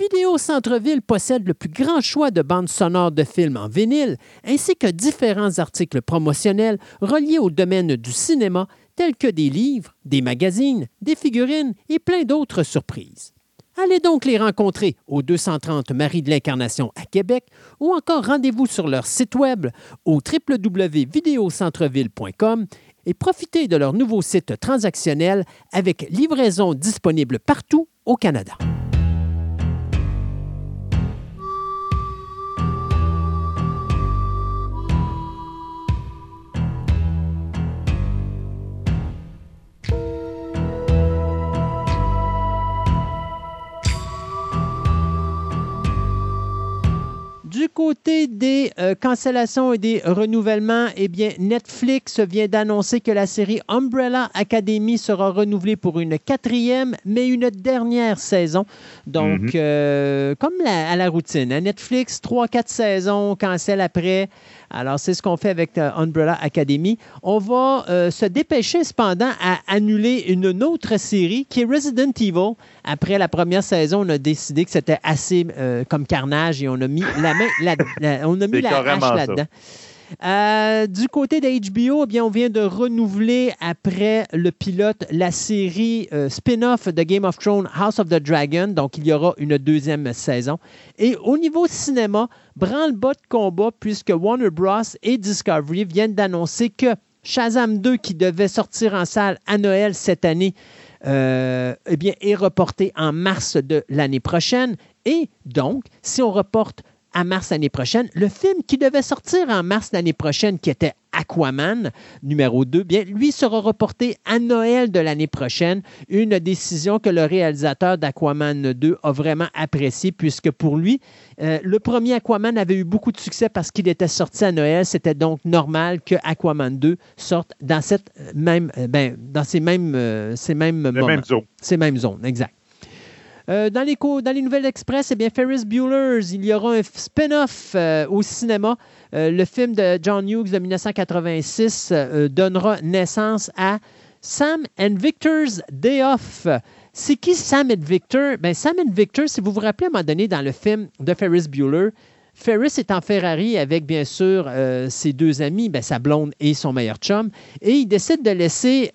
Vidéo Centre-Ville possède le plus grand choix de bandes sonores de films en vinyle, ainsi que différents articles promotionnels reliés au domaine du cinéma, tels que des livres, des magazines, des figurines et plein d'autres surprises. Allez donc les rencontrer au 230 Marie de l'Incarnation à Québec ou encore rendez-vous sur leur site web au www.videocentreville.com et profitez de leur nouveau site transactionnel avec livraison disponible partout au Canada. Côté des euh, cancellations et des renouvellements, eh bien, Netflix vient d'annoncer que la série Umbrella Academy sera renouvelée pour une quatrième, mais une dernière saison. Donc, Mhm. euh, comme la- à la routine, hein, Netflix, trois, quatre saisons, cancelle après. Alors, c'est ce qu'on fait avec euh, Umbrella Academy. On va euh, se dépêcher cependant à annuler une autre série qui est Resident Evil. Après la première saison, on a décidé que c'était assez euh, comme carnage et on a mis la main, la- la- on a mis la hache ça. Euh, du côté d'HBO, eh bien, on vient de renouveler après le pilote la série euh, spin-off de Game of Thrones House of the Dragon. Donc, il y aura une deuxième saison. Et au niveau cinéma, branle-bas de combat puisque Warner Bros. et Discovery viennent d'annoncer que Shazam 2, qui devait sortir en salle à Noël cette année, euh, eh bien, est reporté en mars de l'année prochaine. Et donc, si on reporte à mars l'année prochaine, le film qui devait sortir en mars l'année prochaine, qui était Aquaman numéro 2, bien, lui sera reporté à Noël de l'année prochaine. Une décision que le réalisateur d'Aquaman 2 a vraiment appréciée, puisque pour lui, euh, le premier Aquaman avait eu beaucoup de succès parce qu'il était sorti à Noël. C'était donc normal que Aquaman 2 sorte dans cette même, euh, ben, dans ces mêmes, euh, ces mêmes Le moments. même zone. Ces mêmes zones, exact. Euh, dans, les dans les nouvelles express, eh bien, Ferris Bueller's, il y aura un spin-off euh, au cinéma. Euh, le film de John Hughes de 1986 euh, donnera naissance à Sam and Victor's Day Off. C'est qui Sam and Victor? Ben, Sam and Victor, si vous vous rappelez à un moment donné dans le film de Ferris Bueller, Ferris est en Ferrari avec, bien sûr, ses deux amis, ben, sa blonde et son meilleur chum, et il décide de laisser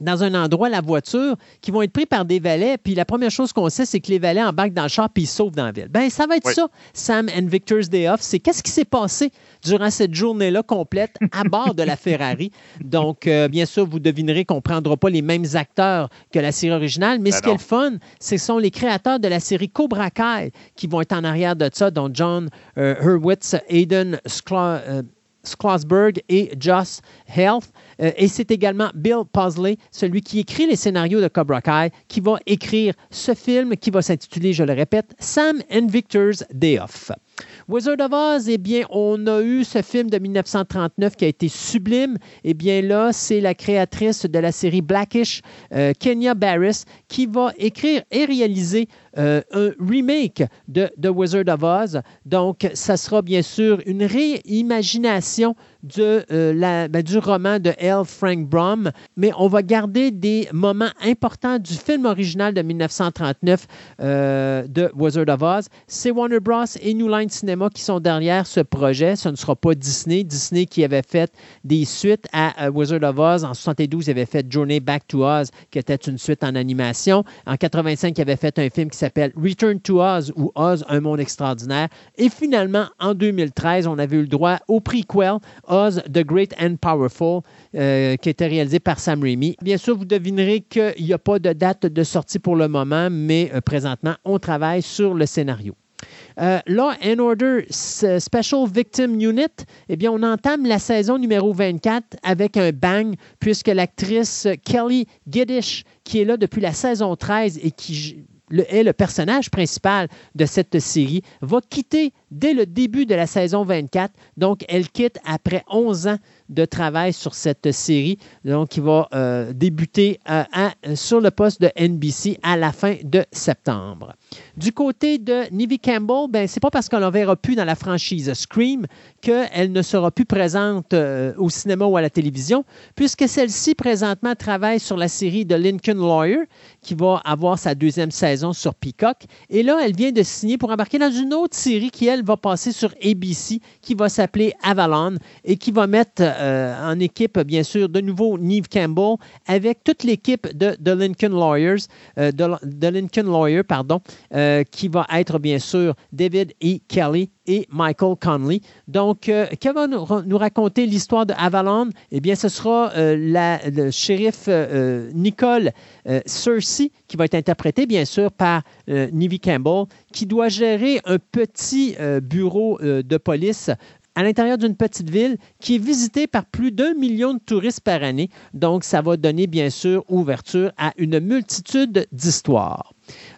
dans un endroit la voiture qui vont être pris par des valets. Puis la première chose qu'on sait, c'est que les valets embarquent dans le char puis ils sauvent dans la ville. Ben ça va être Oui. ça, Sam and Victor's Day Off. C'est qu'est-ce qui s'est passé durant cette journée-là complète à bord de la Ferrari? Donc, euh, bien sûr, vous devinerez qu'on ne prendra pas les mêmes acteurs que la série originale, mais Ben ce qui est le fun, ce sont les créateurs de la série Cobra Kai qui vont être en arrière de ça, dont John euh, Hurwitz, Aiden Skla- euh, Schlossberg et Joss Health. Euh, et c'est également Bill Paisley, celui qui écrit les scénarios de Cobra Kai, qui va écrire ce film qui va s'intituler, je le répète, Sam and Victor's Day Off. Wizard of Oz, eh bien, on a eu ce film de 1939 qui a été sublime. Eh bien, là, c'est la créatrice de la série Blackish, euh, Kenya Barris, qui va écrire et réaliser euh, un remake de The Wizard of Oz. Donc, ça sera bien sûr une réimagination euh, ben, du roman de L. Frank Brom, mais on va garder des moments importants du film original de 1939 euh, de Wizard of Oz. C'est Warner Bros. et New Line Cinema qui sont derrière ce projet. Ce ne sera pas Disney. Disney qui avait fait des suites à euh, Wizard of Oz. En 72, il avait fait Journey Back to Oz, qui était une suite en animation. En 85, il avait fait un film qui s'appelle Return to Oz ou Oz, un monde extraordinaire. Et finalement, en 2013, on avait eu le droit au prequel The Great and Powerful, euh, qui était réalisé par Sam Raimi. Bien sûr, vous devinerez qu'il n'y a pas de date de sortie pour le moment, mais euh, présentement, on travaille sur le scénario. Euh, Law and Order Special Victim Unit, eh bien, on entame la saison numéro 24 avec un bang, puisque l'actrice Kelly Giddish, qui est là depuis la saison 13 et qui le- est le personnage principal de cette série, va quitter dès le début de la saison 24. Donc, elle quitte après 11 ans de travail sur cette série. Donc, il va euh, débuter euh, sur le poste de NBC à la fin de septembre. Du côté de Nivy Campbell, ben, c'est pas parce qu'on la verra plus dans la franchise Scream qu'elle ne sera plus présente euh, au cinéma ou à la télévision, puisque celle-ci présentement travaille sur la série de Lincoln Lawyer, qui va avoir sa deuxième saison sur Peacock. Et là, elle vient de signer pour embarquer dans une autre série qui, elle, va passer sur ABC, qui va s'appeler Avalon et qui va mettre euh, en équipe, bien sûr, de nouveau Neve Campbell avec toute l'équipe de, Lincoln Lawyers, euh, Lincoln Lawyer, pardon, euh, qui va être, bien sûr, David E. Kelly et Michael Conley. Donc, euh, qui va nous, ra- nous raconter l'histoire de Avalon? Eh bien, ce sera euh, la, le shérif euh, Nicole Cersei, qui va être interprété, bien sûr, par Nivy Campbell, qui doit gérer un petit bureau de police à l'intérieur d'une petite ville qui est visitée par plus d'un million de touristes par année. Donc, ça va donner, bien sûr, ouverture à une multitude d'histoires.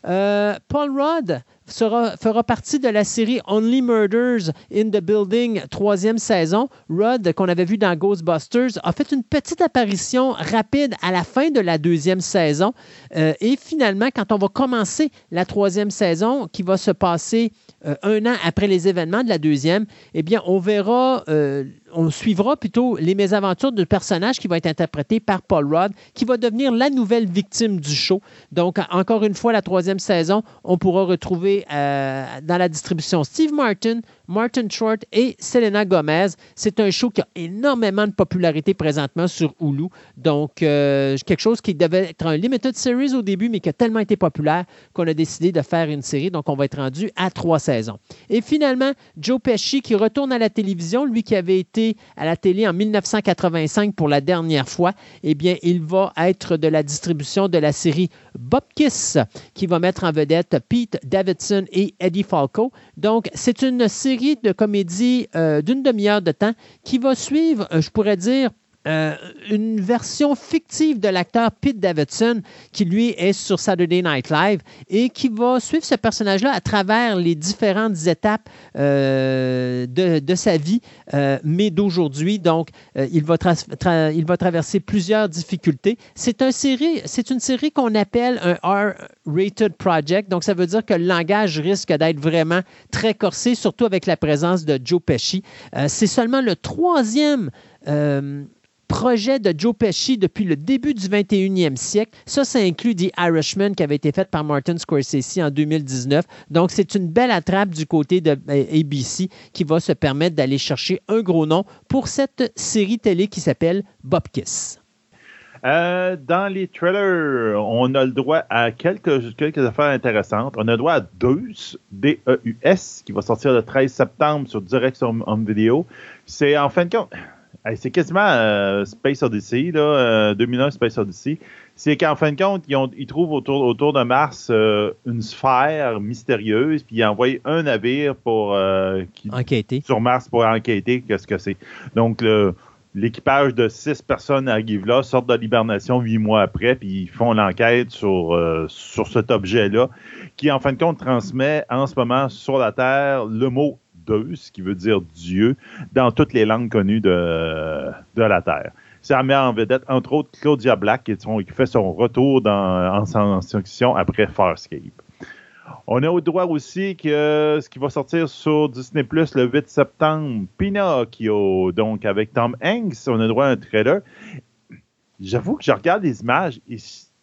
Euh, Paul Rudd fera partie de la série Only Murders in the Building, troisième saison. Rod, qu'on avait vu dans Ghostbusters, a fait une petite apparition rapide à la fin de la deuxième saison. Euh, et finalement, quand on va commencer la troisième saison, qui va se passer euh, un an après les événements de la deuxième, eh bien, on verra, euh, on suivra plutôt les mésaventures du personnage qui va être interprété par Paul Rudd, qui va devenir la nouvelle victime du show. Donc, encore une fois, la troisième saison, on pourra retrouver euh, dans la distribution Steve Martin, Martin Short et Selena Gomez. C'est un show qui a énormément de popularité présentement sur Hulu. Donc, euh, quelque chose qui devait être un limited series au début, mais qui a tellement été populaire qu'on a décidé de faire une série. Donc, on va être rendu à trois saisons. Et finalement, Joe Pesci qui retourne à la télévision, lui qui avait été à la télé en 1985 pour la dernière fois, eh bien, il va être de la distribution de la série Bob Kiss, qui va mettre en vedette Pete Davidson et Eddie Falco. Donc, c'est une série de comédie euh, d'une demi-heure de temps qui va suivre, euh, je pourrais dire, euh, une version fictive de l'acteur Pete Davidson qui lui est sur Saturday Night Live et qui va suivre ce personnage-là à travers les différentes étapes euh, de, sa vie, euh, mais d'aujourd'hui. Donc, il, va il va traverser plusieurs difficultés. C'est un une série qu'on appelle un R-rated project. Donc, ça veut dire que le langage risque d'être vraiment très corsé, surtout avec la présence de Joe Pesci. C'est seulement le troisième projet de Joe Pesci depuis le début du 21e siècle. Ça, ça inclut The Irishman qui avait été fait par Martin Scorsese en 2019. Donc, c'est une belle attrape du côté de euh, ABC qui va se permettre d'aller chercher un gros nom pour cette série télé qui s'appelle Bob Kiss. Euh, dans les trailers, on a le droit à quelques, affaires intéressantes. On a le droit à Deus, D-E-U-S, qui va sortir le 13 septembre sur Direct Home, Video. C'est en fin de compte, c'est quasiment euh, Space Odyssey, là, euh, 2001 Space Odyssey. C'est qu'en fin de compte, ils, ont- ils trouvent autour, autour de Mars euh, une sphère mystérieuse, puis ils envoient un navire pour euh, qui, Enquêté. sur Mars pour enquêter qu'est-ce que c'est. Donc, l'équipage de six personnes arrive là, sortent de l'hibernation huit mois après, puis ils font l'enquête sur, euh, sur cet objet-là, qui, en fin de compte, transmet en ce moment sur la Terre le mot Deus, qui veut dire Dieu, dans toutes les langues connues de, de la Terre. Ça met en vedette, entre autres, Claudia Black, qui, fait son retour dans, en science-fiction après Farscape. On a au droit aussi que ce qui va sortir sur Disney Plus le 8 septembre, Pinocchio, donc avec Tom Hanks, on a droit à un trailer. J'avoue que je regarde les images et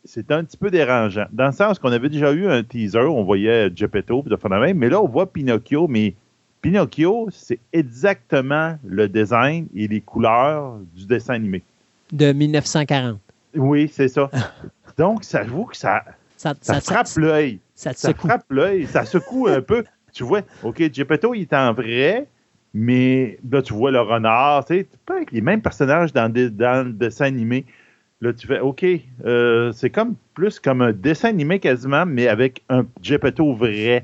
c'est un petit peu dérangeant. Dans le sens qu'on avait déjà eu un teaser, on voyait Geppetto de même, mais là on voit Pinocchio, mais Pinocchio, c'est exactement le design et les couleurs du dessin animé. De 1940. Oui, c'est ça. Donc, ça j'avoue que ça, Ça, ça, ça- frappe l'œil. ça te secoue. frappe l'œil, ça secoue un peu. Tu vois, OK, Geppetto, il est en vrai, mais là, tu vois le renard, tu sais, pas avec les mêmes personnages dans, des- dans le dessin animé. Là, tu fais, OK, euh, c'est comme plus comme un dessin animé quasiment, mais avec un Geppetto vrai.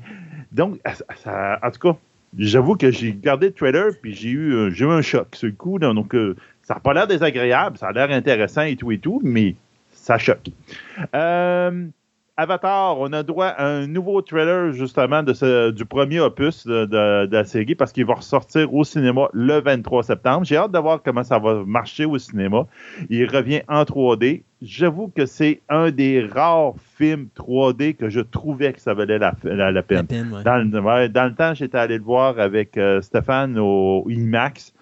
Donc, ça- en tout cas, j'avoue que j'ai regardé le trailer, puis j'ai eu, euh, j'ai eu un choc sur le coup. donc, euh, ça n'a pas l'air désagréable, ça a l'air intéressant et tout et tout, mais ça choque. Euh, Avatar, on a droit à un nouveau trailer justement de ce- du premier opus de, de- de la série parce qu'il va ressortir au cinéma le 23 septembre. J'ai hâte de voir comment ça va marcher au cinéma. Il revient en 3D. J'avoue que c'est un des rares films 3D que je trouvais que ça valait la, la- la peine. La peine, ouais. Dans le, ouais, dans le temps, j'étais allé le voir avec euh, Stéphane au IMAX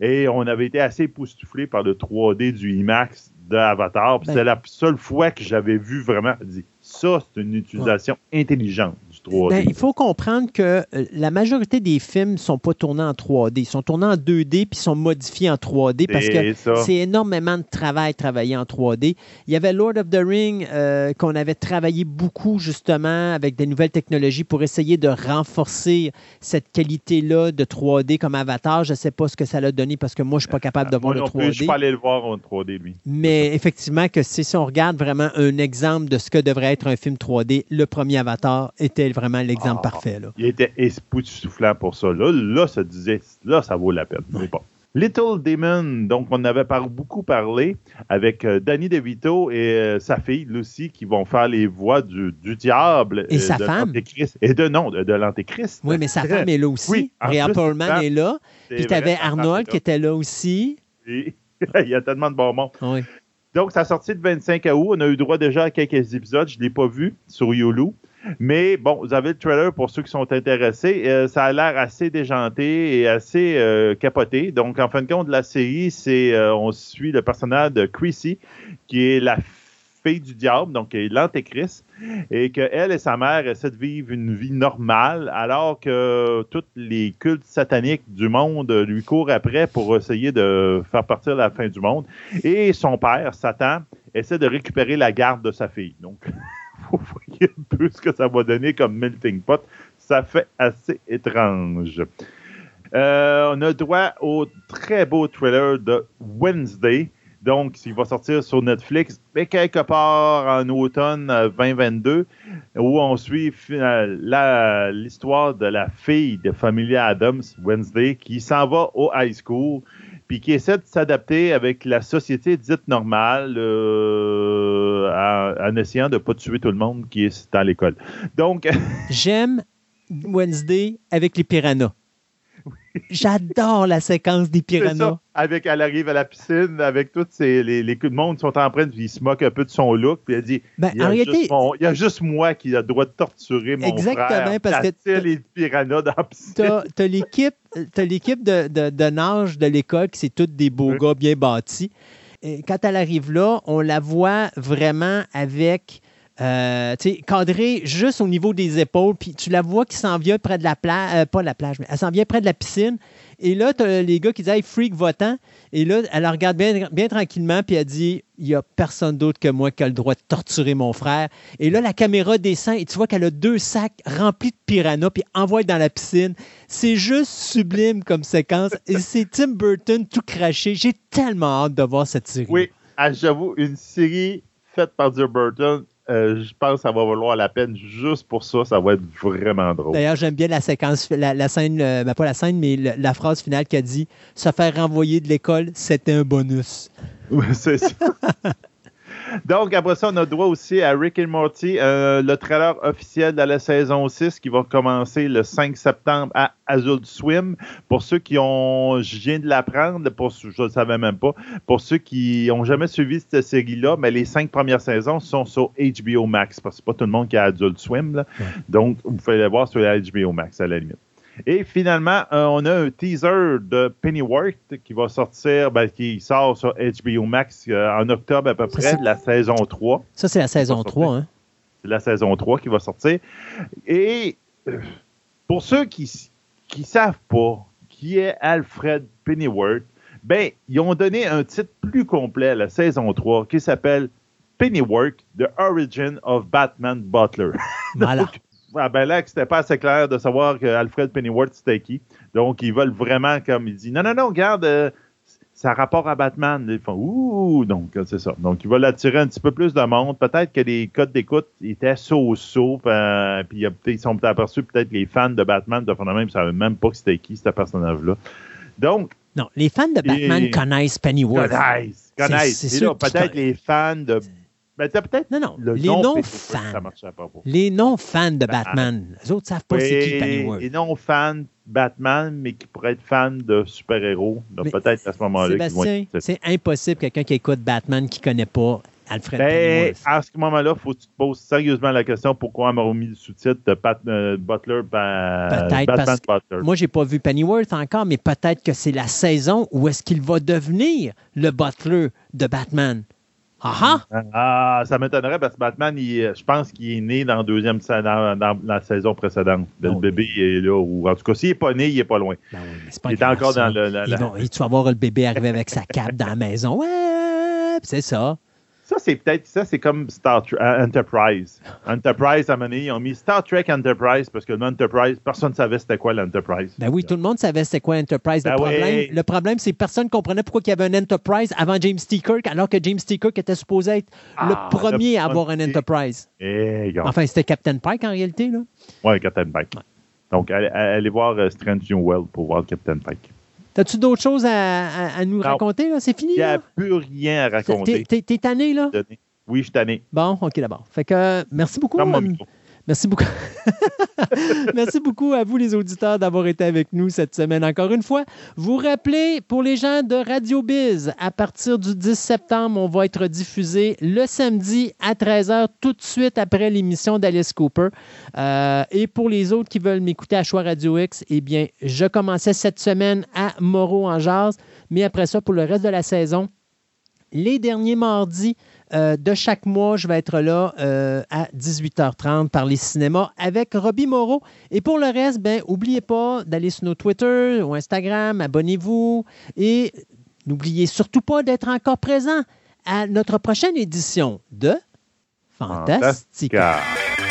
et on avait été assez époustouflé par le 3D du IMAX d'Avatar. Ben- C'est la seule fois que j'avais vu vraiment dit ça, c'est une utilisation intelligente 3D. Ben, il faut comprendre que euh, la majorité des films ne sont pas tournés en 3D. Ils sont tournés en 2D puis sont modifiés en 3D parce que C'est énormément de travail travailler en 3D. Il y avait Lord of the Ring euh, qu'on avait travaillé beaucoup justement avec des nouvelles technologies pour essayer de renforcer cette qualité-là de 3D comme Avatar. Je ne sais pas ce que ça l'a donné parce que moi, je ne suis pas capable de Moi voir le non plus, je suis 3D. pas allé le voir en 3D, lui. Mais effectivement, que si, si on regarde vraiment un exemple de ce que devrait être un film 3D, le premier Avatar était vraiment l'exemple Ah. parfait. Là. Il était époustouflant pour ça. Là, là, ça disait, là, ça vaut la peine. Bon. Little Demon, donc on avait par- beaucoup parlé avec euh, Danny DeVito et euh, sa fille Lucy qui vont faire les voix du, du diable Et sa de femme. Et de non, de, de l'Antéchrist. Oui, mais sa femme est là aussi. Oui, femme, est là. Puis sa femme Arnold qui était là aussi. Et- Il y a tellement de bon monde. Oui. Donc, ça a sorti le 25 août. On a eu droit déjà à quelques épisodes. Je ne l'ai pas vu sur Yulu. Mais bon, vous avez le trailer pour ceux qui sont intéressés. Euh, ça a l'air assez déjanté et assez euh, capoté. Donc, en fin de compte, la série, c'est euh, on suit le personnage de Chrissy, qui est la fille du diable, donc l'antéchrist, et qu'elle et sa mère essaient de vivre une vie normale, alors que tous les cultes sataniques du monde lui courent après pour essayer de faire partir la fin du monde. Et son père, Satan, essaie de récupérer la garde de sa fille. Donc, vous voyez un peu ce que ça va donner comme melting pot. Ça fait assez étrange. Euh, on a droit au très beau trailer de Wednesday. Donc, il va sortir sur Netflix, mais quelque part en automne euh, 2022, où on suit euh, l'histoire de la fille de Familia Adams, Wednesday, qui s'en va au high school, puis qui essaie de s'adapter avec la société dite normale, euh, en, essayant de ne pas tuer tout le monde qui est dans l'école. Donc, J'aime Wednesday avec les piranhas. J'adore la séquence des piranhas. Avec, elle arrive à la piscine, avec tous ces, les, les coups de monde qui sont en train de, ils se moquent un peu de son look, puis elle dit, Ben, il y, a réalité, juste mon- il y a juste moi qui a le droit de torturer mon Exactement, frère. parce que les piranhas dans la piscine? t'as as, l'équipe t'as l'équipe de, de, de nage de l'école qui c'est toutes des beaux Oui. gars bien bâtis. Et quand elle arrive là, on la voit vraiment avec euh, cadrée juste au niveau des épaules, puis tu la vois qui s'en vient près de la plage, pas la plage, mais elle s'en vient près de la piscine. Et là, tu as les gars qui disent Hey, freak votant. Et là, elle la regarde bien, bien tranquillement, puis elle dit Il n'y a personne d'autre que moi qui a le droit de torturer mon frère. Et là, la caméra descend et tu vois qu'elle a deux sacs remplis de piranhas, puis envoie dans la piscine. C'est juste sublime comme séquence. Et c'est Tim Burton tout craché. J'ai tellement hâte de voir cette série. Oui, ah, j'avoue, une série faite par Tim Burton, euh, je pense que ça va valoir la peine juste pour ça. Ça va être vraiment drôle. D'ailleurs, j'aime bien la séquence, la, la scène, euh, ben, pas la scène, mais le- la phrase finale qui a dit Se faire renvoyer de l'école, c'était un bonus. Oui, c'est ça. Donc, après ça, on a droit aussi à Rick and Morty, euh, le trailer officiel de la saison 6 qui va commencer le 5 septembre à Azul Swim. Pour ceux qui ont, je viens de l'apprendre, pour je ne le savais même pas, pour ceux qui n'ont jamais suivi cette série-là, mais les cinq premières saisons sont sur HBO Max, parce que c'est pas tout le monde qui a Adult Swim. là. Ouais. Donc, vous pouvez les voir sur la HBO Max à la limite. Et finalement, euh, on a un teaser de Pennyworth qui va sortir, ben, qui sort sur HBO Max euh, en octobre à peu près de la saison 3. Ça, c'est la saison sortir. 3. Hein? C'est la saison 3 qui va sortir. Et euh, pour ceux qui qui savent pas qui est Alfred Pennyworth, ben, ils ont donné un titre plus complet à la saison 3 qui s'appelle Pennyworth, The Origin of Batman Butler. Voilà. Ah ben là, que c'était pas assez clair de savoir que Alfred Pennyworth c'était qui. Donc, ils veulent vraiment, comme il dit, non, non, non, regarde, euh, ça a rapport à Batman. Ils font, ouh, donc, euh, c'est ça. Donc, ils veulent attirer un petit peu plus de monde. Peut-être que les codes d'écoute étaient so-so, euh, puis peut-être- ils sont peut-être aperçus, peut-être les fans de Batman, de fond même, ne savaient même pas que c'était qui, ce personnage-là. Donc, Non, les fans de Batman Et- connaissent Pennyworth. connaissent, connaissent. peut-être les fans de. Ben, t'as peut-être Non, non, le les nom non Pennyworth, Ça fans. marcherait pas pour. Les non-fans de Ben, Batman. Les autres savent pas c'est qui Pennyworth. Et non fans Batman, mais qui pourraient être fans de super-héros. Donc, Mais Peut-être à ce moment-là. c'est impossible quelqu'un qui écoute Batman qui connaît pas Alfred Ben, Pennyworth. à ce moment-là, il faut que tu te poses sérieusement la question pourquoi on m'a mis le sous-titre de Pat- euh, Butler par Peut-être Batman parce Butler. Moi, j'ai pas vu Pennyworth encore, mais peut-être que c'est la saison où est-ce qu'il va devenir le butler de Batman. Ah ah! Ah, ça m'étonnerait parce que Batman, il- je pense qu'il est né dans, la deuxième, dans, dans la saison précédente. Le Oh. bébé est là. Ou, en tout cas, s'il n'est pas né, il est pas loin. Ben oui, pas Il est encore ça. dans le. la- Ils vont- tu vas voir le bébé arriver avec sa cape dans la maison. Ouais, c'est ça. Ça, c'est peut-être, ça, c'est comme Star Trek, euh, Enterprise. Enterprise, à un moment donné, ils ont mis Star Trek Enterprise parce que l'Enterprise, personne ne savait c'était quoi l'Enterprise. Ben oui, tout le monde savait c'était quoi Enterprise. Le Ben problème, oui. le problème, c'est que personne ne comprenait pourquoi il y avait un Enterprise avant James T. Kirk, alors que James T. Kirk était supposé être Ah, le premier le à avoir un. Enterprise. Eh. Enfin, c'était Captain Pike en réalité. Là. Ouais, Captain Pike. Donc, allez, allez voir euh, Strange New World pour voir Captain Pike. T'as-tu d'autres choses à, à- à nous Non. raconter? là? C'est fini? Il n'y a là? plus rien à raconter. T'es t'es tanné, là? Oui, je suis tanné. Bon, OK, d'abord. Fait que euh, merci beaucoup. Merci beaucoup. Merci beaucoup à vous, les auditeurs, d'avoir été avec nous cette semaine. Encore une fois, vous rappelez, pour les gens de Radio Biz, à partir du 10 septembre, on va être diffusé le samedi à 13h, tout de suite après l'émission d'Alice Cooper. Euh, et pour les autres qui veulent m'écouter à Choix Radio X, eh bien, je commençais cette semaine à Moreau en Jazz. Mais après ça, pour le reste de la saison, les derniers mardis euh, de chaque mois, je vais être là euh, à 18h30 par les cinémas avec Robbie Moreau. Et pour le reste, ben, n'oubliez pas d'aller sur nos Twitter ou Instagram, abonnez-vous et n'oubliez surtout pas d'être encore présent à notre prochaine édition de Fantastica. Fantastica.